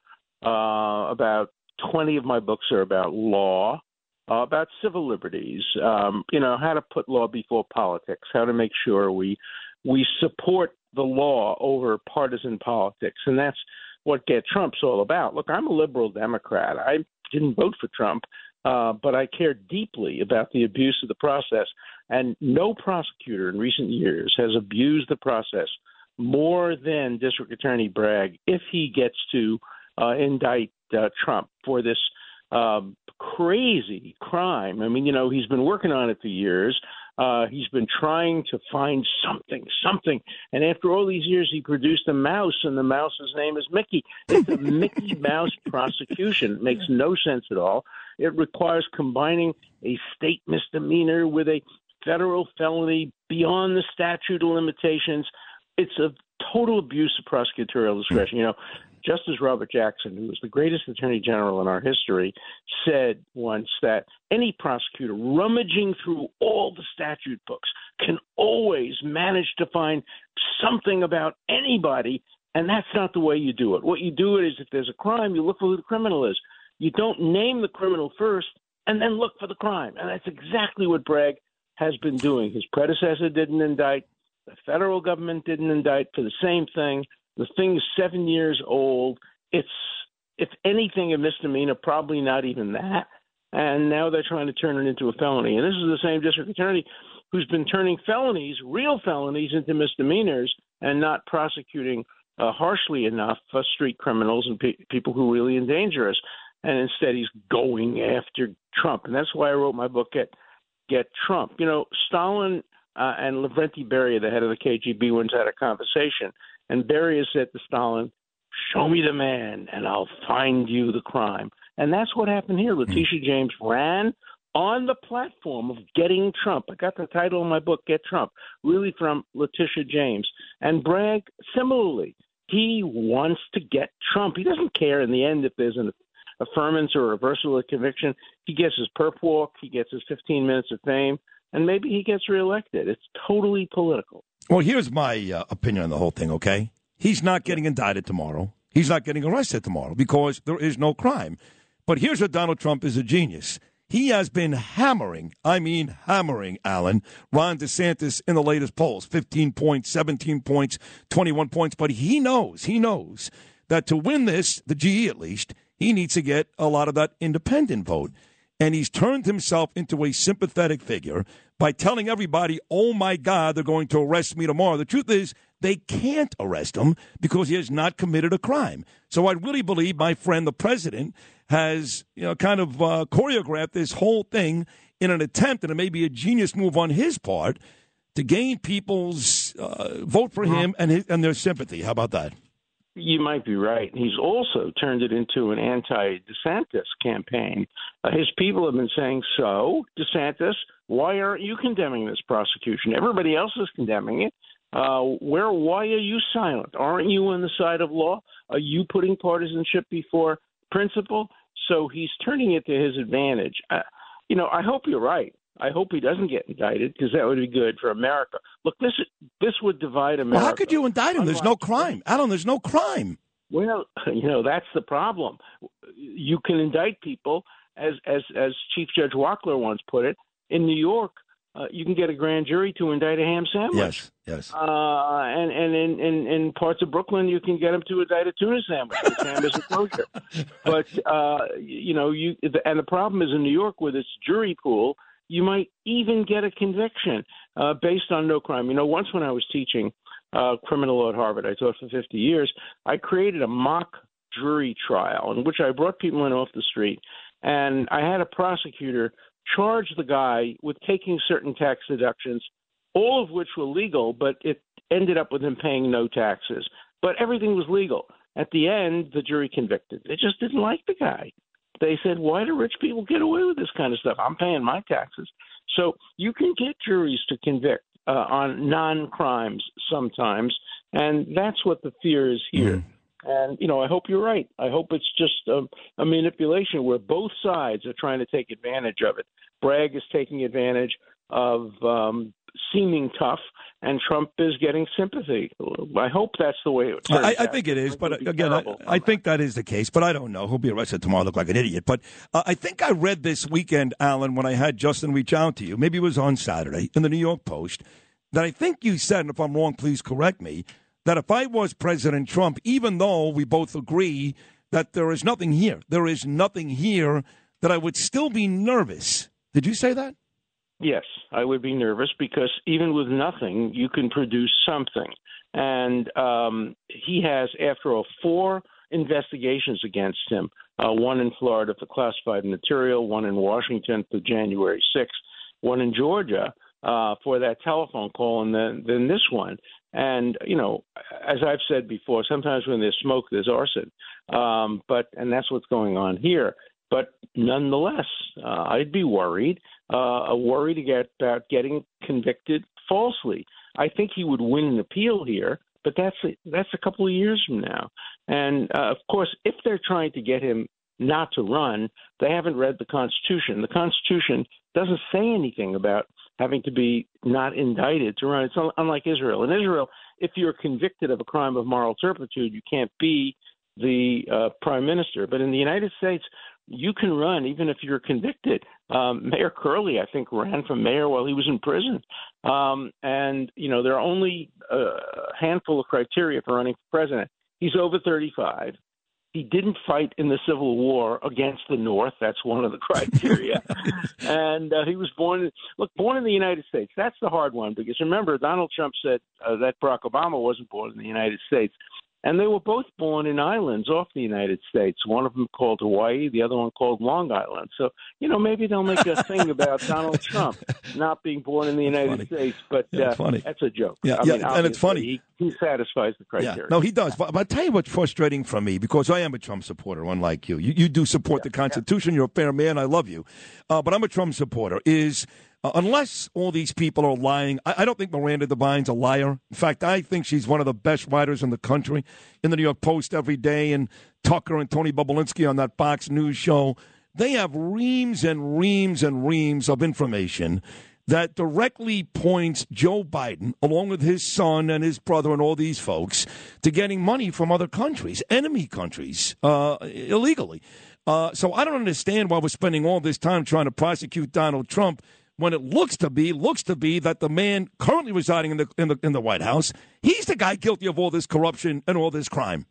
Uh, about 20 of my books are about law, uh, about civil liberties, um, you know, how to put law before politics, how to make sure we we support the law over partisan politics. And that's what Get Trump's all about. Look, I'm a liberal Democrat. I didn't vote for Trump, uh, but I care deeply about the abuse of the process. And no prosecutor in recent years has abused the process more than District Attorney Bragg if he gets to uh, indict uh, Trump for this um, crazy crime. I mean, you know, he's been working on it for years. Uh, he's been trying to find something, something. And after all these years, he produced a mouse, and the mouse's name is Mickey. It's a Mickey Mouse prosecution. It makes no sense at all. It requires combining a state misdemeanor with a federal felony beyond the statute of limitations. It's a total abuse of prosecutorial discretion. You know, Justice Robert Jackson, who was the greatest attorney general in our history, said once that any prosecutor rummaging through all the statute books can always manage to find something about anybody, and that's not the way you do it. What you do is if there's a crime, you look for who the criminal is. You don't name the criminal first and then look for the crime. And that's exactly what Bragg has been doing. His predecessor didn't indict, the federal government didn't indict for the same thing. The thing is seven years old. It's, if anything, a misdemeanor, probably not even that. and now they're trying to turn it into a felony. And this is the same district attorney who's been turning felonies, real felonies, into misdemeanors and not prosecuting uh, harshly enough uh, street criminals and pe- people who really endanger us. And instead, he's going after Trump, and that's why I wrote my book, Get Get Trump. You know, Stalin uh, and Lavrenti Beria, the head of the KGB, once had a conversation, and Beria said to Stalin, "Show me the man, and I'll find you the crime." And that's what happened here. Letitia James ran on the platform of getting Trump. I got the title of my book, Get Trump, really from Letitia James. And Bragg, similarly, he wants to get Trump. He doesn't care in the end if there's an affirmance or reversal of conviction. He gets his perp walk, he gets his 15 minutes of fame, and maybe he gets reelected. It's totally political. Well, here's my uh, opinion on the whole thing, okay? He's not getting indicted tomorrow. He's not getting arrested tomorrow because there is no crime. But here's what Donald Trump is a genius. He has been hammering, I mean hammering, Alan, Ron DeSantis in the latest polls 15 points, 17 points, 21 points. But he knows, he knows that to win this, the GE at least, he needs to get a lot of that independent vote. And he's turned himself into a sympathetic figure by telling everybody, oh my God, they're going to arrest me tomorrow. The truth is, they can't arrest him because he has not committed a crime. So I really believe my friend, the president, has you know kind of uh, choreographed this whole thing in an attempt, and it may be a genius move on his part, to gain people's uh, vote for him and his, and their sympathy. How about that? You might be right. He's also turned it into an anti DeSantis campaign. Uh, his people have been saying, So, DeSantis, why aren't you condemning this prosecution? Everybody else is condemning it. Uh, where? Why are you silent? Aren't you on the side of law? Are you putting partisanship before principle? So he's turning it to his advantage. Uh, you know, I hope you're right. I hope he doesn't get indicted because that would be good for America. Look, this this would divide America. Well, how could you indict him? There's no crime, Alan. There's no crime. Well, you know that's the problem. You can indict people, as as as Chief Judge Wachtler once put it. In New York, uh, you can get a grand jury to indict a ham sandwich. Yes, yes. Uh, and and in, in in parts of Brooklyn, you can get them to indict a tuna sandwich. The ham isn't kosher. But uh, you know, you and the problem is in New York with its jury pool, you might even get a conviction uh, based on no crime. You know, once when I was teaching uh, criminal law at Harvard, I taught for 50 years. I created a mock jury trial in which I brought people in off the street, and I had a prosecutor charge the guy with taking certain tax deductions, all of which were legal, but it ended up with him paying no taxes. But everything was legal. At the end, the jury convicted. They just didn't like the guy. They said, why do rich people get away with this kind of stuff? I'm paying my taxes. So you can get juries to convict uh, on non crimes sometimes, and that's what the fear is here. And you know, I hope you're right. I hope it's just a, a manipulation where both sides are trying to take advantage of it. Bragg is taking advantage of um, seeming tough, and Trump is getting sympathy. I hope that's the way it turns I, I think it is, but again, I. I think that is the case. But I don't know. He'll be arrested tomorrow. Look like an idiot. But uh, I think I read this weekend, Alan, when I had Justin reach out to you. Maybe it was on Saturday in the New York Post. That I think you said, and if I'm wrong, please correct me. That if I was President Trump, even though we both agree that there is nothing here, there is nothing here, that I would still be nervous. Did you say that? Yes, I would be nervous because even with nothing, you can produce something. And um, he has, after all, four investigations against him uh, one in Florida for classified material, one in Washington for January 6th, one in Georgia uh, for that telephone call, and then, then this one. And, you know, as I've said before, sometimes when there's smoke, there's arson. Um, but, and that's what's going on here. But nonetheless, uh, I'd be worried, uh, worried to get about getting convicted falsely. I think he would win an appeal here, but that's a, that's a couple of years from now. And uh, of course, if they're trying to get him not to run, they haven't read the Constitution. The Constitution doesn't say anything about having to be not indicted to run. It's un- unlike Israel. In Israel, if you're convicted of a crime of moral turpitude, you can't be the uh, prime minister. But in the United States, you can run even if you're convicted. Um, mayor Curley, I think, ran for mayor while he was in prison. Um, and, you know, there are only a handful of criteria for running for president. He's over 35. He didn't fight in the Civil War against the North. That's one of the criteria. and uh, he was born. Look, born in the United States. That's the hard one because remember, Donald Trump said uh, that Barack Obama wasn't born in the United States. And they were both born in islands off the United States. One of them called Hawaii, the other one called Long Island. So, you know, maybe they'll make a thing about Donald Trump not being born in the United States. But Yeah, uh, funny. that's a joke. Yeah, I yeah, mean, and it's funny. He, he satisfies the criteria. Yeah, no, he does. But, but I'll tell you what's frustrating for me because I am a Trump supporter, unlike you. You, you do support the Constitution. You're a fair man. I love you. Uh, but I'm a Trump supporter. Is uh, unless all these people are lying, I, I don't think Miranda Devine's a liar. In fact, I think she's one of the best writers in the country. In the New York Post every day, and Tucker and Tony Bobulinski on that Fox News show. They have reams and reams and reams of information that directly points Joe Biden, along with his son and his brother and all these folks, to getting money from other countries, enemy countries, uh, illegally. Uh, so I don't understand why we're spending all this time trying to prosecute Donald Trump when it looks to be looks to be that the man currently residing in the in the in the White House, he's the guy guilty of all this corruption and all this crime.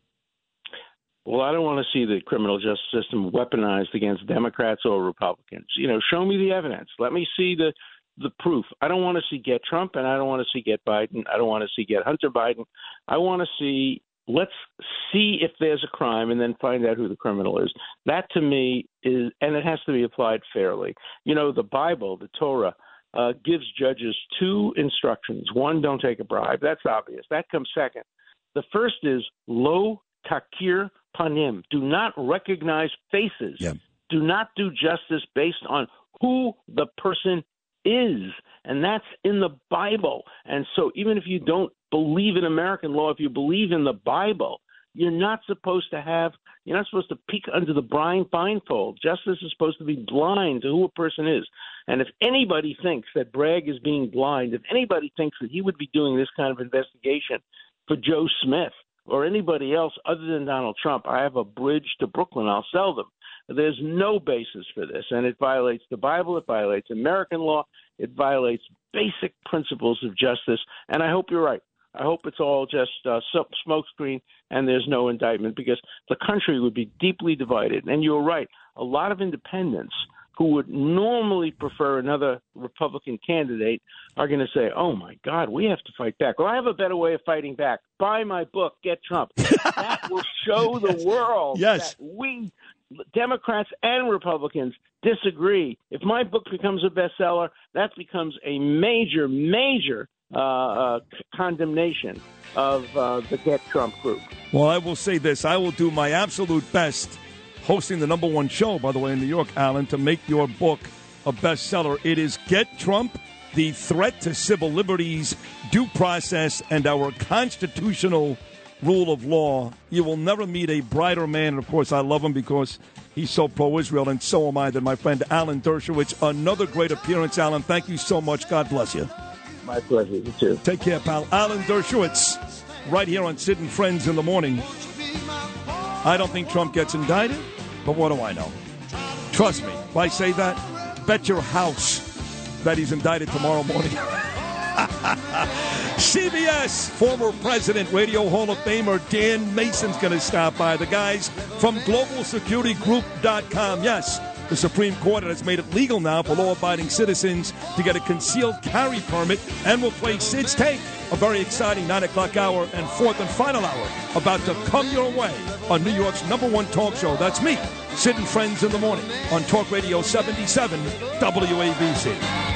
Well, I don't want to see the criminal justice system weaponized against Democrats or Republicans. You know, show me the evidence. Let me see the the proof. I don't want to see get Trump, and I don't want to see get Biden. I don't want to see get Hunter Biden. I want to see. Let's see if there's a crime, and then find out who the criminal is. That to me is, and it has to be applied fairly. You know, the Bible, the Torah. Uh, gives judges two instructions. One, don't take a bribe. That's obvious. That comes second. The first is lo takir panim. Do not recognize faces. Do not do justice based on who the person is. And that's in the Bible. And so even if you don't believe in American law, if you believe in the Bible, you're not supposed to have you're not supposed to peek under the blind blindfold. Justice is supposed to be blind to who a person is. And if anybody thinks that Bragg is being blind, if anybody thinks that he would be doing this kind of investigation for Joe Smith or anybody else other than Donald Trump, I have a bridge to Brooklyn. I'll sell them. There's no basis for this, and it violates the Bible. It violates American law. It violates basic principles of justice. And I hope you're right. I hope it's all just uh, smokescreen and there's no indictment because the country would be deeply divided. And you're right. A lot of independents who would normally prefer another Republican candidate are going to say, "Oh my God, we have to fight back." Well, I have a better way of fighting back. Buy my book, Get Trump. that will show the world Yes. that we Democrats and Republicans disagree. If my book becomes a bestseller, that becomes a major, major uh, uh, condemnation of uh, the Get Trump group. Well, I will say this: I will do my absolute best, hosting the number one show, by the way, in New York, Alan, to make your book a bestseller. It is "Get Trump: The Threat to Civil Liberties, Due Process, and Our Constitutional Rule of Law." You will never meet a brighter man, and of course, I love him because he's so pro-Israel, and so am I. Than my friend Alan Dershowitz. Another great appearance, Alan. Thank you so much. God bless you. My pleasure. You too. Take care, pal. Alan Dershowitz, right here on Sid and Friends in the morning. I don't think Trump gets indicted, but what do I know? Trust me, if I say that, bet your house that he's indicted tomorrow morning. CBS former president, Radio Hall of Famer Dan Mason's going to stop by. The guys from GlobalSecurityGroup.com. Yes, the Supreme Court has made it legal now for law-abiding citizens to get a concealed carry permit, and will play Sid's Take, a very exciting 9 o'clock hour and fourth and final hour about to come your way on New York's number one talk show. That's me, Sid and Friends in the Morning on Talk Radio 77 WABC.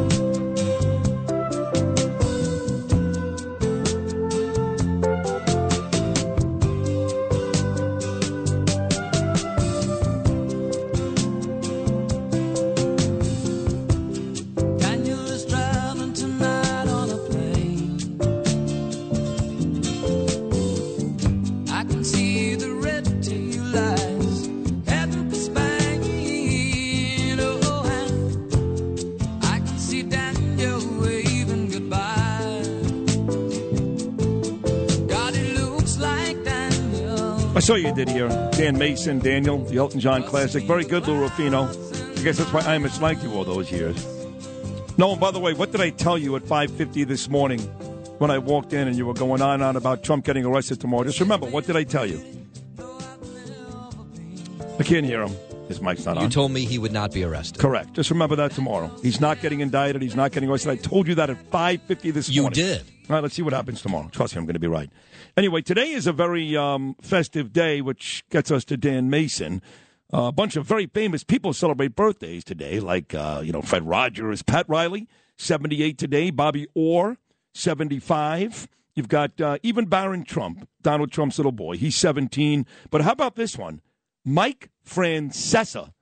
Saw you did here. Dan Mason, Daniel, the Elton John classic. Very good, Lou Rufino. I guess that's why I misliked you all those years. No, and by the way, what did I tell you at 5.50 this morning when I walked in and you were going on and on about Trump getting arrested tomorrow? Just remember, what did I tell you? I can't hear him. His mic's not You on. You told me he would not be arrested. Correct. Just remember that tomorrow. He's not getting indicted. He's not getting arrested. I told you that at 5.50 this You morning. You did. All right, let's see what happens tomorrow. Trust me, I'm going to be right. Anyway, today is a very um, festive day, which gets us to Dan Mason. Uh, a bunch of very famous people celebrate birthdays today, like, uh, you know, Fred Rogers, Pat Riley, 78 today, Bobby Orr, 75. You've got uh, even Barron Trump, Donald Trump's little boy. He's 17. But how about this one? Mike Francesa.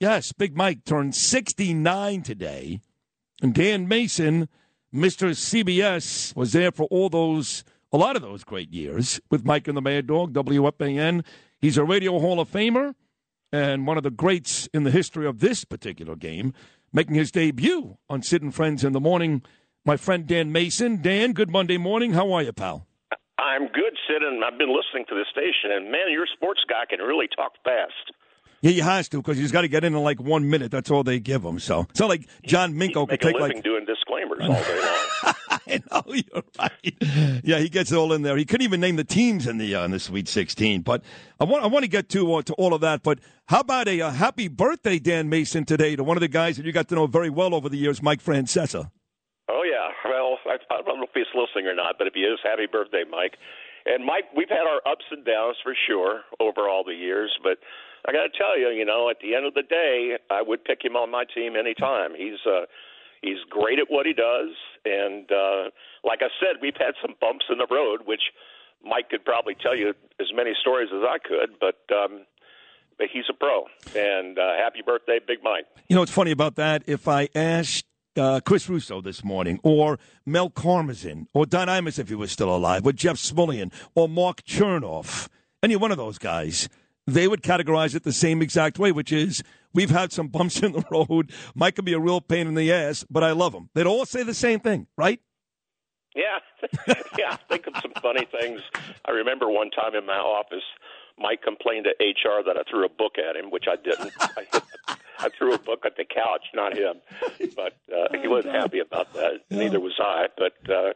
Yes, Big Mike turned 69 today. And Dan Mason, Mr. CBS, was there for all those, a lot of those great years with Mike and the Mad Dog, WFAN. He's a Radio Hall of Famer and one of the greats in the history of this particular game, making his debut on Sid and Friends in the Morning. My friend Dan Mason. Dan, good Monday morning. How are you, pal? I'm good, Sid, and I've been listening to the station. And man, your sports guy can really talk fast. Yeah, he has to because he's got to get in in like one minute. That's all they give him. So it's not like John Minko could take like doing disclaimers all day long. I know you're right. Yeah, he gets it all in there. He couldn't even name the teams in the uh, in the Sweet 16. But I want I want to get to uh, to all of that. But how about a, uh happy birthday, Dan Mason, today to one of the guys that you got to know very well over the years, Mike Francesa. Oh yeah. Well, I, I don't know if he's listening or not, but if he is, happy birthday, Mike. And Mike, we've had our ups and downs for sure over all the years, but I got to tell you, you know, at the end of the day, I would pick him on my team anytime. He's uh he's great at what he does, and uh like I said, we've had some bumps in the road, which Mike could probably tell you as many stories as I could, but um but he's a pro. And uh, happy birthday, Big Mike. You know what's funny about that? If I asked uh, Chris Russo this morning, or Mel Karmazin, or Don Imus if he was still alive, or Jeff Smulyan, or Mark Chernoff, any one of those guys, they would categorize it the same exact way, which is we've had some bumps in the road. Mike can be a real pain in the ass, but I love him. They'd all say the same thing, right? Yeah, yeah. Think of some funny things. I remember one time in my office, Mike complained to HR that I threw a book at him, which I didn't. I, hit, I threw a book at the couch, not him. But uh, he wasn't happy about that. Neither was I. But uh,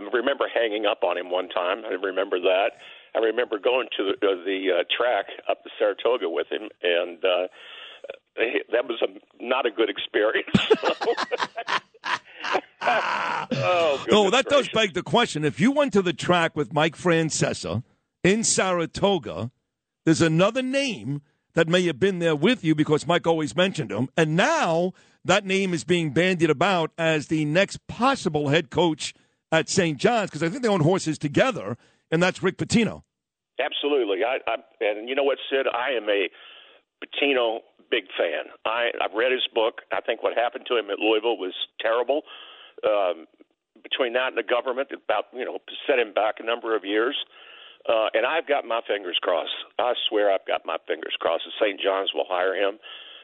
I remember hanging up on him one time. I remember that. I remember going to the, uh, the uh, track up to Saratoga with him, and uh, that was a not a good experience. oh, No, that does beg the question. If you went to the track with Mike Francesa in Saratoga, there's another name that may have been there with you because Mike always mentioned him. And now that name is being bandied about as the next possible head coach at St. John's because I think they own horses together, and that's Rick Pitino. Absolutely. I, I and you know what, Sid? I am a Pitino big fan. I I've read his book. I think what happened to him at Louisville was terrible. Um, between that and the government, about you know set him back a number of years. Uh, and I've got my fingers crossed. I swear I've got my fingers crossed that St. John's will hire him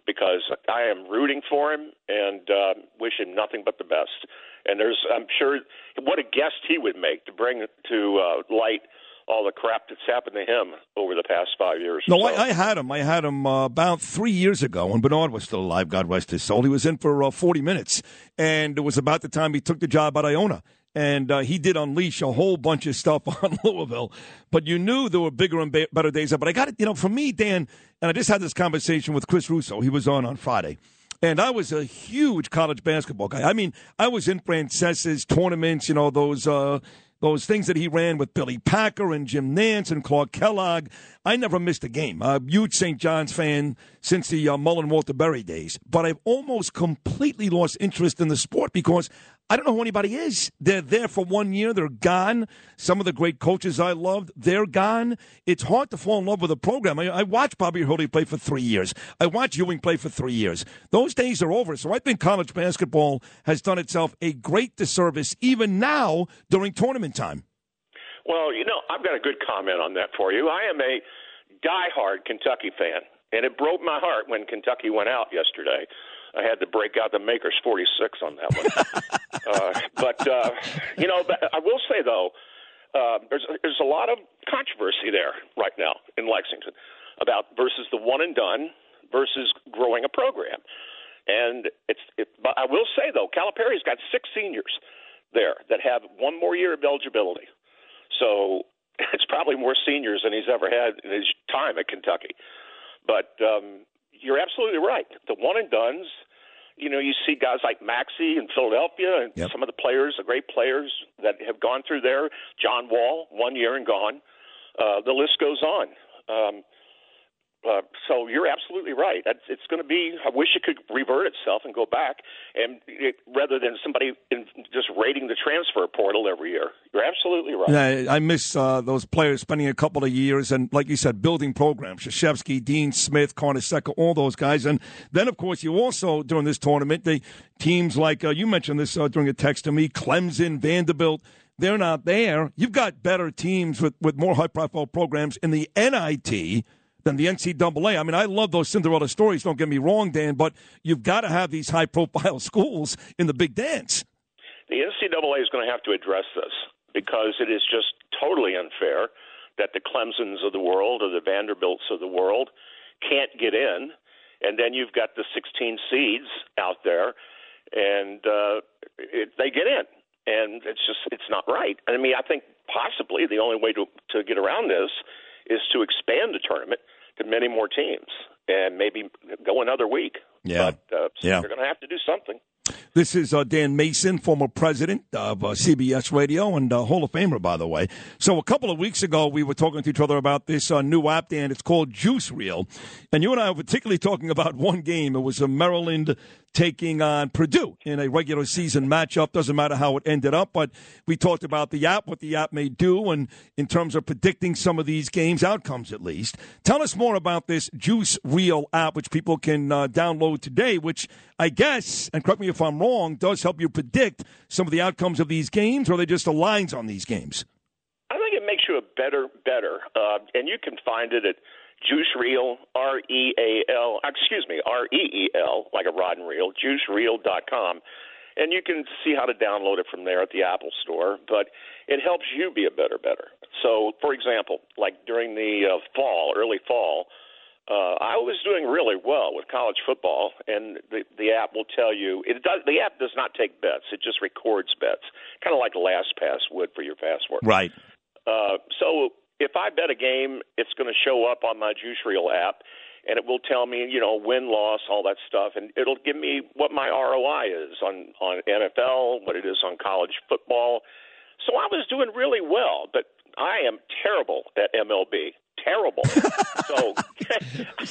because I am rooting for him and uh, wish him nothing but the best. And there's, I'm sure, what a guest he would make to bring to uh, light all the crap that's happened to him over the past five years. No, I, I had him. I had him uh, about three years ago when Bernard was still alive. God rest his soul. He was in for uh, 40 minutes, and it was about the time he took the job at Iona. And uh, he did unleash a whole bunch of stuff on Louisville, but you knew there were bigger and be- better days. But I got it, you know, for me, Dan, and I just had this conversation with Chris Russo. He was on on Friday. And I was a huge college basketball guy. I mean, I was in Francesa's tournaments, you know, those uh, those things that he ran with Billy Packer and Jim Nantz and Clark Kellogg. I never missed a game. I'm a huge St. John's fan since the uh, Mullin Walter Berry days. But I've almost completely lost interest in the sport because I don't know who anybody is. They're there for one year, they're gone. Some of the great coaches I loved, they're gone. It's hard to fall in love with a program. I, I watched Bobby Hurley play for three years. I watched Ewing play for three years. Those days are over. So I think college basketball has done itself a great disservice, even now during tournament time. Well, you know, I've got a good comment on that for you. I am a diehard Kentucky fan, and it broke my heart when Kentucky went out yesterday. I had to break out the Makers 46 on that one. uh, but, uh, you know, but I will say, though, uh, there's there's a lot of controversy there right now in Lexington about versus the one and done versus growing a program. And it's it, but I will say though, Calipari's got six seniors there that have one more year of eligibility. So it's probably more seniors than he's ever had in his time at Kentucky. But um, you're absolutely right. The one and duns, you know, you see guys like Maxey in Philadelphia and some of the players, the great players that have gone through there. John Wall, one year and gone. Uh, the list goes on. Um, uh, so you're absolutely right. It's, going to be. I wish it could revert itself and go back, and it, rather than somebody in, just raiding the transfer portal every year. You're absolutely right. Yeah, I miss uh, those players spending a couple of years and, like you said, building programs. Krzyzewski, Dean Smith, Carnesecca, all those guys. And then, of course, you also, during this tournament, the teams like uh, you mentioned this uh, during a text to me Clemson, Vanderbilt, they're not there. You've got better teams with, with more high profile programs in the NIT than the NCAA. I mean, I love those Cinderella stories, don't get me wrong, Dan, but you've got to have these high profile schools in the big dance. The NCAA is going to have to address this because it is just totally unfair that the Clemsons of the world or the Vanderbilts of the world can't get in, and then you've got the 16 seeds out there, and uh, it, they get in, and it's just it's not right. I mean, I think possibly the only way to to get around this is to expand the tournament to many more teams and maybe go another week. Yeah. But uh, Yeah. they're going to have to do something. This is uh, Dan Mason, former president of uh, CBS Radio and uh, Hall of Famer, by the way. So a couple of weeks ago, we were talking to each other about this uh, new app, Dan. It's called Juice Reel. And you and I were particularly talking about one game. It was a Maryland taking on Purdue in a regular season matchup. Doesn't matter how it ended up, but we talked about the app, what the app may do, and in terms of predicting some of these games, outcomes at least. Tell us more about this Juice Reel app, which people can uh, download today, which I guess, and correct me if I'm wrong, does help you predict some of the outcomes of these games, or are they just the lines on these games? I think it makes you a better better, uh, and you can find it at Juice Reel R E A L excuse me R E E L like a rod and reel juicereel.com, and you can see how to download it from there at the Apple Store. But it helps you be a better better. So, for example, like during the uh, fall, early fall. Uh, I was doing really well with college football, and the the app will tell you it does. The app does not take bets; it just records bets, kind of like LastPass would for your password. Right. Uh, so if I bet a game, it's going to show up on my Juice Reel app, and it will tell me, you know, win, loss, all that stuff, and it'll give me what my ROI is on on NFL, what it is on college football. So I was doing really well, but I am terrible at MLB. Terrible. so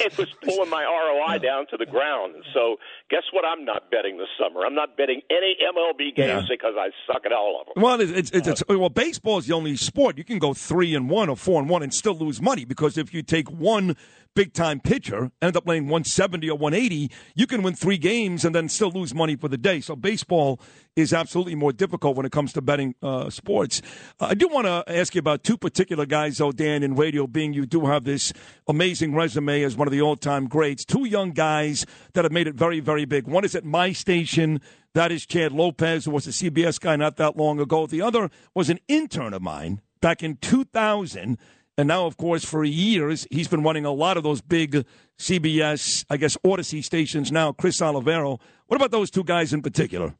it was pulling my ROI down to the ground. So guess what? I'm not betting this summer. I'm not betting any MLB games Yeah. because I suck at all of them. Well, it's, it's, it's, well, baseball is the only sport you can go three and one or four and one and still lose money because if you take one big time pitcher, end up playing 170 or 180, you can win three games and then still lose money for the day. So baseball is absolutely more difficult when it comes to betting uh, sports. Uh, I do want to ask you about two particular guys, though, Dan, in radio, being you do have this amazing resume as one of the all time greats. Two young guys that have made it very, very big. One is at my station. That is Chad Lopez, who was a CBS guy not that long ago. The other was an intern of mine back in 2000. And now, of course, for years, he's been running a lot of those big CBS, I guess, Audacy stations now, Chris Oliviero. What about those two guys in particular?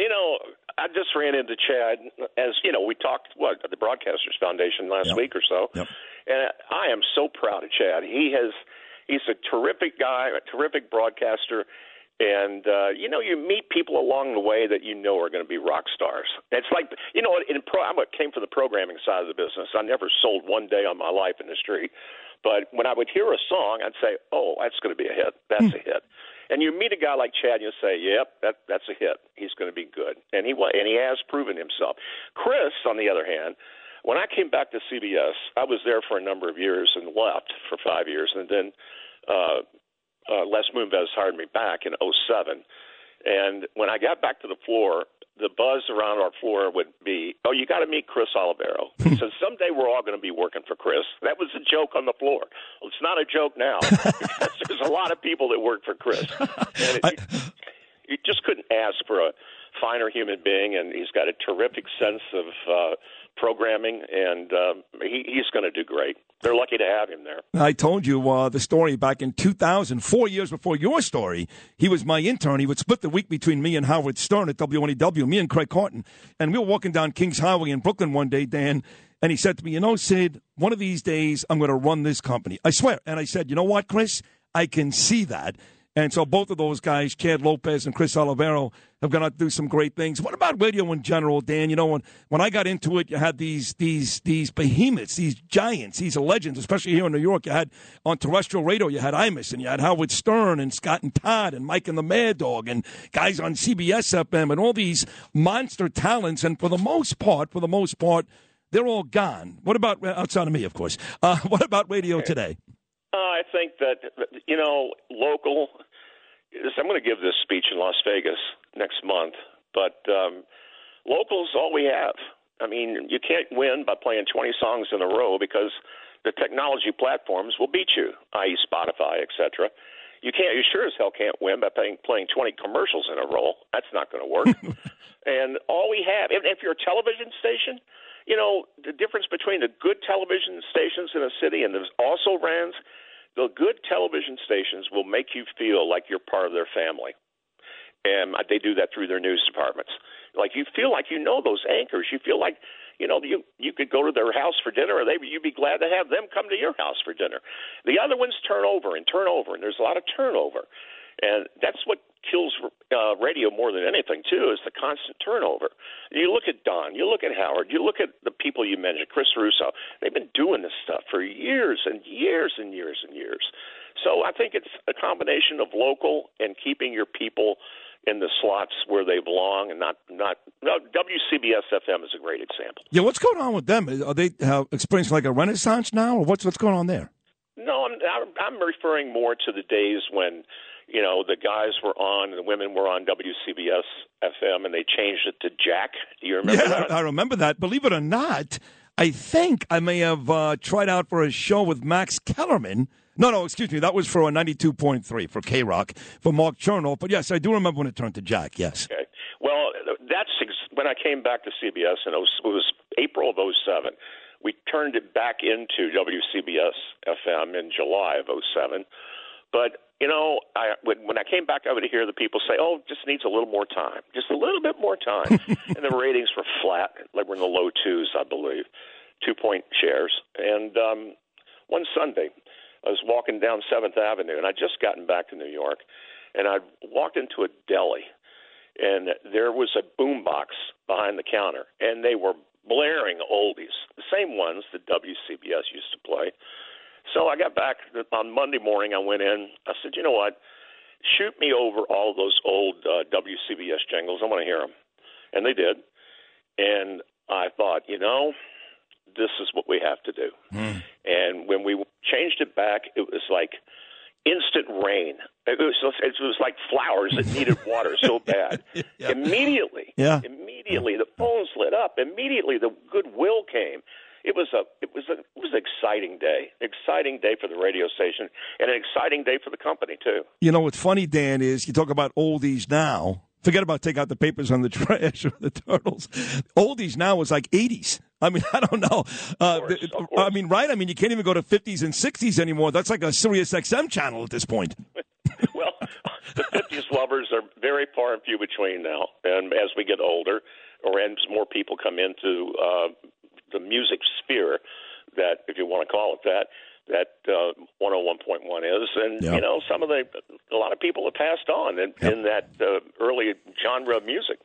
You know, I just ran into Chad as you know we talked what at the Broadcasters Foundation last Yep. week or so, Yep. and I am so proud of Chad. He has he's a terrific guy, a terrific broadcaster, and uh, you know you meet people along the way that you know are going to be rock stars. It's like you know in pro, I came from the programming side of the business. I never sold one day on my life in the street, but when I would hear a song, I'd say, "Oh, that's going to be a hit. That's a hit." And you meet a guy like Chad, and you say, "Yep, that that's a hit. He's going to be good," and he wa- and he has proven himself. Chris, on the other hand, when I came back to CBS, I was there for a number of years and left for five years, and then uh, uh, Les Moonves hired me back in '07. And when I got back to the floor, the buzz around our floor would be, "Oh, you got to meet Chris Oliviero." so someday we're all going to be working for Chris. That was a joke on the floor. Well, it's not a joke now there's a lot of people that work for Chris. And it, you, you just couldn't ask for a finer human being, and he's got a terrific sense of uh, programming, and um, he, he's going to do great. They're lucky to have him there. I told you uh, the story back in 2000, four years before your story. He was my intern. He would split the week between me and Howard Stern at WNEW, me and Craig Carton. And we were walking down Kings Highway in Brooklyn one day, Dan, and he said to me, You know, Sid, one of these days I'm going to run this company. I swear. And I said, You know what, Chris? I can see that. And so both of those guys, Chad Lopez and Chris Oliviero, have gone out to do some great things. What about radio in general, Dan? You know, when, when I got into it, you had these these these behemoths, these giants, these legends, especially here in New York. You had on terrestrial radio, you had Imus and you had Howard Stern and Scott and Todd and Mike and the Mad Dog and guys on CBS FM and all these monster talents. And for the most part, for the most part, they're all gone. What about outside of me, of course? Uh, what about radio today? Uh, I think that you know local. I'm going to give this speech in Las Vegas next month, but um, local's all we have. I mean, you can't win by playing 20 songs in a row because the technology platforms will beat you, i.e., Spotify, etc. You can't. You sure as hell can't win by playing playing 20 commercials in a row. That's not going to work. and all we have, if, if you're a television station, you know the difference between the good television stations in a city and the also rans. The good television stations will make you feel like you're part of their family and they do that through their news departments. Like you feel like you know those anchors. You feel like you know you you could go to their house for dinner, or they you'd be glad to have them come to your house for dinner. The other ones turn over and turn over, and there's a lot of turnover, and that's what kills uh, radio more than anything too is the constant turnover. You look at Don, you look at Howard, you look at the people you mentioned, Chris Russo. They've been doing this stuff for years and years and years and years. So I think it's a combination of local and keeping your people in the slots where they belong, and not not no, WCBS FM is a great example. Yeah, what's going on with them? Are they uh, experiencing like a renaissance now, or what's what's going on there? No, I'm I'm referring more to the days when you know the guys were on and the women were on WCBS FM, and they changed it to Jack. Do you remember yeah, that? I remember that. Believe it or not, I think I may have uh, tried out for a show with Max Kellerman. No, no, excuse me. That was for a 92.3 for K Rock for Mark Chernoff. But yes, I do remember when it turned to Jack. Yes. Okay. Well, that's ex- when I came back to CBS, and it was, it was April of '07. We turned it back into WCBS FM in July of '07. But you know, I when, when I came back, I would hear the people say, "Oh, just needs a little more time, just a little bit more time," and the ratings were flat. Like we're in the low twos, I believe, two point shares. And um, one Sunday, I was walking down Seventh Avenue, and I'd just gotten back to New York, and I walked into a deli, and there was a boombox behind the counter, and they were blaring oldies, the same ones that WCBS used to play. So I got back on Monday morning. I went in. I said, you know what? Shoot me over all those old uh, WCBS jingles. I want to hear them, and they did. And I thought, you know, this is what we have to do. And when we changed it back, it was like instant rain. It was it was like flowers that needed water so bad. Immediately, Yeah. immediately the phones lit up. Immediately the goodwill came. It was a it was a it was an exciting day. Exciting day for the radio station and an exciting day for the company too. You know what's funny, Dan, is you talk about oldies now. Forget about take out the papers on the trash or the turtles. Oldies now is like 80s. I mean, I don't know. Uh, th- I mean, right? I mean, you can't even go to 50s and 60s anymore. That's like a Sirius XM channel at this point. well, the 50s lovers are very far and few between now. And as we get older, or as more people come into uh, the music sphere, that if you want to call it that, that uh, 101.1 is, and Yeah. you know, some of the a lot of people have passed on in, in that uh, early genre of music.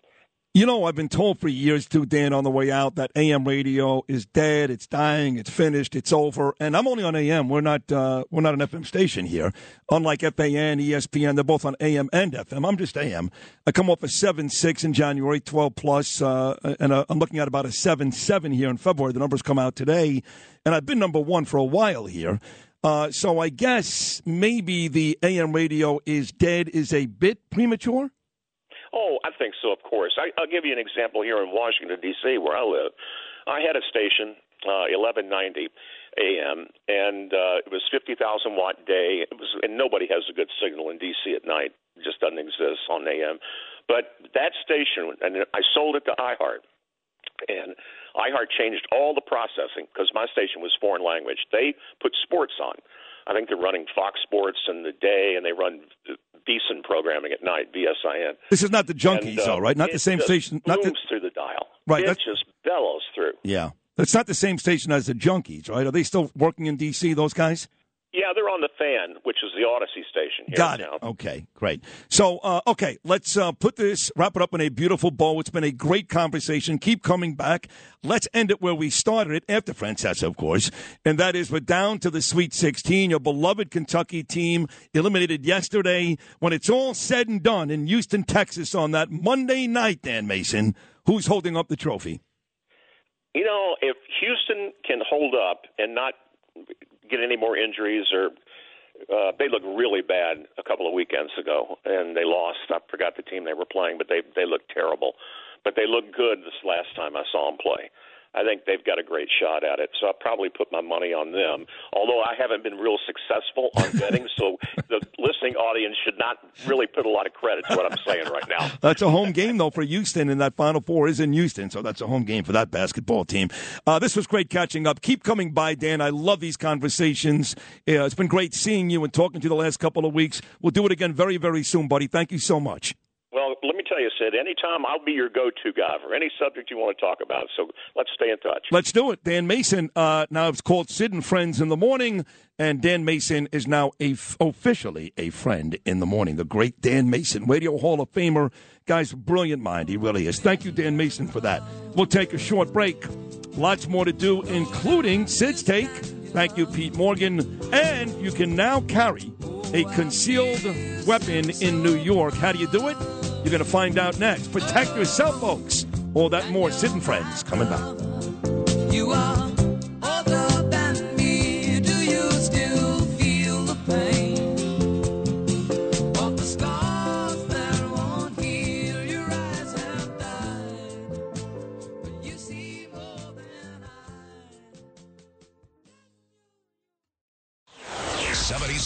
You know, I've been told for years too, Dan, on the way out that AM radio is dead, it's dying, it's finished, it's over. And I'm only on AM. We're not uh, we're not an FM station here. Unlike FAN, ESPN, they're both on AM and FM. I'm just AM. I come off a seven six in January, twelve plus, uh, and uh, I'm looking at about a seven seven here in February. The numbers come out today, and I've been number one for a while here. Uh, so I guess maybe the AM radio is dead is a bit premature. Oh, I think so, of course. I, I'll give you an example here in Washington, D.C., where I live. I had a station, uh, 1190 AM, and uh, it was 50,000 watt day. It was, and nobody has a good signal in D.C. at night. It just doesn't exist on AM. But that station, and I sold it to iHeart. and iHeart changed all the processing because my station was foreign language. They put sports on. I think they're running Fox Sports in the day, and they run decent programming at night. VSIN. This is not the junkies, And, uh, though, right? Not the same station. Not the, through the dial. Right, It that's- just bellows through. yeah. It's not the same station as the junkies, right? Are they still working in D.C., those guys? Yeah, they're on the fan, which is the Audacy station here Got it. town. Okay, great. So, uh, okay, let's uh, put this, wrap it up in a beautiful bow. It's been a great conversation. Keep coming back. Let's end it where we started it, after Francesa, of course. And that is we're down to the Sweet 16. Your beloved Kentucky team eliminated yesterday. When it's all said and done in Houston, Texas on that Monday night, Dan Mason, who's holding up the trophy? You know, if Houston can hold up and not get any more injuries or uh, they looked really bad a couple of weekends ago, and they lost. I forgot the team they were playing, but they they looked terrible. But they looked good this last time I saw them play. I think they've got a great shot at it, so I'll probably put my money on them. Although I haven't been real successful on betting, so the listening audience should not really put a lot of credit to what I'm saying right now. That's a home game, though, for Houston, and that Final Four is in Houston, so that's a home game for that basketball team. Uh, this was great catching up. Keep coming by, Dan. I love these conversations. Yeah, it's been great seeing you and talking to you the last couple of weeks. We'll do it again very, very soon, buddy. Thank you so much. Well, let me tell you, Sid, anytime I'll be your go to guy for any subject you want to talk about. So let's stay in touch. Let's do it. Dan Mason, uh, now it's called Sid and Friends in the Morning, and Dan Mason is now a f- officially a friend in the morning. The great Dan Mason, Radio Hall of Famer. Guy's brilliant mind. He really is. Thank you, Dan Mason, for that. We'll take a short break. Lots more to do, including Sid's Take. Thank you, Pete Morgan. And you can now carry a concealed weapon in New York. How do you do it? You're going to find out next. Protect yourself, folks. All that more. Sid and Friends coming back. You are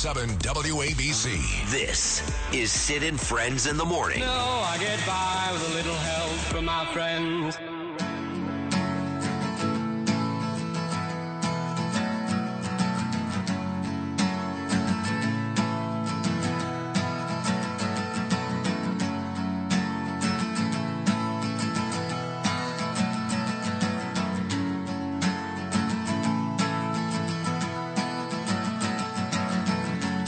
77 WABC. This is Sid and Friends in the Morning. No, I get by with a little help from my friends.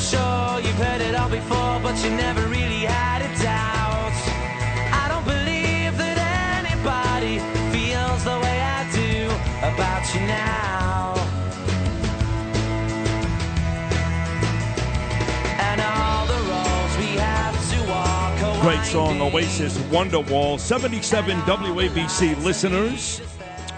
Sure you've heard it all before, but you never really had a doubt. I don't believe that anybody feels the way I do about you now. And all the roads we have to walk are Great song, Oasis Wonderwall. 77 WABC listeners.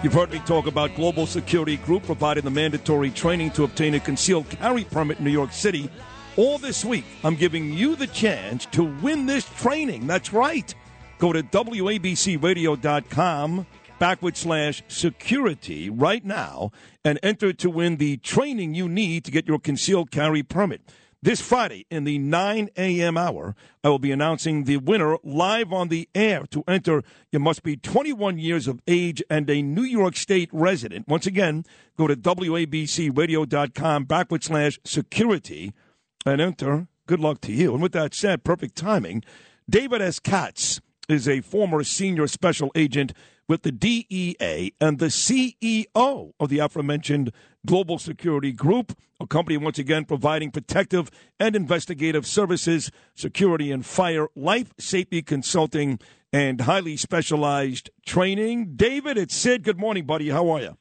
You've heard me talk about Global Security Group providing the mandatory training to obtain a concealed carry permit in New York City. All this week, I'm giving you the chance to win this training. That's right. Go to WABCRadio.com backward slash security right now and enter to win the training you need to get your concealed carry permit. This Friday in the 9 a.m. hour, I will be announcing the winner live on the air. To enter, you must be 21 years of age and a New York State resident. Once again, go to WABCRadio.com backward slash security and enter. Good luck to you. And with that said, perfect timing. David S. Katz is a former senior special agent with the DEA and the CEO of the aforementioned Global Security Group, a company once again providing protective and investigative services, security and fire, life safety consulting, and highly specialized training. David, it's Sid. Good morning, buddy. How are you?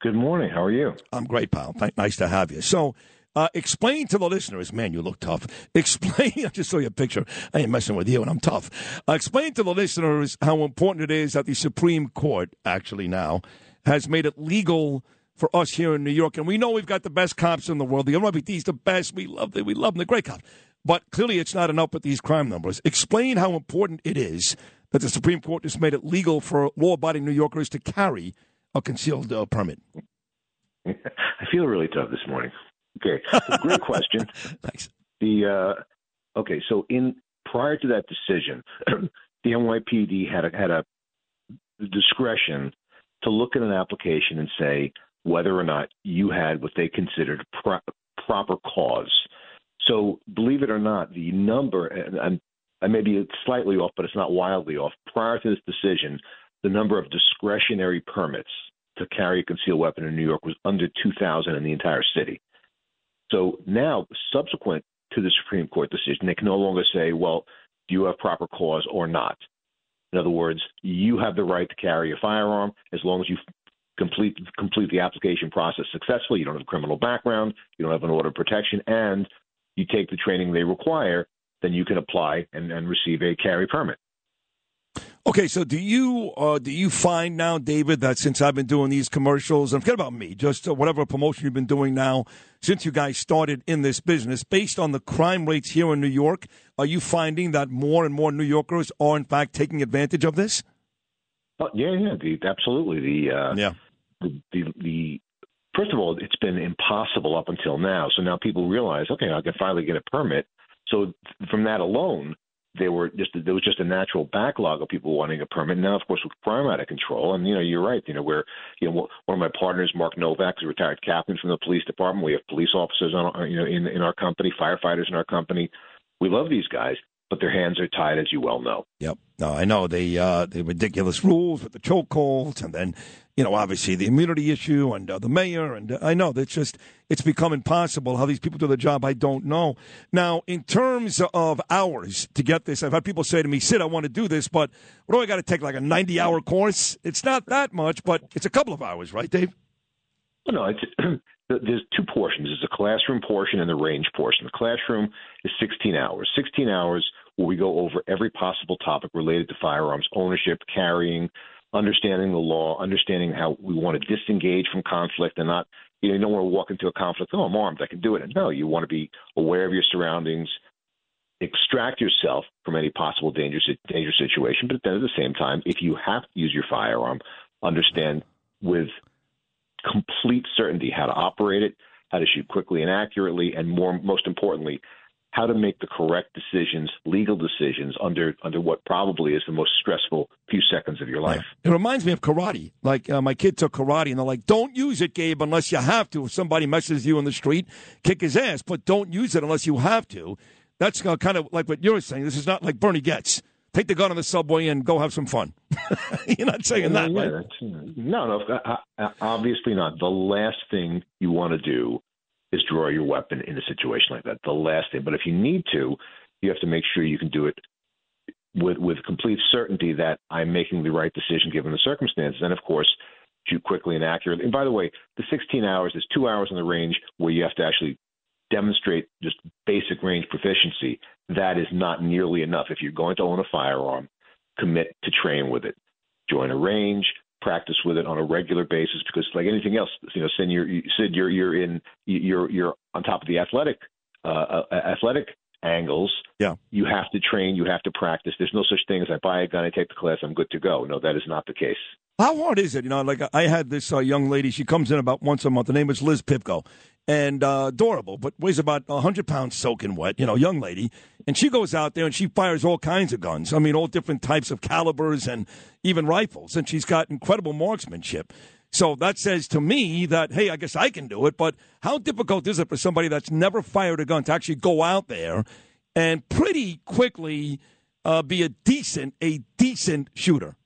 Good morning. How are you? I'm great, pal. Nice to have you. So, uh, explain to the listeners, man, you look tough. Explain, I just saw your picture. I ain't messing with you, and I'm tough. Uh, explain to the listeners how important it is that the Supreme Court, actually now, has made it legal for us here in New York. And we know we've got the best cops in the world. The NYPD's the best. We love them. We love them. They're great cops. But clearly, it's not enough with these crime numbers. Explain how important it is that the Supreme Court has made it legal for law-abiding New Yorkers to carry a concealed uh, permit. I feel really tough this morning. Okay, great question. Thanks. The uh, okay, so in prior to that decision, the NYPD had a, had a discretion to look at an application and say whether or not you had what they considered pro- proper cause. So, believe it or not, the number, and I'm, I may be slightly off, but it's not wildly off. Prior to this decision, the number of discretionary permits to carry a concealed weapon in New York was under 2,000 in the entire city. So now, subsequent to the Supreme Court decision, they can no longer say, well, do you have proper cause or not? In other words, you have the right to carry a firearm as long as you complete complete the application process successfully. You don't have a criminal background, you don't have an order of protection, and you take the training they require. Then you can apply and, and receive a carry permit. Okay, so do you uh, do you find now, David, that since I've been doing these commercials, and forget about me, just uh, whatever promotion you've been doing now since you guys started in this business, based on the crime rates here in New York, are you finding that more and more New Yorkers are in fact taking advantage of this? Oh, yeah, yeah, the, absolutely. The uh, yeah, the, the the first of all, it's been impossible up until now. So now people realize, okay, I can finally get a permit. So from that alone, there were just there was just a natural backlog of people wanting a permit. Now, of course, with crime out of control, and you know, you're right. You know, where you know one of my partners, Mark Novak, is a retired captain from the police department. We have police officers on, you know, in in our company, firefighters in our company. We love these guys, but their hands are tied, as you well know. Yep. No, I know they uh, the ridiculous rules with the chokeholds, and then you know obviously the immunity issue and uh, the mayor, and uh, I know that's just it's become impossible how these people do the job. I don't know. Now, in terms of hours to get this, I've had people say to me, "Sid, I want to do this, but what do I got to take like a ninety-hour course?" It's not that much, but it's a couple of hours, right, Dave? Well, no, it's there's two portions. There's a classroom portion and the range portion. The classroom is 16 hours. 16 hours where we go over every possible topic related to firearms ownership, carrying, understanding the law, understanding how we want to disengage from conflict and not, you know, you don't want to walk into a conflict, oh, I'm armed, I can do it. And no, you want to be aware of your surroundings, extract yourself from any possible danger, danger situation, but then at the same time, if you have to use your firearm, understand with complete certainty how to operate it, how to shoot quickly and accurately, and more, most importantly, how to make the correct decisions, legal decisions under under what probably is the most stressful few seconds of your life. It reminds me of karate. Like uh, my kid took karate, and they're like, "Don't use it, Gabe, unless you have to. If somebody messes you in the street, kick his ass, but don't use it unless you have to." That's uh, kind of like what you're saying. This is not like Bernie Goetz. Take the gun on the subway and go have some fun. you're not saying that, yeah, right? No, no, uh, uh, obviously not. The last thing you want to do is draw your weapon in a situation like that. The last thing. But if you need to, you have to make sure you can do it with with complete certainty that I'm making the right decision given the circumstances. And of course, shoot quickly and accurately. And by the way, the 16 hours is two hours on the range where you have to actually demonstrate just basic range proficiency. That is not nearly enough. If you're going to own a firearm, commit to train with it. Join a range, practice with it on a regular basis because like anything else, you know, Sid, you're, you- Sid, you're you're in you're you're on top of the athletic uh, uh, athletic angles. Yeah, you have to train, you have to practice. There's no such thing as I buy a gun, I take the class, I'm good to go. No, that is not the case. How hard is it? You know, like I had this uh, young lady. She comes in about once a month. Her name is Liz Pipko, and uh, adorable, but weighs about hundred pounds, soaking wet. You know, young lady, and she goes out there and she fires all kinds of guns. I mean, all different types of calibers and even rifles, and she's got incredible marksmanship. So that says to me that hey, I guess I can do it. But how difficult is it for somebody that's never fired a gun to actually go out there and pretty quickly uh, be a decent, a decent shooter?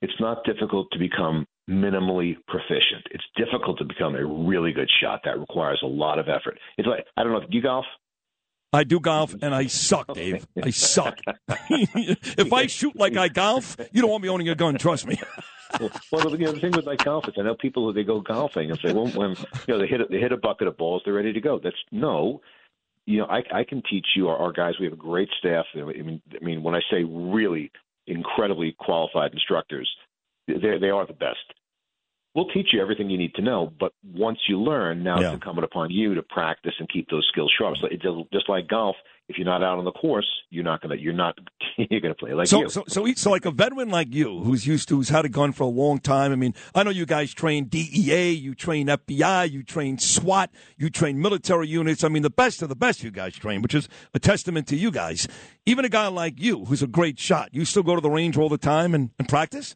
It's not difficult to become minimally proficient. It's difficult to become a really good shot. That requires a lot of effort. It's like I don't know. Do you golf? I do golf and I suck, Dave. I suck. if I shoot like I golf, you don't want me owning a gun. Trust me. well, well, you know, the thing with like golf is I know people who they go golfing and say, well, when you know they hit a, they hit a bucket of balls, they're ready to go. That's no. You know, I, I can teach you our, our guys. We have a great staff. I mean, I mean, when I say really incredibly qualified instructors, they they are the best. We'll teach you everything you need to know, but once you learn, now Yeah. it's incumbent upon you to practice and keep those skills sharp. So it's just- like golf. If you're not out on the course, you're not gonna you're not you're gonna play like so, you. so, so, so, like a veteran like you, who's used to, who's had a gun for a long time. I mean, I know you guys train DEA, you train FBI, you train SWAT, you train military units. I mean, the best of the best you guys train, which is a testament to you guys. Even a guy like you, who's a great shot, you still go to the range all the time and, and practice.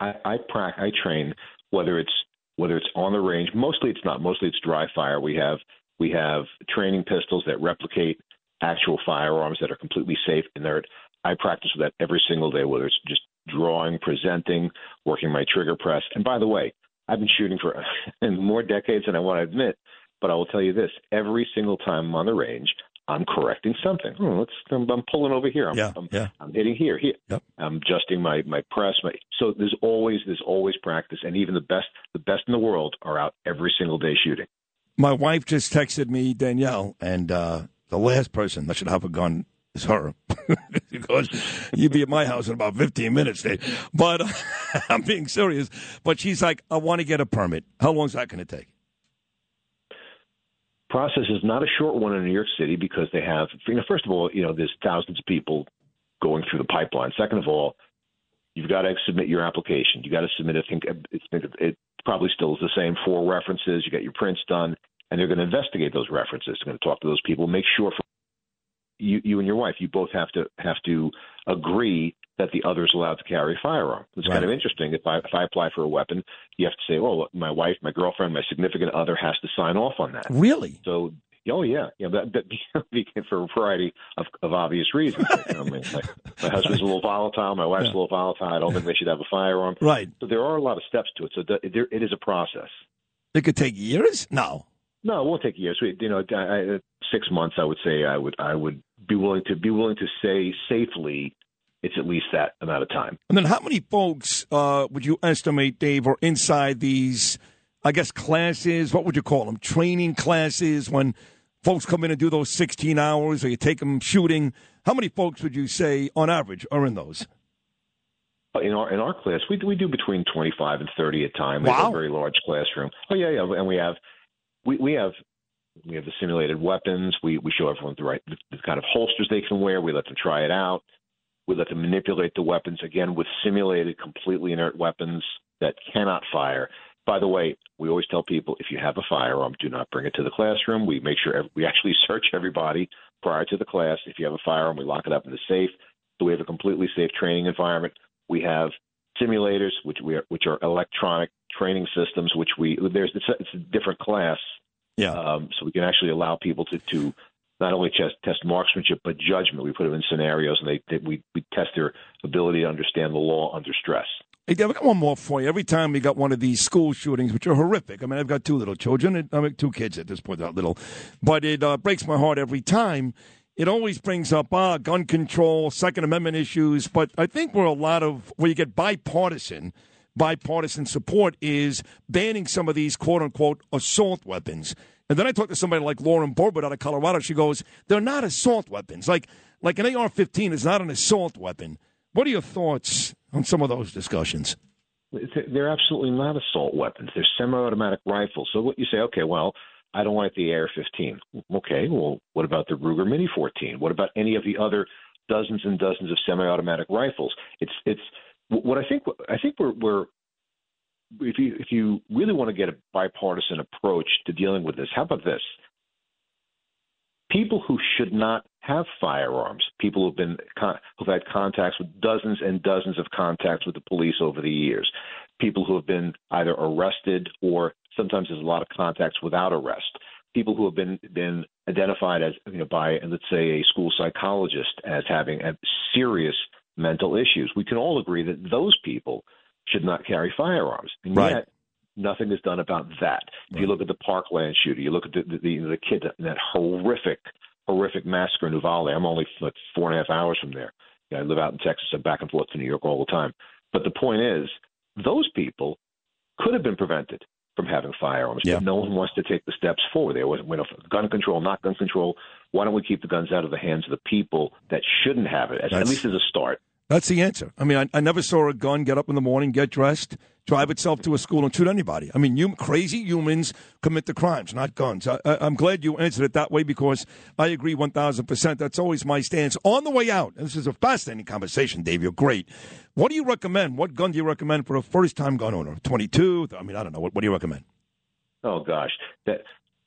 I I, prac- I train whether it's whether it's on the range. Mostly it's not. Mostly it's dry fire. We have we have training pistols that replicate actual firearms that are completely safe and they're I practice with that every single day, whether it's just drawing, presenting, working my trigger press. And by the way, I've been shooting for more decades than I want to admit, but I will tell you this: every single time I'm on the range, I'm correcting something. Hmm, let's, I'm, I'm pulling over here. I'm, Yeah, I'm, yeah. I'm hitting here, here. I'm adjusting my my press. My, so there's always there's always practice, and even the best the best in the world are out every single day shooting. My wife just texted me, Danielle, and uh, the last person that should have a gun is her. because you'd be at my house in about 15 minutes, Dave. But I'm being serious. But she's like, I want to get a permit. How long is that going to take? Process is not a short one in New York City because they have, you know, first of all, you know, there's thousands of people going through the pipeline. Second of all, you've got to submit your application. You got to submit. I think it's it probably still is the same four references. You got your prints done, and they're going to investigate those references. They're going to talk to those people, make sure for you, you and your wife, you both have to have to agree that the other is allowed to carry a firearm. It's kind of interesting. If I if I apply for a weapon, you have to say, "Oh, look, my wife, my girlfriend, my significant other has to sign off on that." Really? So, oh yeah, yeah, that, that for a variety of, of obvious reasons. You know, my, my, my husband's a little volatile, my wife's a little volatile. I don't think they should have a firearm. Right. So there are a lot of steps to it. So th- there, it is a process. It could take years? No. No, it won't take years. We, you know, I, I, six months. I would say I would I would be willing to be willing to say safely. It's at least that amount of time. And then how many folks uh, would you estimate, Dave, are inside these, I guess, classes? What would you call them? Training classes when folks come in and do those 16 hours or you take them shooting. How many folks would you say, on average, are in those? In our in our class, we we do between twenty five and thirty at time. We have Wow. a very large classroom. Oh yeah, yeah, and we have we we have we have the simulated weapons. We we show everyone the right the, the kind of holsters they can wear. We let them try it out. We let them manipulate the weapons again with simulated, completely inert weapons that cannot fire. By the way, we always tell people if you have a firearm, do not bring it to the classroom. We make sure ev- we actually search everybody prior to the class. If you have a firearm, we lock it up in the safe. So we have a completely safe training environment. We have simulators, which we are, which are electronic training systems, which we there's it's a, it's a different class. Yeah. Um, so we can actually allow people to to not only test test marksmanship but judgment. We put them in scenarios, and they, they we we test their ability to understand the law under stress. Hey, Dave, I got one more for you. Every time we got one of these school shootings, which are horrific. I mean, I've got two little children. I two kids at this point, not little. But it uh, breaks my heart every time. It always brings up ah, gun control, Second Amendment issues. But I think where a lot of where you get bipartisan, bipartisan support is banning some of these quote unquote assault weapons. And then I talked to somebody like Lauren Boebert out of Colorado. She goes, "They're not assault weapons. Like like an AR-15 is not an assault weapon." What are your thoughts on some of those discussions? They're absolutely not assault weapons. They're semi-automatic rifles. So what you say? Okay, well, I don't like the AR-15. Okay, well, what about the Ruger Mini 14? What about any of the other dozens and dozens of semi-automatic rifles? It's it's what I think. I think we're we're if you if you really want to get a bipartisan approach to dealing with this, how about this? People who should not have firearms, people who've been who've had contacts with dozens and dozens of contacts with the police over the years, people who have been either arrested or sometimes there's a lot of contacts without arrest, people who have been been identified as you know by let's say a school psychologist as having serious mental issues. We can all agree that those people should not carry firearms, and Right. yet nothing is done about that. If you look at the Parkland shooter, you look at the the, the, the kid in that horrific horrific massacre in Uvalde. I'm only like four and a half hours from there. I live out in Texas. I'm back and forth to New York all the time. But the point is, those people could have been prevented from having firearms, Yeah. but no one wants to take the steps forward. There was you know, gun control, not gun control. Why don't we keep the guns out of the hands of the people that shouldn't have it? At, at least as a start. That's the answer. I mean, I, I never saw a gun get up in the morning, get dressed, drive itself to a school, and shoot anybody. I mean, you crazy humans commit the crimes, not guns. I, I'm glad you answered it that way because I agree 1,000%. That's always my stance. On the way out, this is a fascinating conversation, Dave. You're great. What do you recommend? What gun do you recommend for a first time gun owner? 22? I mean, I don't know. What, what do you recommend? Oh gosh, that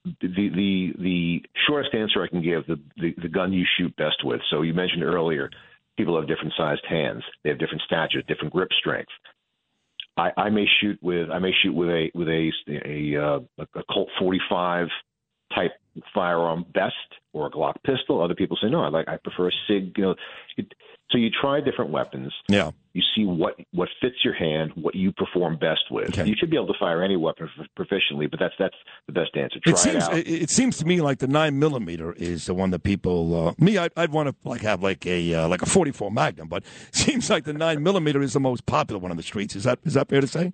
the the the shortest answer I can give the, the the gun you shoot best with. So you mentioned earlier, people have different sized hands. They have different statures, different grip strength. I, I may shoot with I may shoot with a with a a, uh, a Colt 45 type firearm best or a Glock pistol. Other people say no, I like I prefer a Sig. You know, it, so you try different weapons. Yeah. You see what what fits your hand, what you perform best with. You should be able to fire any weapon proficiently, but that's that's the best answer. Try It seems out. it, it seems to me like the nine millimeter is the one that people. Uh, me, I, I'd want to like have like a uh, like a forty four Magnum, but it seems like the nine millimeter is the most popular one on the streets. Is that is that fair to say?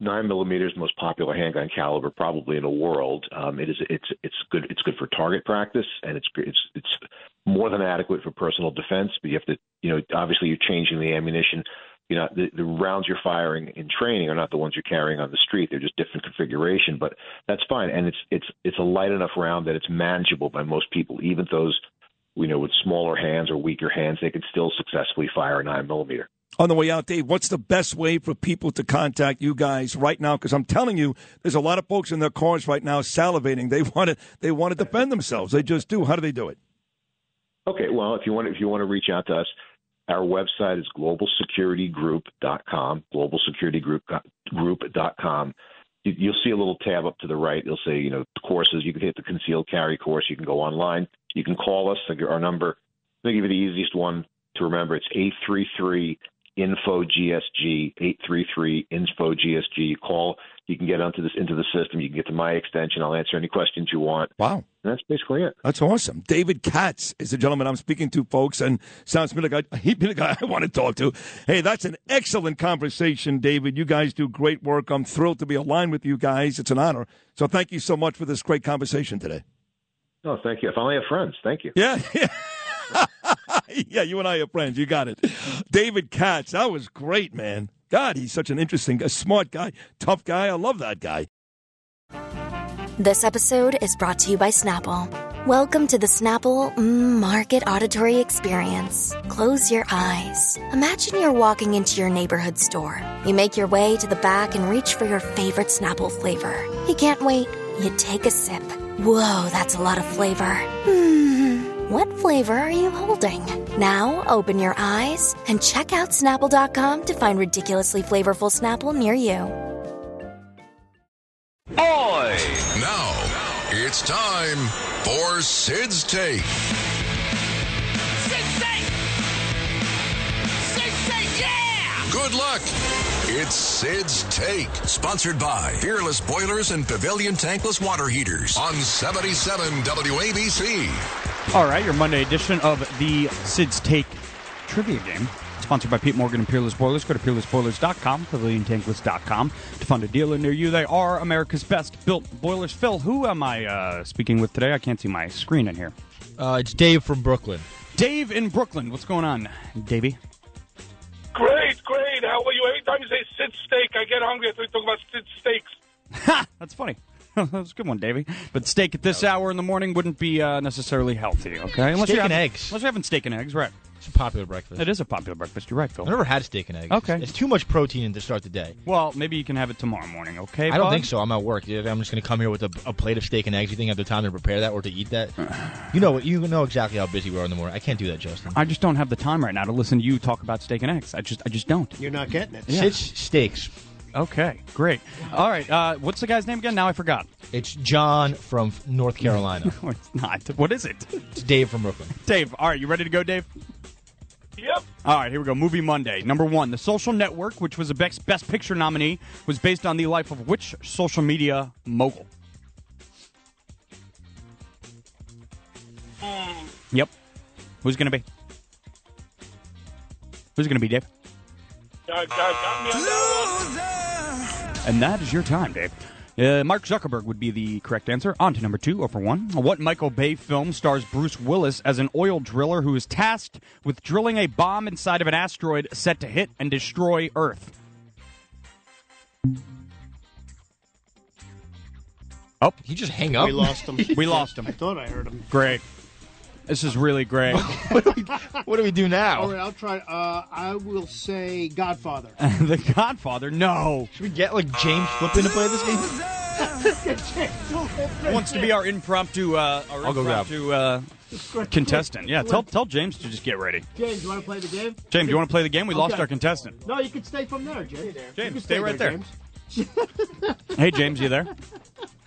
nine millimeters, most popular handgun caliber probably in the world. Um, it is it's it's good it's good for target practice and it's it's it's more than adequate for personal defense. But you have to you know obviously you're changing the ammunition. You know the, the rounds you're firing in training are not the ones you're carrying on the street. They're just different configuration, but that's fine. And it's it's it's a light enough round that it's manageable by most people, even those you know with smaller hands or weaker hands. They can still successfully fire a nine millimeter. On the way out, Dave, what's the best way for people to contact you guys right now? Because I'm telling you, there's a lot of folks in their cars right now salivating. They want to they want to defend themselves. They just do. How do they do it? Okay, well, if you want if you want to reach out to us, our website is globalsecuritygroup.com, globalsecuritygroup.com. You, you'll see a little tab up to the right. You'll say, you know, courses. You can hit the concealed carry course. You can go online. You can call us. Our number, I'll give you the easiest one to remember. It's 833 info GSG 833 info GSG. Call, you can get onto this into the system. You can get to my extension. I'll answer any questions you want. Wow. And that's basically it. That's awesome. David Katz is the gentleman I'm speaking to, folks, and sounds to me like I, he'd be the guy I want to talk to. Hey, that's an excellent conversation, David. You guys do great work. I'm thrilled to be aligned with you guys. It's an honor. So thank you so much for this great conversation today. Oh, thank you. If I finally have friends. Thank you. Yeah. yeah, you and I are friends. You got it. David Katz, that was great, man. God, he's such an interesting, a smart guy, tough guy. I love that guy. This episode is brought to you by Snapple. Welcome to the Snapple Market Auditory Experience. Close your eyes. Imagine you're walking into your neighborhood store. You make your way to the back and reach for your favorite Snapple flavor. You can't wait. You take a sip. Whoa, that's a lot of flavor. Hmm. What flavor are you holding? Now open your eyes and check out Snapple.com to find ridiculously flavorful Snapple near you. Boy! Now, it's time for Sid's Take. Sid's Take! Sid's Take, yeah! Good luck. It's Sid's Take, sponsored by Peerless Boilers and Pavilion Tankless Water Heaters on 77 WABC. All right, your Monday edition of the Sid's Take trivia game. Sponsored by Pete Morgan and Peerless Boilers. Go to peerlessboilers.com, paviliontankless.com to find a dealer near you. They are America's best built boilers. Phil, who am I uh, speaking with today? I can't see my screen in here. Uh, it's Dave from Brooklyn. Dave in Brooklyn. What's going on, Davey? Great, great. How are you? Every time you say Sid's steak, I get hungry. I thought you talk about Sid steaks. Ha! That's funny. That's a good one, Davey. But steak at this hour in the morning wouldn't be uh, necessarily healthy, okay? Steak you're and having, eggs. Unless you're having steak and eggs, right. It's a popular breakfast. It is a popular breakfast. You're right, Phil. I've never had steak and eggs. Okay. It's too much protein to start the day. Well, maybe you can have it tomorrow morning, okay? I don't bud? think so. I'm at work. I'm just going to come here with a, a plate of steak and eggs. You think I have the time to prepare that or to eat that? You know what? You know exactly how busy we are in the morning. I can't do that, Justin. I just don't have the time right now to listen to you talk about steak and eggs. I just, I just don't. You're not getting it. Yeah. Sitch steaks. Okay, great. All right, uh, what's the guy's name again? Now I forgot. It's John from North Carolina. no, it's not. What is it? It's Dave from Brooklyn. Dave, all right, you ready to go, Dave? Yep. All right, here we go. Movie Monday. Number one, The Social Network, which was a Best, Best Picture nominee, was based on the life of which social media mogul? Yep. Who's going to be? Who's going to be, Dave? And that is your time, Dave. Uh, Mark Zuckerberg would be the correct answer. On to number two, or for one. What Michael Bay film stars Bruce Willis as an oil driller who is tasked with drilling a bomb inside of an asteroid set to hit and destroy Earth? Oh, he just hang up. We lost him. we lost him. I thought I heard him. Great. This is really great. what do we do now? All right, I'll try. Uh, I will say Godfather. the Godfather? No. Should we get like James Flippin to play this game? Wants to be our impromptu, uh, our I'll go grab. impromptu uh, contestant. Yeah, tell tell James to just get ready. James, you want to play the game? James, you want to play the game? We lost our contestant. No, you can stay from there, James. James, can stay right there. James. Hey, James, you there?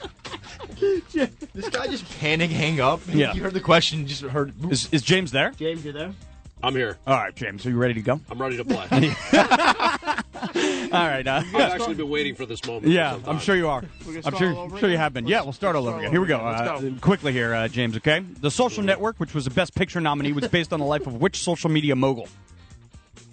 this guy just panic hang up. Yeah. You heard the question, just heard. Is, is James there? James, you there? I'm here. All right, James, are you ready to go? I'm ready to play. All right. Uh, I've actually been waiting for this moment. Yeah, I'm sure you are. I'm sure, all over sure you have been. Yeah, we'll start all over again. Here we go. Let's Uh, quickly here, uh, James. Okay. The Social Network, which was a Best Picture nominee, was based on the life of which social media mogul?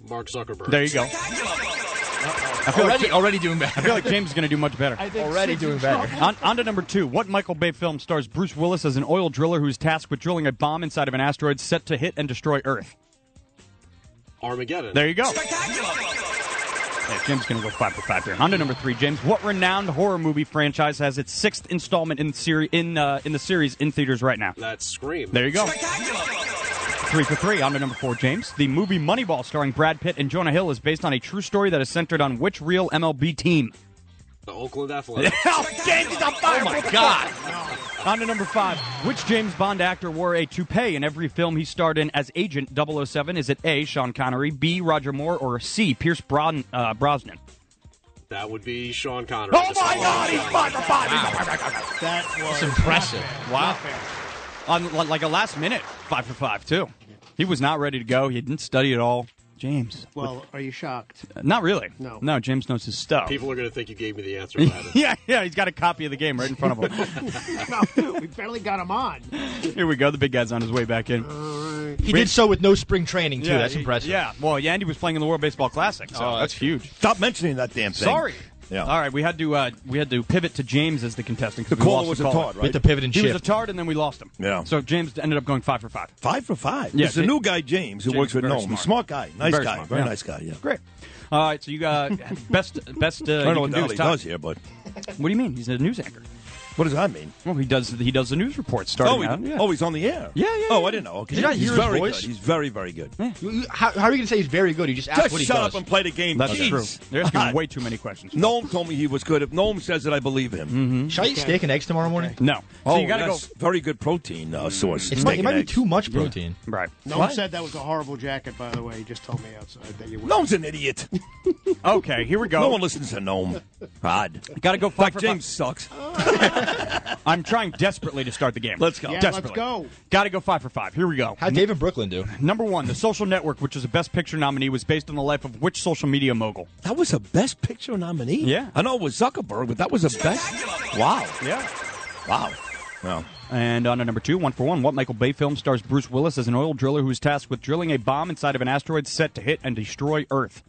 Mark Zuckerberg. There you go. I feel Already- like, already doing better. I feel like James is going to do much better. I think Already doing better. On, on to number two. What Michael Bay film stars Bruce Willis as an oil driller who's tasked with drilling a bomb inside of an asteroid set to hit and destroy Earth? Armageddon. There you go. Yeah, Jim's going to go five for five here. On to number three, James. What renowned horror movie franchise has its sixth installment in seri- in uh, in the series in theaters right now? That's Scream. There you go. Three for three. On to number four, James. The movie Moneyball, starring Brad Pitt and Jonah Hill, is based on a true story that is centered on which real MLB team? The Oakland Athletics. oh, James is on fire! Oh my God! On to number five. Which James Bond actor wore a toupee in every film he starred in as Agent 007? Is it A. Sean Connery, B. Roger Moore, or C. Pierce Bron- uh, Brosnan? That would be Sean Connery. Oh my God! He's five for five. That was That's impressive. Wow. On like a last minute five for five too. He was not ready to go. He didn't study at all. James. Well, are you shocked? Uh, Not really. No. No, James knows his stuff. People are going to think you gave me the answer to yeah, yeah, he's got a copy of the game right in front of him. we barely got him on. Here we go. The big guy's on his way back in. He did so with no spring training too. Yeah, That's he- impressive. Yeah. Well, yeah, Andy was playing in the World Baseball Classic, so Oh, that's that's huge. Stop mentioning that damn thing. Sorry. Yeah. All right, we had to uh, we had to pivot to James as the contestant. 'cause The we caller lost was the a caller. tard, right? We had to pivot and He was a shift. tard, and then we lost him. Yeah. So James ended up going five for five. Five for five. Yeah, it's a new guy, James, who James works with very Gnome. smart. Smart guy. Nice Very guy. smart, Very yeah. nice guy, yeah. Great. All right, so you got best best. Uh, I don't you know what can do hell is he does here, but. What do you mean? He's a news anchor. What does that mean? Well, he does he does the news reports starting Oh, he, out. Yeah. oh, he's on the air. Yeah, yeah, Oh. I didn't know. Okay. Did you not he's his very voice? good. He's very, very good. You- you- how, how are you going to say he's very good? You just asked Just what he shut does. up and play the game. That's Jeez. true. They're asking way too many questions. Noam told me he was good. If Noam says it, I believe him. Mm-hmm. Should I eat steak and eggs tomorrow morning? No. So Oh, you got to go. that's very good protein uh, source. It's steak might, it and might be too much protein. Right. No What? one said that was a horrible jacket, by the way. He just told me outside that you were. Noam's an idiot. Okay, here we go. No one listens to Noam. God. Got to go In fact, James sucks. five. I'm trying desperately to start the game. Let's go. Yeah, Desperately. let's go. Got to go five for five. Here we go. How'd David Brooklyn do? Number one, The Social Network, which is a Best Picture nominee, was based on the life of which social media mogul? That was a Best Picture nominee? Yeah. I know it was Zuckerberg, but that was a Best. Wow. Yeah. Wow. Well, And on to number two, one for one, what Michael Bay film stars Bruce Willis as an oil driller who is tasked with drilling a bomb inside of an asteroid set to hit and destroy Earth?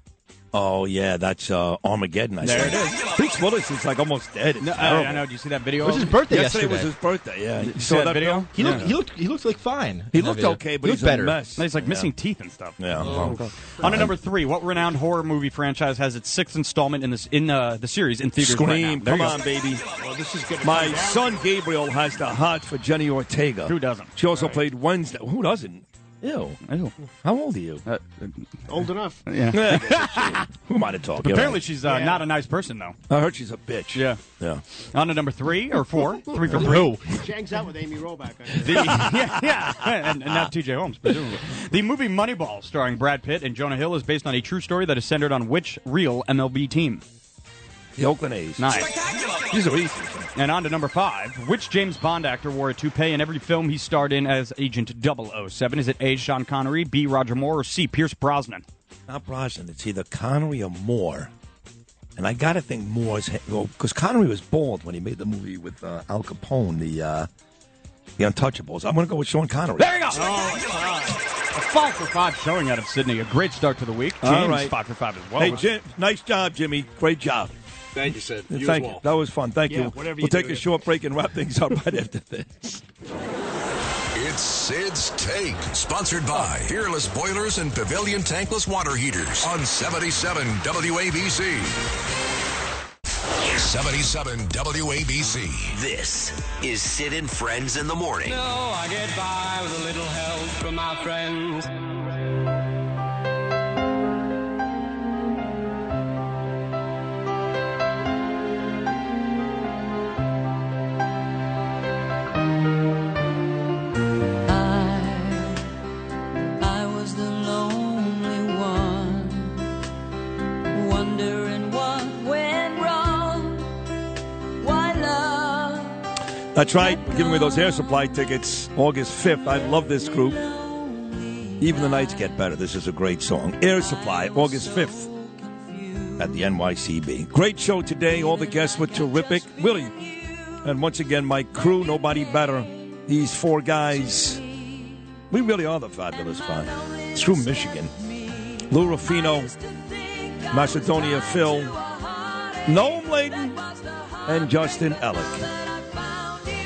Oh, yeah, that's uh, Armageddon. I There said. it is. Bruce Willis is like almost dead. It's No, I. I know. Do you see that video? It was his birthday Yesterday, yesterday. was his birthday, yeah. You You saw that video? He looked, Yeah. he looked, he looked like fine. He looked video. okay, but he he's looked better. a mess. He's like missing teeth and stuff. Yeah. well, On to number three, what renowned horror movie franchise has its sixth installment in this in uh, the series in theaters right Scream. now? Come on, baby. Well, this is good. My son Gabriel has the heart for Jenny Ortega. Who doesn't? She also played Wednesday. Who doesn't? Ew. Ew. How old are you? Uh, Old enough. yeah. Who am I to talk? Apparently, she's uh, Yeah. not a nice person, though. I heard she's a bitch. Yeah. Yeah. On to number three or four, three for three. Who? She hangs out with Amy Robach. I The, yeah, yeah, and, and now T.J. Holmes, presumably. The movie Moneyball, starring Brad Pitt and Jonah Hill, is based on a true story that is centered on which real MLB team? The Oakland A's. Nice. These are easy. And on to number five. Which James Bond actor wore a toupee in every film he starred in as Agent 007? Is it A. Sean Connery, B. Roger Moore, or C. Pierce Brosnan? Not Brosnan. It's either Connery or Moore. And I got to think Moore's because Connery was bald when he made the movie with uh, Al Capone, the uh, the Untouchables. I'm going to go with Sean Connery. There you go. A five for five showing out of Sydney. A great start to the week. James, All right. five for five as well. Hey, Jim, nice job, Jimmy. Great job. Thank you, Sid. You as Thank well. you. That was fun. Thank Yeah, you. whatever We'll you take do. a short break and wrap things up right after this. It's Sid's Take, sponsored by Peerless Boilers and Pavilion Tankless Water Heaters on 77 WABC. 77 WABC. This is Sid and Friends in the Morning. No, I get by with a little help from my friends. That's right. Giving away those air supply tickets August 5th. I love this group. Even the nights get better. This is a great song. Air Supply, August 5th at the NYCB. Great show today. All the guests were terrific. Willie. And once again, my crew, nobody better. These four guys. We really are the fabulous five. It's from Michigan. Lou Rufino, Macedonia Phil, Noam Laden, and Justin Ellick.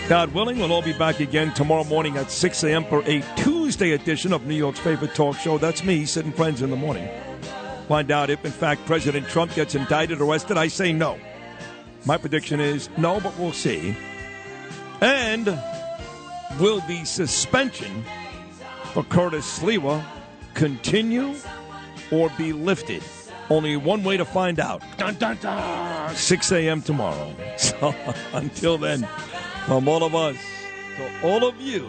God willing, we'll all be back again tomorrow morning at 6 a.m. for a Tuesday edition of New York's favorite talk show. That's me, Sid and Friends in the morning. Find out if, in fact, President Trump gets indicted, or arrested. I say no. My prediction is no, but we'll see. And will the suspension for Curtis Sliwa continue or be lifted? Only one way to find out. Dun, dun, dun. 6 a.m. tomorrow. So until then, from all of us to all of you,